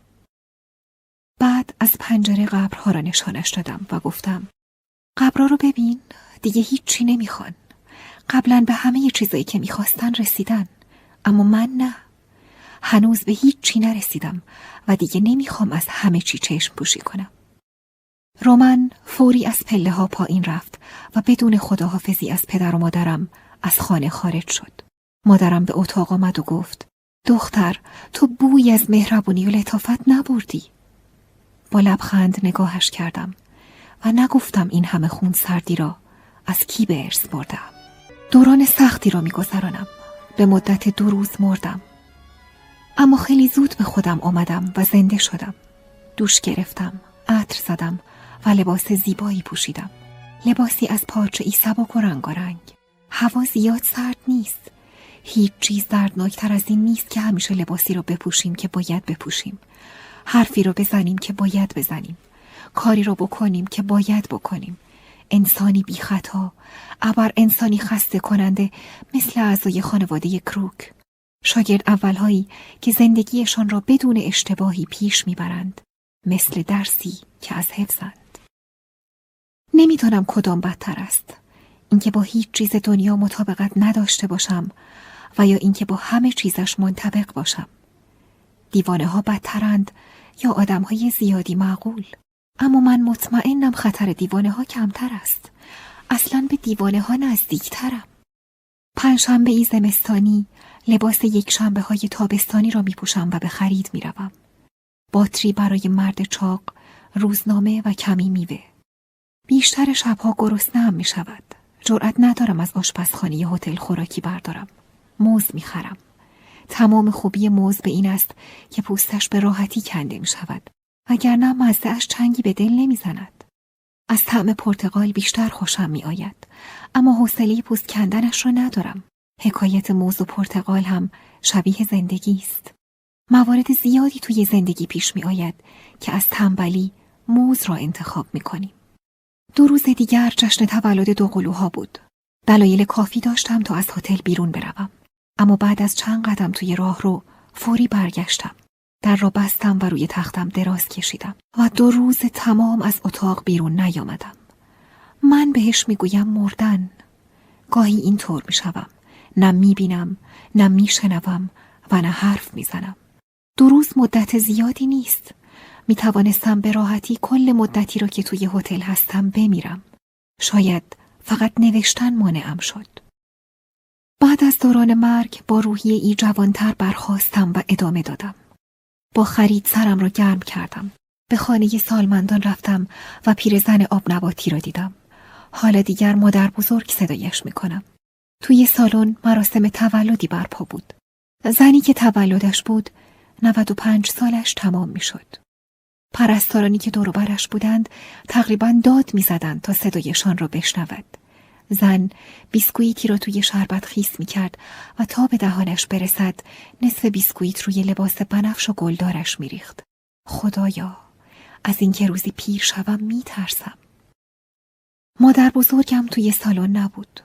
بعد از پنجره قبرها را نشانش دادم و گفتم قبرها رو ببین دیگه هیچی نمی‌خوان. قبلا به همه چیزایی که می‌خواستن رسیدن اما من نه. هنوز به هیچی نرسیدم و دیگه نمی‌خوام از همه چی چشم پوشی کنم. رومن فوری از پله ها پایین رفت و بدون خداحافظی از پدر و مادرم از خانه خارج شد. مادرم به اتاق آمد و گفت دختر تو بوی از مهربونی و لطافت نبردی. با لبخند نگاهش کردم و نگفتم این همه خون سردی را از کی به ارث بردم. دوران سختی را میگذرانم. به مدت دو روز مردم. اما خیلی زود به خودم آمدم و زنده شدم. دوش گرفتم، عطر زدم و لباس زیبایی پوشیدم. لباسی از پارچه ای سبک و رنگارنگ. هوا زیاد سرد نیست. هیچ چیز دردناکتر از این نیست که همیشه لباسی رو بپوشیم که باید بپوشیم. حرفی رو بزنیم که باید بزنیم. کاری رو بکنیم که باید بکنیم. انسانی بی خطا، ابر انسانی خسته کننده مثل اعضای خانواده کروک. شاگرد اولهایی که زندگیشان را بدون اشتباهی پیش می‌برند مثل درسی که از حفظند نمی‌دانم کدام بدتر است. اینکه با هیچ چیز دنیا مطابقت نداشته باشم و یا اینکه با همه چیزش منطبق باشم. دیوانه ها بدترند یا آدم های زیادی معقول. اما من مطمئنم خطر دیوانه ها کمتر است. اصلا به دیوانه ها نزدیکترم. پنجشنبه ای زمستانی لباس یک شنبه های تابستانی را می پوشم و به خرید می روم. باتری برای مرد چاق، روزنامه و کمی میوه. بیشتر شبها گرسنه‌ام می شود. جرأت ندارم از آشپزخانه هتل خوراکی بردارم. موز می خرم. تمام خوبی موز به این است که پوستش به راحتی کنده می شود. وگرنه مزه اش چنگی به دل نمی زند. از طعم پرتقال بیشتر خوشم می آید. اما حوصله پوست کندنش را ندارم. حکایت موز و پرتقال هم شبیه زندگی است. موارد زیادی توی زندگی پیش می آید که از تنبلی موز را انتخاب می کنیم. دو روز دیگر جشن تولد دو قلوها بود. دلایل کافی داشتم تا از هتل بیرون بروم. اما بعد از چند قدم توی راه رو فوری برگشتم. در را بستم و روی تختم دراز کشیدم و دو روز تمام از اتاق بیرون نیامدم. من بهش می‌گویم مردن. گاهی اینطور می‌شوم. نه می‌بینم، نه میشنوم و نه حرف می‌زنم. دو روز مدت زیادی نیست. می توانستم به راحتی کل مدتی را که توی هتل هستم بمیرم. شاید فقط نوشتن مانعم شد. بعد از دوران مرگ با روحیه ای جوانتر برخواستم و ادامه دادم. با خرید سرم را گرم کردم. به خانه سالمندان رفتم و پیرزن آب نباتی را دیدم. حالا دیگر مادر بزرگ صدایش می کنم. توی سالن مراسم تولدی برپا بود. زنی که تولدش بود 95 سالش تمام می شد. پرستارانی که دور برش بودند تقریبا داد می‌زدند تا صدایشان را بشنود. زن بیسکویتی را توی شربت خیس می کرد و تا به دهانش برسد نصف بیسکویت روی لباس بنفش و گلدارش می ریخت. خدایا از اینکه روزی پیر شوم می ترسم. مادر بزرگم توی سالن نبود.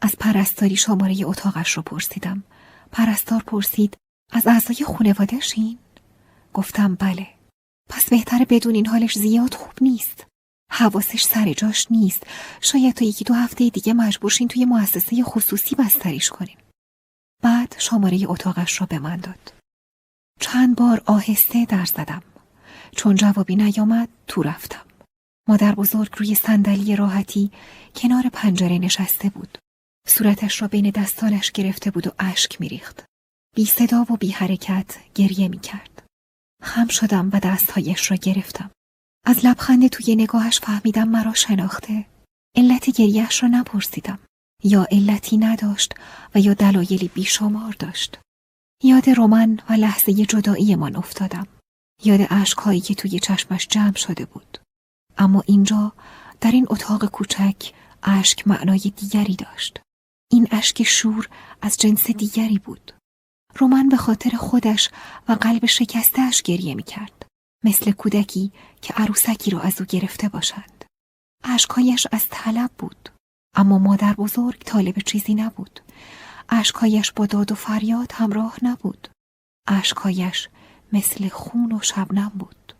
از پرستاری شماره اتاقش رو پرسیدم. پرستار پرسید از اعضای خانوادهشین؟ گفتم بله. پس بهتره بدون این حالش زیاد خوب نیست. حواسش سر جاش نیست. شاید تا یکی دو هفته دیگه مجبورشین توی مؤسسه خصوصی بستریش کنیم. بعد شماره اتاقش را به من داد. چند بار آهسته در زدم. چون جوابی نیامد تو رفتم. مادر بزرگ روی صندلی راحتی کنار پنجره نشسته بود. صورتش را بین دستانش گرفته بود و اشک میریخت. بی صدا و بی حرکت گریه می کرد. خم شدم و دستهایش را گرفتم. از لبخند توی نگاهش فهمیدم مرا شناخته. علت گریهش را نپرسیدم. یا علتی نداشت و یا دلایلی بیشمار داشت. یاد رومن و لحظه جدایی من افتادم. یاد عشقهایی که توی چشمش جمع شده بود. اما اینجا در این اتاق کوچک اشک معنای دیگری داشت. این اشک شور از جنس دیگری بود. رومن به خاطر خودش و قلب شکستهش گریه می کرد. مثل کودکی که عروسکی را از او گرفته باشند اشکهایش از طلب بود. اما مادر بزرگ طالب چیزی نبود. اشکهایش با داد و فریاد همراه نبود. اشکهایش مثل خون و شبنم بود.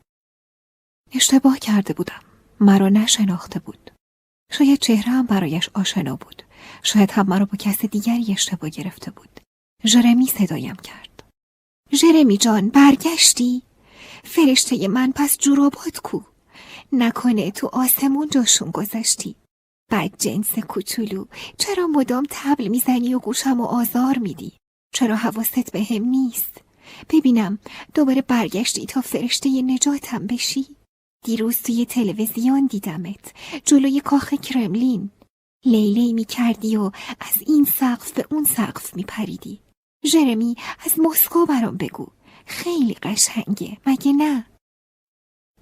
اشتباه کرده بودم. مرا نشناخته بود. شاید چهره هم برایش آشنا بود. شاید هم مرا با کس دیگری اشتباه گرفته بود. ژرمی صدایم کرد.
ژرمی جان برگشتی؟ فرشته من پس جورابات کو. نکنه تو آسمون جاشون گذاشتی. بد جنس کوچولو. چرا مدام تبل می‌زنی و گوشم و آزار میدی؟ چرا حواست به هم نیست؟ ببینم دوباره برگشتی تا فرشته نجاتم بشی. دیروز توی تلویزیون دیدمت. جلوی کاخ کرملین. لیلی می کردی و از این سقف به اون سقف می پریدی ژرمی از مسکو برام بگو. خیلی قشنگه. مگه نه؟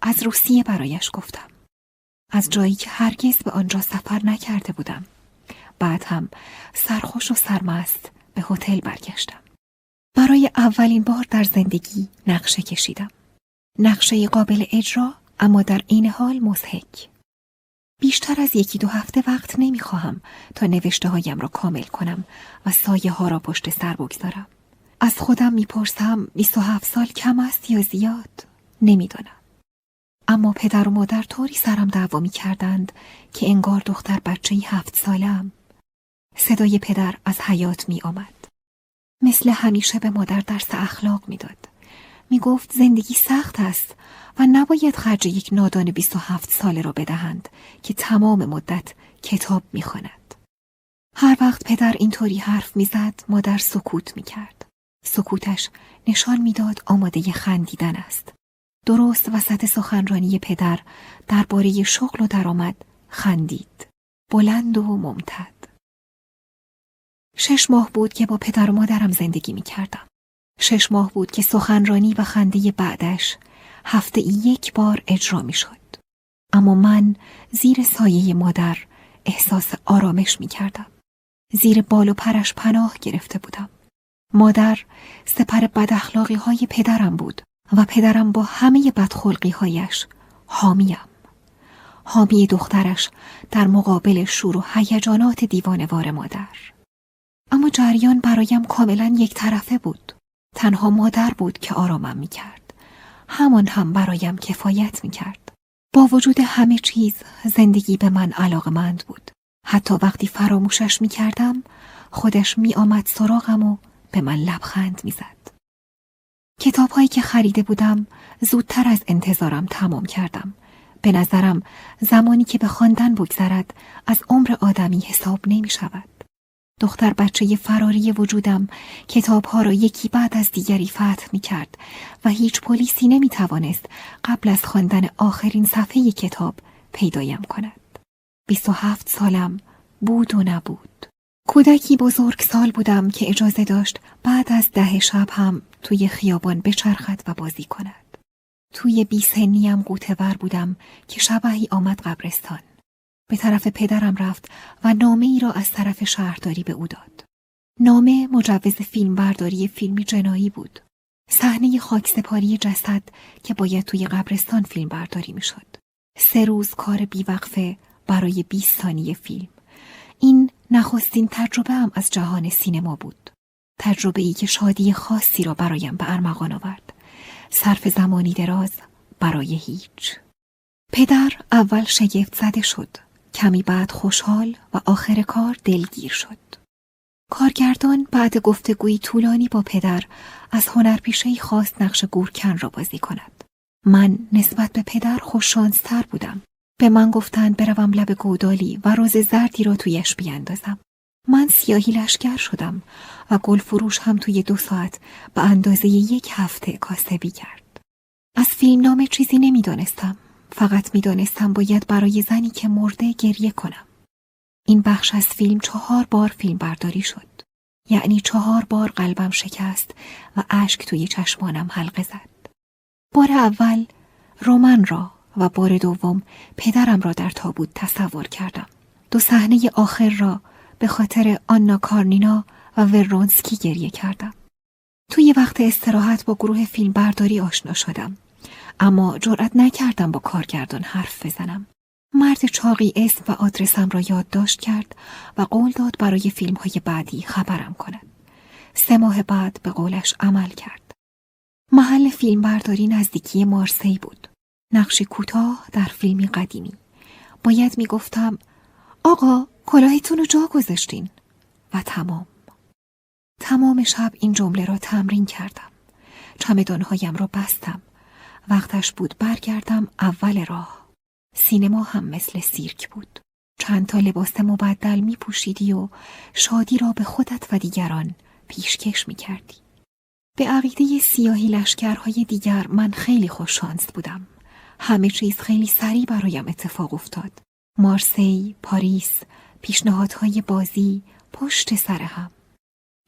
از روسیه برایش گفتم. از جایی که هرگز به آنجا سفر نکرده بودم. بعد هم سرخوش و سرمست به هتل برگشتم. برای اولین بار در زندگی نقشه کشیدم. نقشه قابل اجرا اما در این حال مزهک بیشتر از یکی دو هفته وقت نمی‌خواهم تا نوشته هایم را کامل کنم و سایه ها را پشت سر بگذارم. از خودم می‌پرسم 27 سال کم است یا زیاد؟ نمی‌دانم. اما پدر و مادر طوری سرم دعوا می کردند که انگار دختر بچه هفت سالم. صدای پدر از حیات می آمد. مثل همیشه به مادر درس اخلاق می‌داد. می گفت زندگی سخت است و نباید خرج یک نادان 27 ساله را بدهند که تمام مدت کتاب می‌خواند. هر وقت پدر اینطوری حرف می‌زد مادر سکوت می‌کرد. سکوتش نشان می‌داد آماده خندیدن است. درست وسط سخنرانی پدر درباره شغل و درآمد خندید. بلند و ممتد. شش ماه بود که با پدر و مادرم زندگی می کردم. شش ماه بود که سخنرانی و خنده بعدش هفته یک بار اجرا می شد. اما من زیر سایه مادر احساس آرامش می کردم. زیر بال و پرش پناه گرفته بودم. مادر سپر بداخلاقی های پدرم بود و پدرم با همه بدخلقی هایش حامیم. حامی دخترش در مقابل شور و هیجانات دیوانوار مادر. اما جریان برایم کاملا یک طرفه بود. تنها مادر بود که آرامم می کرد. همان هم برایم کفایت می کرد. با وجود همه چیز زندگی به من علاقمند بود. حتی وقتی فراموشش می کردم خودش می آمد سراغم و به من لبخند می زد. کتاب هایی که خریده بودم زودتر از انتظارم تمام کردم. به نظرم زمانی که به خواندن بگذرد از عمر آدمی حساب نمی شود. دختر بچه فراری وجودم کتابها را یکی بعد از دیگری فتح می کرد و هیچ پلیسی نمی توانست قبل از خواندن آخرین صفحه کتاب پیدایم کند. بیست و هفت سالم بود و نبود. کودکی بزرگ سال بودم که اجازه داشت بعد از ده شب هم توی خیابان بچرخد و بازی کند. توی بیسنیم قوتور بودم که شبهی آمد قبرستان. به طرف پدرم رفت و نامه ای را از طرف شهرداری به او داد. نامه مجوز فیلم برداری فیلمی جنایی بود. صحنه خاکسپاری جسد که باید توی قبرستان فیلم برداری می‌شد. سه روز کار بیوقفه برای 20 ثانیه فیلم. این نخستین تجربه هم از جهان سینما بود. تجربه ای که شادی خاصی را برایم به ارمغان آورد. صرف زمانی دراز برای هیچ. پدر اول شگفت زده شد. کمی بعد خوشحال و آخر کار دلگیر شد. کارگردان بعد گفتگویی طولانی با پدر از هنرپیشهای خواست نقش گورکن را بازی کند. من نسبت به پدر خوششانستر بودم. به من گفتند بروم لب گودالی و روز زردی را تویش بیاندازم. من سیاهی لشگر شدم و گل فروش هم توی دو ساعت به اندازه یک هفته کاسبی کرد. از فیلم نام چیزی نمی‌دانستم فقط می‌دانستم باید برای زنی که مرده گریه کنم. این بخش از فیلم چهار بار فیلم برداری شد. یعنی چهار بار قلبم شکست و اشک توی چشمانم حلقه زد. بار اول رومن را و بار دوم پدرم را در تابوت تصور کردم. دو صحنه آخر را به خاطر آنا کارنینا و ورونسکی گریه کردم. توی وقت استراحت با گروه فیلم برداری آشنا شدم. اما جرأت نکردم با کارگردان حرف بزنم. مرد چاقی اسم و آدرسم را یادداشت کرد و قول داد برای فیلم های بعدی خبرم کند. سه ماه بعد به قولش عمل کرد. محل فیلم برداری نزدیکی مارسی بود. نقش کوتاه در فیلمی قدیمی. باید می‌گفتم آقا کلاهتون رو جا گذاشتین. و تمام. تمام شب این جمله را تمرین کردم. چمدانهایم را بستم. وقتش بود برگردم اول راه سینما هم مثل سیرک بود چند تا لباس مبدل می پوشیدی و شادی را به خودت و دیگران پیشکش می کردی. به عقیده سیاهی لشکرهای دیگر من خیلی خوششانس بودم. همه چیز خیلی سریع برایم اتفاق افتاد. مارسی، پاریس، پیشنهادهای بازی پشت سر هم.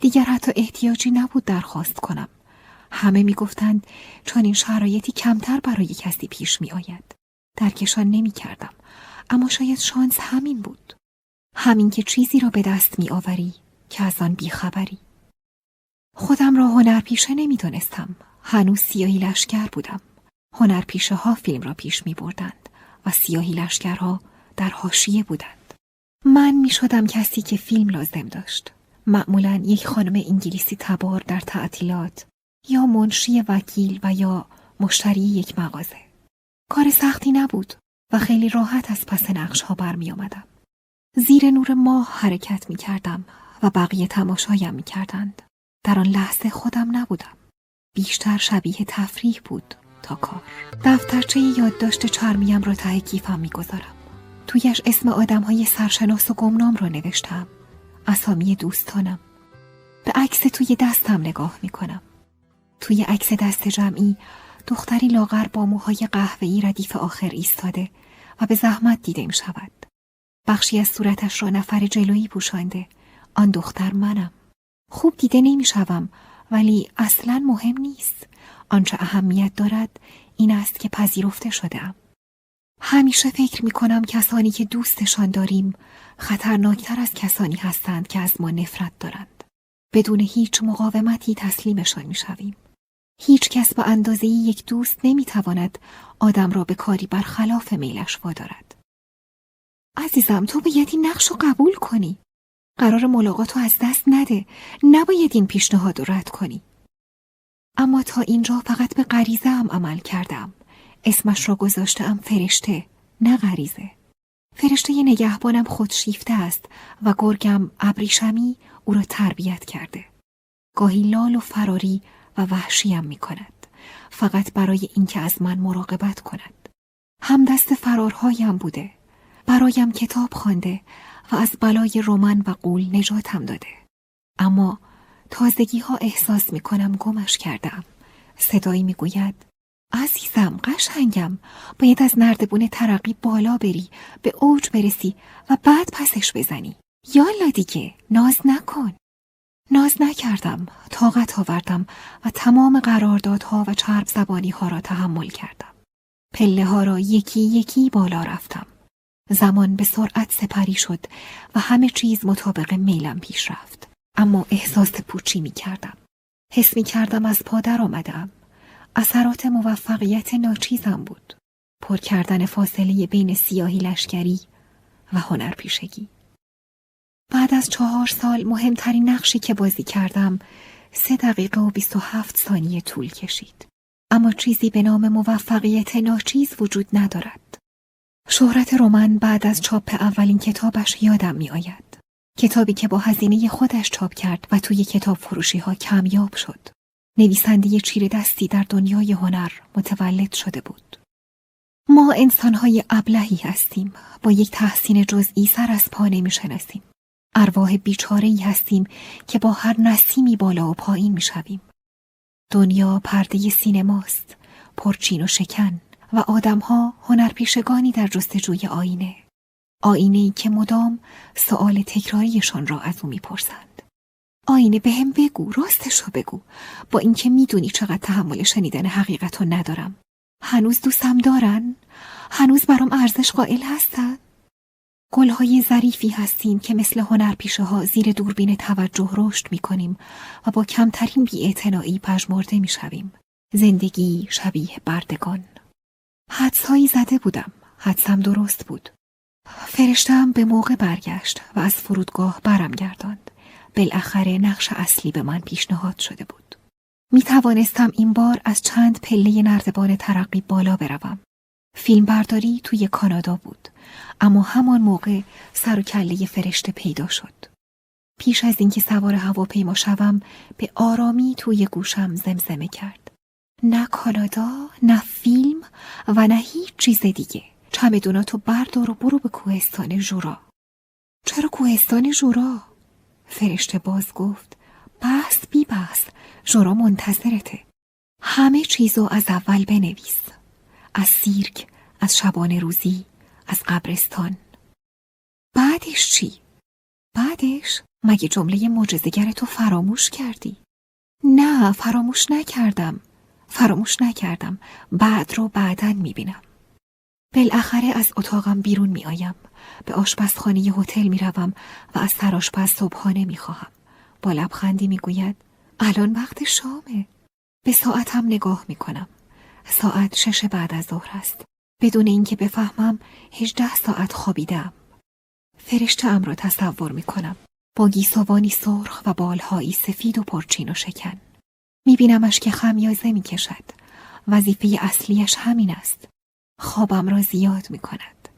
دیگر حتی احتیاجی نبود درخواست کنم. همه می‌گفتند چون این شرایطی کمتر برای کسی پیش می آید. درکشان نمی کردم. اما شاید شانس همین بود. همین که چیزی را به دست می آوری که از آن بیخبری. خودم را هنرپیشه نمی دونستم. هنوز سیاهی لشکر بودم. هنرپیشه ها فیلم را پیش می بردند و سیاهی لشکرها در حاشیه بودند. من می شدم کسی که فیلم لازم داشت. معمولا یک خانم انگلیسی تبار در تعطیلات یا منشی وکیل و یا مشتری یک مغازه. کار سختی نبود و خیلی راحت از پس نقش ها برمی آمدم. زیر نور ماه حرکت می کردم و بقیه تماشایم می کردند. در آن لحظه خودم نبودم. بیشتر شبیه تفریح بود تا کار. دفترچه یادداشت چرمیم را ته کیفم می‌گذارم. تویش اسم آدم های سرشناس و گمنام را نوشتم. اسامی دوستانم. به عکس توی دستم نگاه می کنم. توی عکس دست جمعی دختری لاغر با موهای قهوه‌ای ردیف آخر ایستاده و به زحمت دیده می شود. بخشی از صورتش را نفر جلویی پوشانده. آن دختر منم. خوب دیده نمی شوم ولی اصلا مهم نیست. آنچه اهمیت دارد این است که پذیرفته شدم. همیشه فکر می کنم کسانی که دوستشان داریم خطرناکتر از کسانی هستند که از ما نفرت دارند. بدون هیچ مقاومتی تسلیمشان می شویم. هیچ کس به اندازه یک دوست نمی تواند آدم را به کاری برخلاف میلش وادارد. عزیزم تو باید این نقش رو قبول کنی. قرار ملاقات رو از دست نده. نباید این پیشنهاد رو رد کنی. اما تا اینجا فقط به غریزه هم عمل کردم. اسمش را گذاشتم فرشته نه غریزه. فرشته نگهبانم خودشیفته است و گرگم ابریشمی او را تربیت کرده. گاهی لال و فراری و وحشیم می کند. فقط برای اینکه از من مراقبت کند. هم دست فرارهایم بوده. برایم کتاب خوانده و از بلای رومن و قول نجاتم داده. اما تازگی ها احساس می کنم گمش کردم. صدایی می گوید عزیزم قشنگم باید از نردبون ترقی بالا بری به اوج برسی و بعد پسش بزنی یالا دیگه ناز نکن ناز نکردم طاقت آوردم و تمام قراردادها و چرب زبانی ها را تحمل کردم. پله ها را یکی یکی بالا رفتم. زمان به سرعت سپری شد و همه چیز مطابق میلم پیش رفت. اما احساس پوچی می کردم حس می کردم از پادر آمدم. اثرات موفقیت ناچیزم بود. پر کردن فاصله بین سیاهی لشکری و هنرپیشگی. بعد از چهار سال مهمترین نقشی که بازی کردم سه دقیقه و بیست و هفت ثانیه طول کشید. اما چیزی به نام موفقیت ناچیز وجود ندارد. شهرت رومن بعد از چاپ اولین کتابش یادم می آید. کتابی که با هزینه خودش چاپ کرد و توی کتاب فروشی ها کمیاب شد. نویسنده چیر دستی در دنیای هنر متولد شده بود. ما انسانهای ابلهی هستیم با یک تحسین جزئی سر از پا نمی شناسیم. ارواح بیچاره ای هستیم که با هر نسیمی بالا و پایین می شویم. دنیا پرده سینماست، پرچین و شکن و آدمها هنرپیشگانی در جستجوی آینه. آینه ای که مدام سؤال تکراریشان را از او می‌پرسند. آینه به هم بگو، راستش رو بگو، با اینکه می‌دونی چقدر تحمل شنیدن حقیقت ندارم. هنوز دوستم دارن؟ هنوز برام ارزش قائل هستن؟ گلهای ظریفی هستیم که مثل هنرپیشه ها زیر دوربین توجه رشد می کنیم و با کمترین بیاعتنایی پژمرده می شویم. زندگی شبیه بردگان. حدسهایی زده بودم. حدسم درست بود. فرشتم به موقع برگشت و از فرودگاه برم گرداند. بالاخره نقش اصلی به من پیشنهاد شده بود. می توانستم این بار از چند پله نردبان ترقی بالا بروم. فیلم برداری توی کانادا بود. اما همان موقع سر و کله فرشته پیدا شد. پیش از اینکه سوار هواپیما شوم به آرامی توی گوشم زمزمه کرد. نه کانادا نه فیلم و نه هیچ چیز دیگه. چمدوناتو بردار و برو به کوهستان جورا. چرا کوهستان جورا؟ فرشته باز گفت. بحث بی بحث جورا منتظرته. همه چیزو از اول بنویس. از سیرک از شبانه روزی از قبرستان. بعدش چی؟ بعدش مگه جمله معجزه‌گر تو فراموش کردی؟ نه فراموش نکردم. فراموش نکردم. بعد رو بعدا می‌بینم. بالاخره از اتاقم بیرون میآیم. به آشپزخانه هتل می‌روم و از سرآشپز صبحانه می‌خواهم. با لبخندی می‌گوید الان وقت شامه. به ساعتم نگاه می‌کنم. ساعت شش بعد از ظهر است. بدون اینکه بفهمم هجده ساعت خوابیدم. فرشته ام را تصور می‌کنم. با گیسوانی سرخ و بالهایی سفید و پرچین و شکن. میبینمش که خمیازه می‌کشد. وظیفه اصلیش همین است. خوابم را زیاد می‌کند.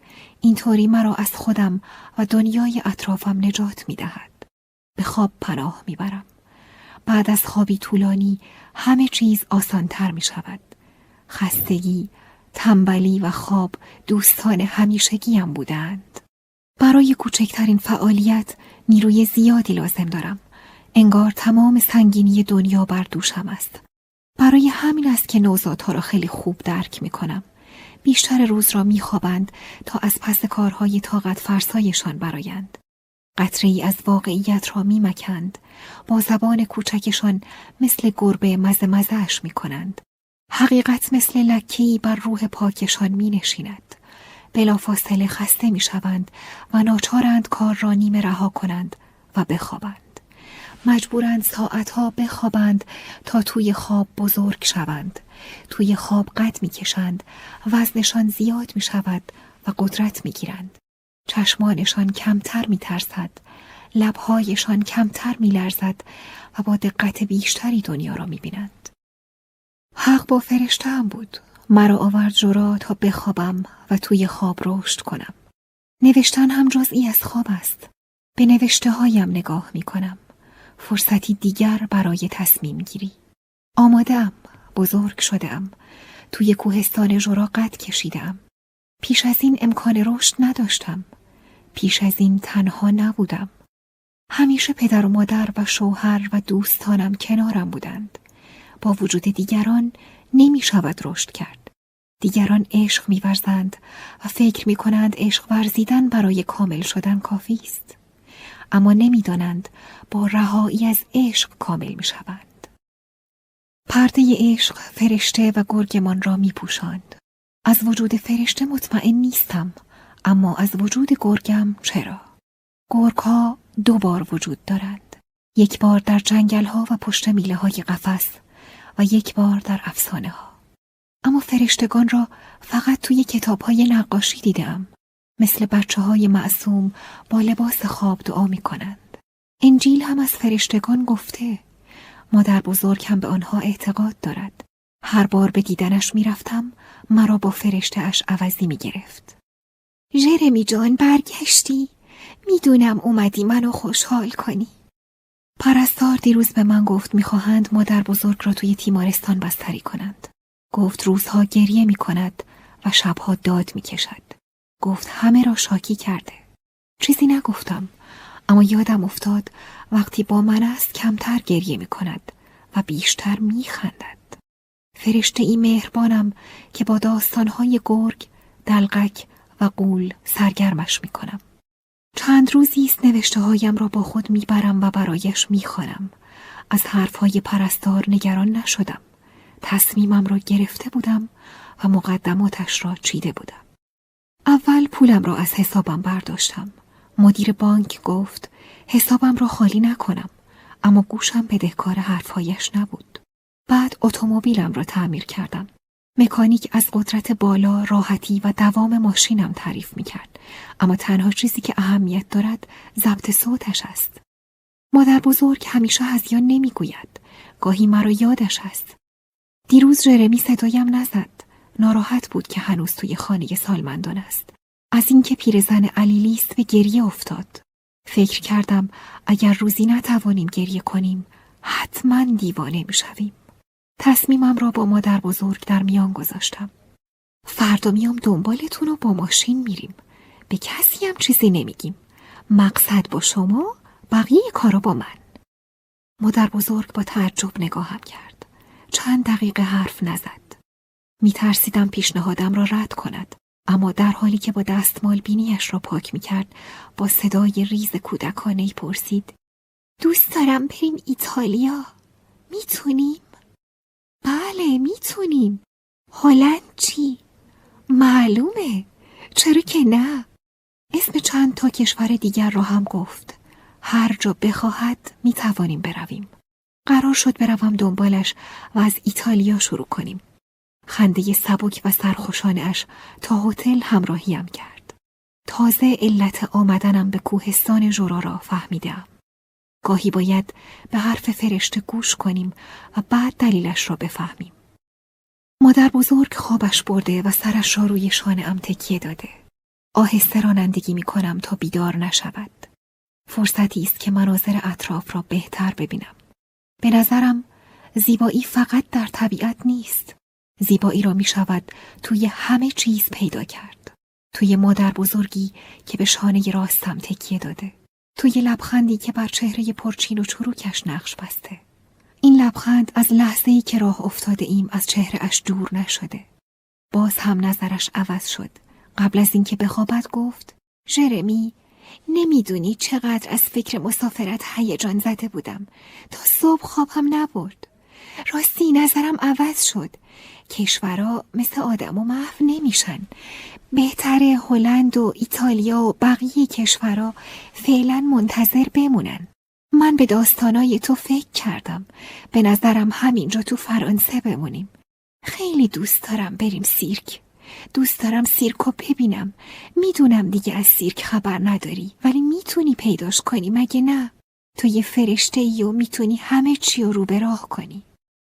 اینطوری مرا از خودم و دنیای اطرافم نجات می‌دهد. به خواب پناه می‌برم. بعد از خوابی طولانی همه چیز آسانتر می شود. خستگی، تنبلی و خواب دوستان همیشگیم بودند. برای کوچکترین فعالیت نیروی زیادی لازم دارم. انگار تمام سنگینی دنیا بر دوشم است. برای همین است که نوزادها را خیلی خوب درک می کنم. بیشتر روز را می خوابند تا از پس کارهای طاقت فرسایشان برایند. قطره ای از واقعیت را می مکند. با زبان کوچکشان مثل گربه مزه مزهش می کنند. حقیقت مثل لکی بر روح پاکشان می نشیند. بلافاصله خسته می شوند و ناچارند کار را نیمه رها کنند و بخوابند. مجبورند ساعتها بخوابند تا توی خواب بزرگ شوند. توی خواب قد می کشند، وزنشان زیاد می شود و قدرت می گیرند. چشمانشان کمتر می ترسد. لبهایشان کمتر می لرزد و با دقت بیشتری دنیا را می بینند. حق با فرشته هم بود. مرا آورد جورا تا بخوابم و توی خواب رشد کنم. نوشتن هم جزئی از خواب است. به نوشته هایم نگاه می کنم. فرصتی دیگر برای تصمیم گیری. آمادم. بزرگ شدم. توی کوهستان جورا قد کشیدم. پیش از این امکان رشد نداشتم. پیش از این تنها نبودم. همیشه پدر و مادر و شوهر و دوستانم کنارم بودند. با وجود دیگران نمی شود رشد کرد. دیگران عشق میورزند و فکر می کنند عشق ورزیدن برای کامل شدن کافی است. اما نمی‌دانند با رهایی از عشق کامل می شوند. پرده عشق فرشته و گرگمان را می پوشند. از وجود فرشته مطمئن نیستم اما از وجود گرگم چرا؟ گرگ ها دو بار وجود دارند. یک بار در جنگل ها و پشت میله های قفس و یک بار در افسانه ها. اما فرشتگان را فقط توی کتاب های نقاشی دیدم. مثل بچه های معصوم با لباس خواب دعا می کنند. انجیل هم از فرشتگان گفته. مادر بزرگ هم به آنها اعتقاد دارد. هر بار به دیدنش می‌رفتم مرا با فرشته اش عوضی می گرفت.
جرمی جان برگشتی؟ می‌دونم اومدی منو خوشحال کنی.
پرستار دیروز به من گفت می‌خواهند مادر بزرگ را توی تیمارستان بستری کنند. گفت روزها گریه می کند و شبها داد می کشد. گفت همه را شاکی کرده. چیزی نگفتم اما یادم افتاد وقتی با من است کمتر گریه می کند و بیشتر می خندد. فرشته ای مهربانم که با داستانهای گرگ، دلقک و قول سرگرمش می کنم. چند روزی است نوشته هایم را با خود می‌برم و برایش می‌خوانم. از حرفهای پرستار نگران نشدم. تصمیمم را گرفته بودم و مقدماتش را چیده بودم. اول پولم را از حسابم برداشتم. مدیر بانک گفت حسابم را خالی نکنم اما گوشم بدهکار حرفهایش نبود. بعد اتومبیلم را تعمیر کردم. مکانیک از قدرت بالا، راحتی و دوام ماشینم تعریف می کرد. اما تنها چیزی که اهمیت دارد ضبط صوتش است. مادر بزرگ همیشه هزیان نمی گوید. گاهی مرا یادش است. دیروز جرمی صدایم نزد. ناراحت بود که هنوز توی خانه سالمندان است. از اینکه پیرزن علیلیست به گریه افتاد. فکر کردم اگر روزی نتوانیم گریه کنیم حتما دیوانه می‌شویم. تصمیمم را با مادر بزرگ در میان گذاشتم. فردا میام دنبالتون و با ماشین میریم. به کسی هم چیزی نمیگیم. مقصد با شما بقیه کارا با من. مادر بزرگ با تعجب نگاهم کرد. چند دقیقه حرف نزد. میترسیدم پیشنهادم را رد کند. اما در حالی که با دستمال بینیش را پاک می کرد با صدای ریز کودکانه پرسید دوست دارم بریم ایتالیا می‌تونیم؟ بله می‌تونیم هلند چی؟ معلومه چرا که نه؟ اسم چند تا کشور دیگر را هم گفت هر جا بخواهد می‌توانیم برویم قرار شد بروم دنبالش و از ایتالیا شروع کنیم خنده سبک و سرخوشانش تا هتل همراهیم کرد. تازه علت آمدنم به کوهستان جورا را فهمیدم. گاهی باید به حرف فرشته گوش کنیم و بعد دلیلش را بفهمیم. مادر بزرگ خوابش برده و سرش را روی شانه ام تکیه داده. آهسته رانندگی می کنم تا بیدار نشود. فرصتی است که مناظر اطراف را بهتر ببینم. به نظرم زیبایی فقط در طبیعت نیست. زیبایی را می شود توی همه چیز پیدا کرد. توی مادر بزرگی که به شانه راستم تکیه داده. توی لبخندی که بر چهره پرچین و چروکش نقش بسته. این لبخند از لحظه ای که راه افتاده ایم از چهره اش دور نشده. باز هم نظرش عوض شد. قبل از اینکه بخوابد گفت ژرمی نمی‌دونی چقدر از فکر مسافرت هیجان زده بودم تا صبح خواب هم نبرد. راستی نظرم عوض شد کشورها مثل آدم و محو نمیشن بهتره هلند و ایتالیا و بقیه کشورها فعلا منتظر بمونن. من به داستانای تو فکر کردم. به نظرم همینجا تو فرانسه بمونیم. خیلی دوست دارم بریم سیرک. دوست دارم سیرک رو ببینم. می‌دونم دیگه از سیرک خبر نداری ولی می‌تونی پیداش کنی مگه نه؟ تو یه فرشته ای و می‌تونی همه چی رو به راه کنی.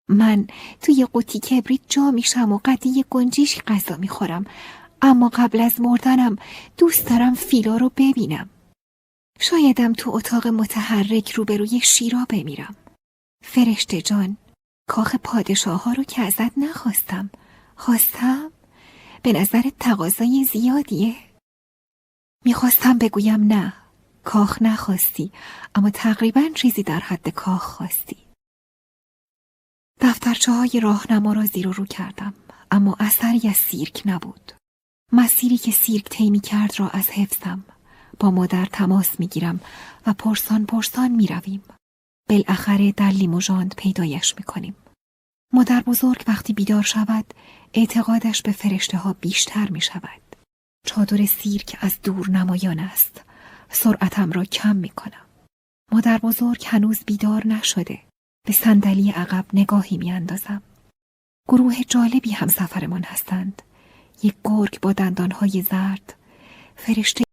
من توی قوطی کبریت جا میشم و قدی گنجیش غذا می‌خورم. اما قبل از مردنم دوست دارم فیلا رو ببینم. شایدم تو اتاق متحرک روبروی شیرا بمیرم. فرشته جان کاخ پادشاه ها رو که ازت نخواستم. خواستم؟ به نظر تقاضای زیادیه. می‌خواستم بگویم نه. کاخ نخواستی اما تقریبا چیزی در حد کاخ خواستی. دفترچه های راهنما را زیر و رو کردم اما اثری از سیرک نبود. مسیری که سیرک طی کرد را از حفظم با مادر تماس می‌گیرم و پرسان پرسان می رویم. بالاخره در لیموژاند پیدایش می کنیم. مادر بزرگ وقتی بیدار شود اعتقادش به فرشته ها بیشتر می شود. چادر سیرک از دور نمایان است. سرعتم را کم می کنم. مادر بزرگ هنوز بیدار نشده. به صندلی عقب نگاهی میاندازم. گروه جالبی هم سفرمان هستند. یک گرگ با دندانهای زرد، فرشته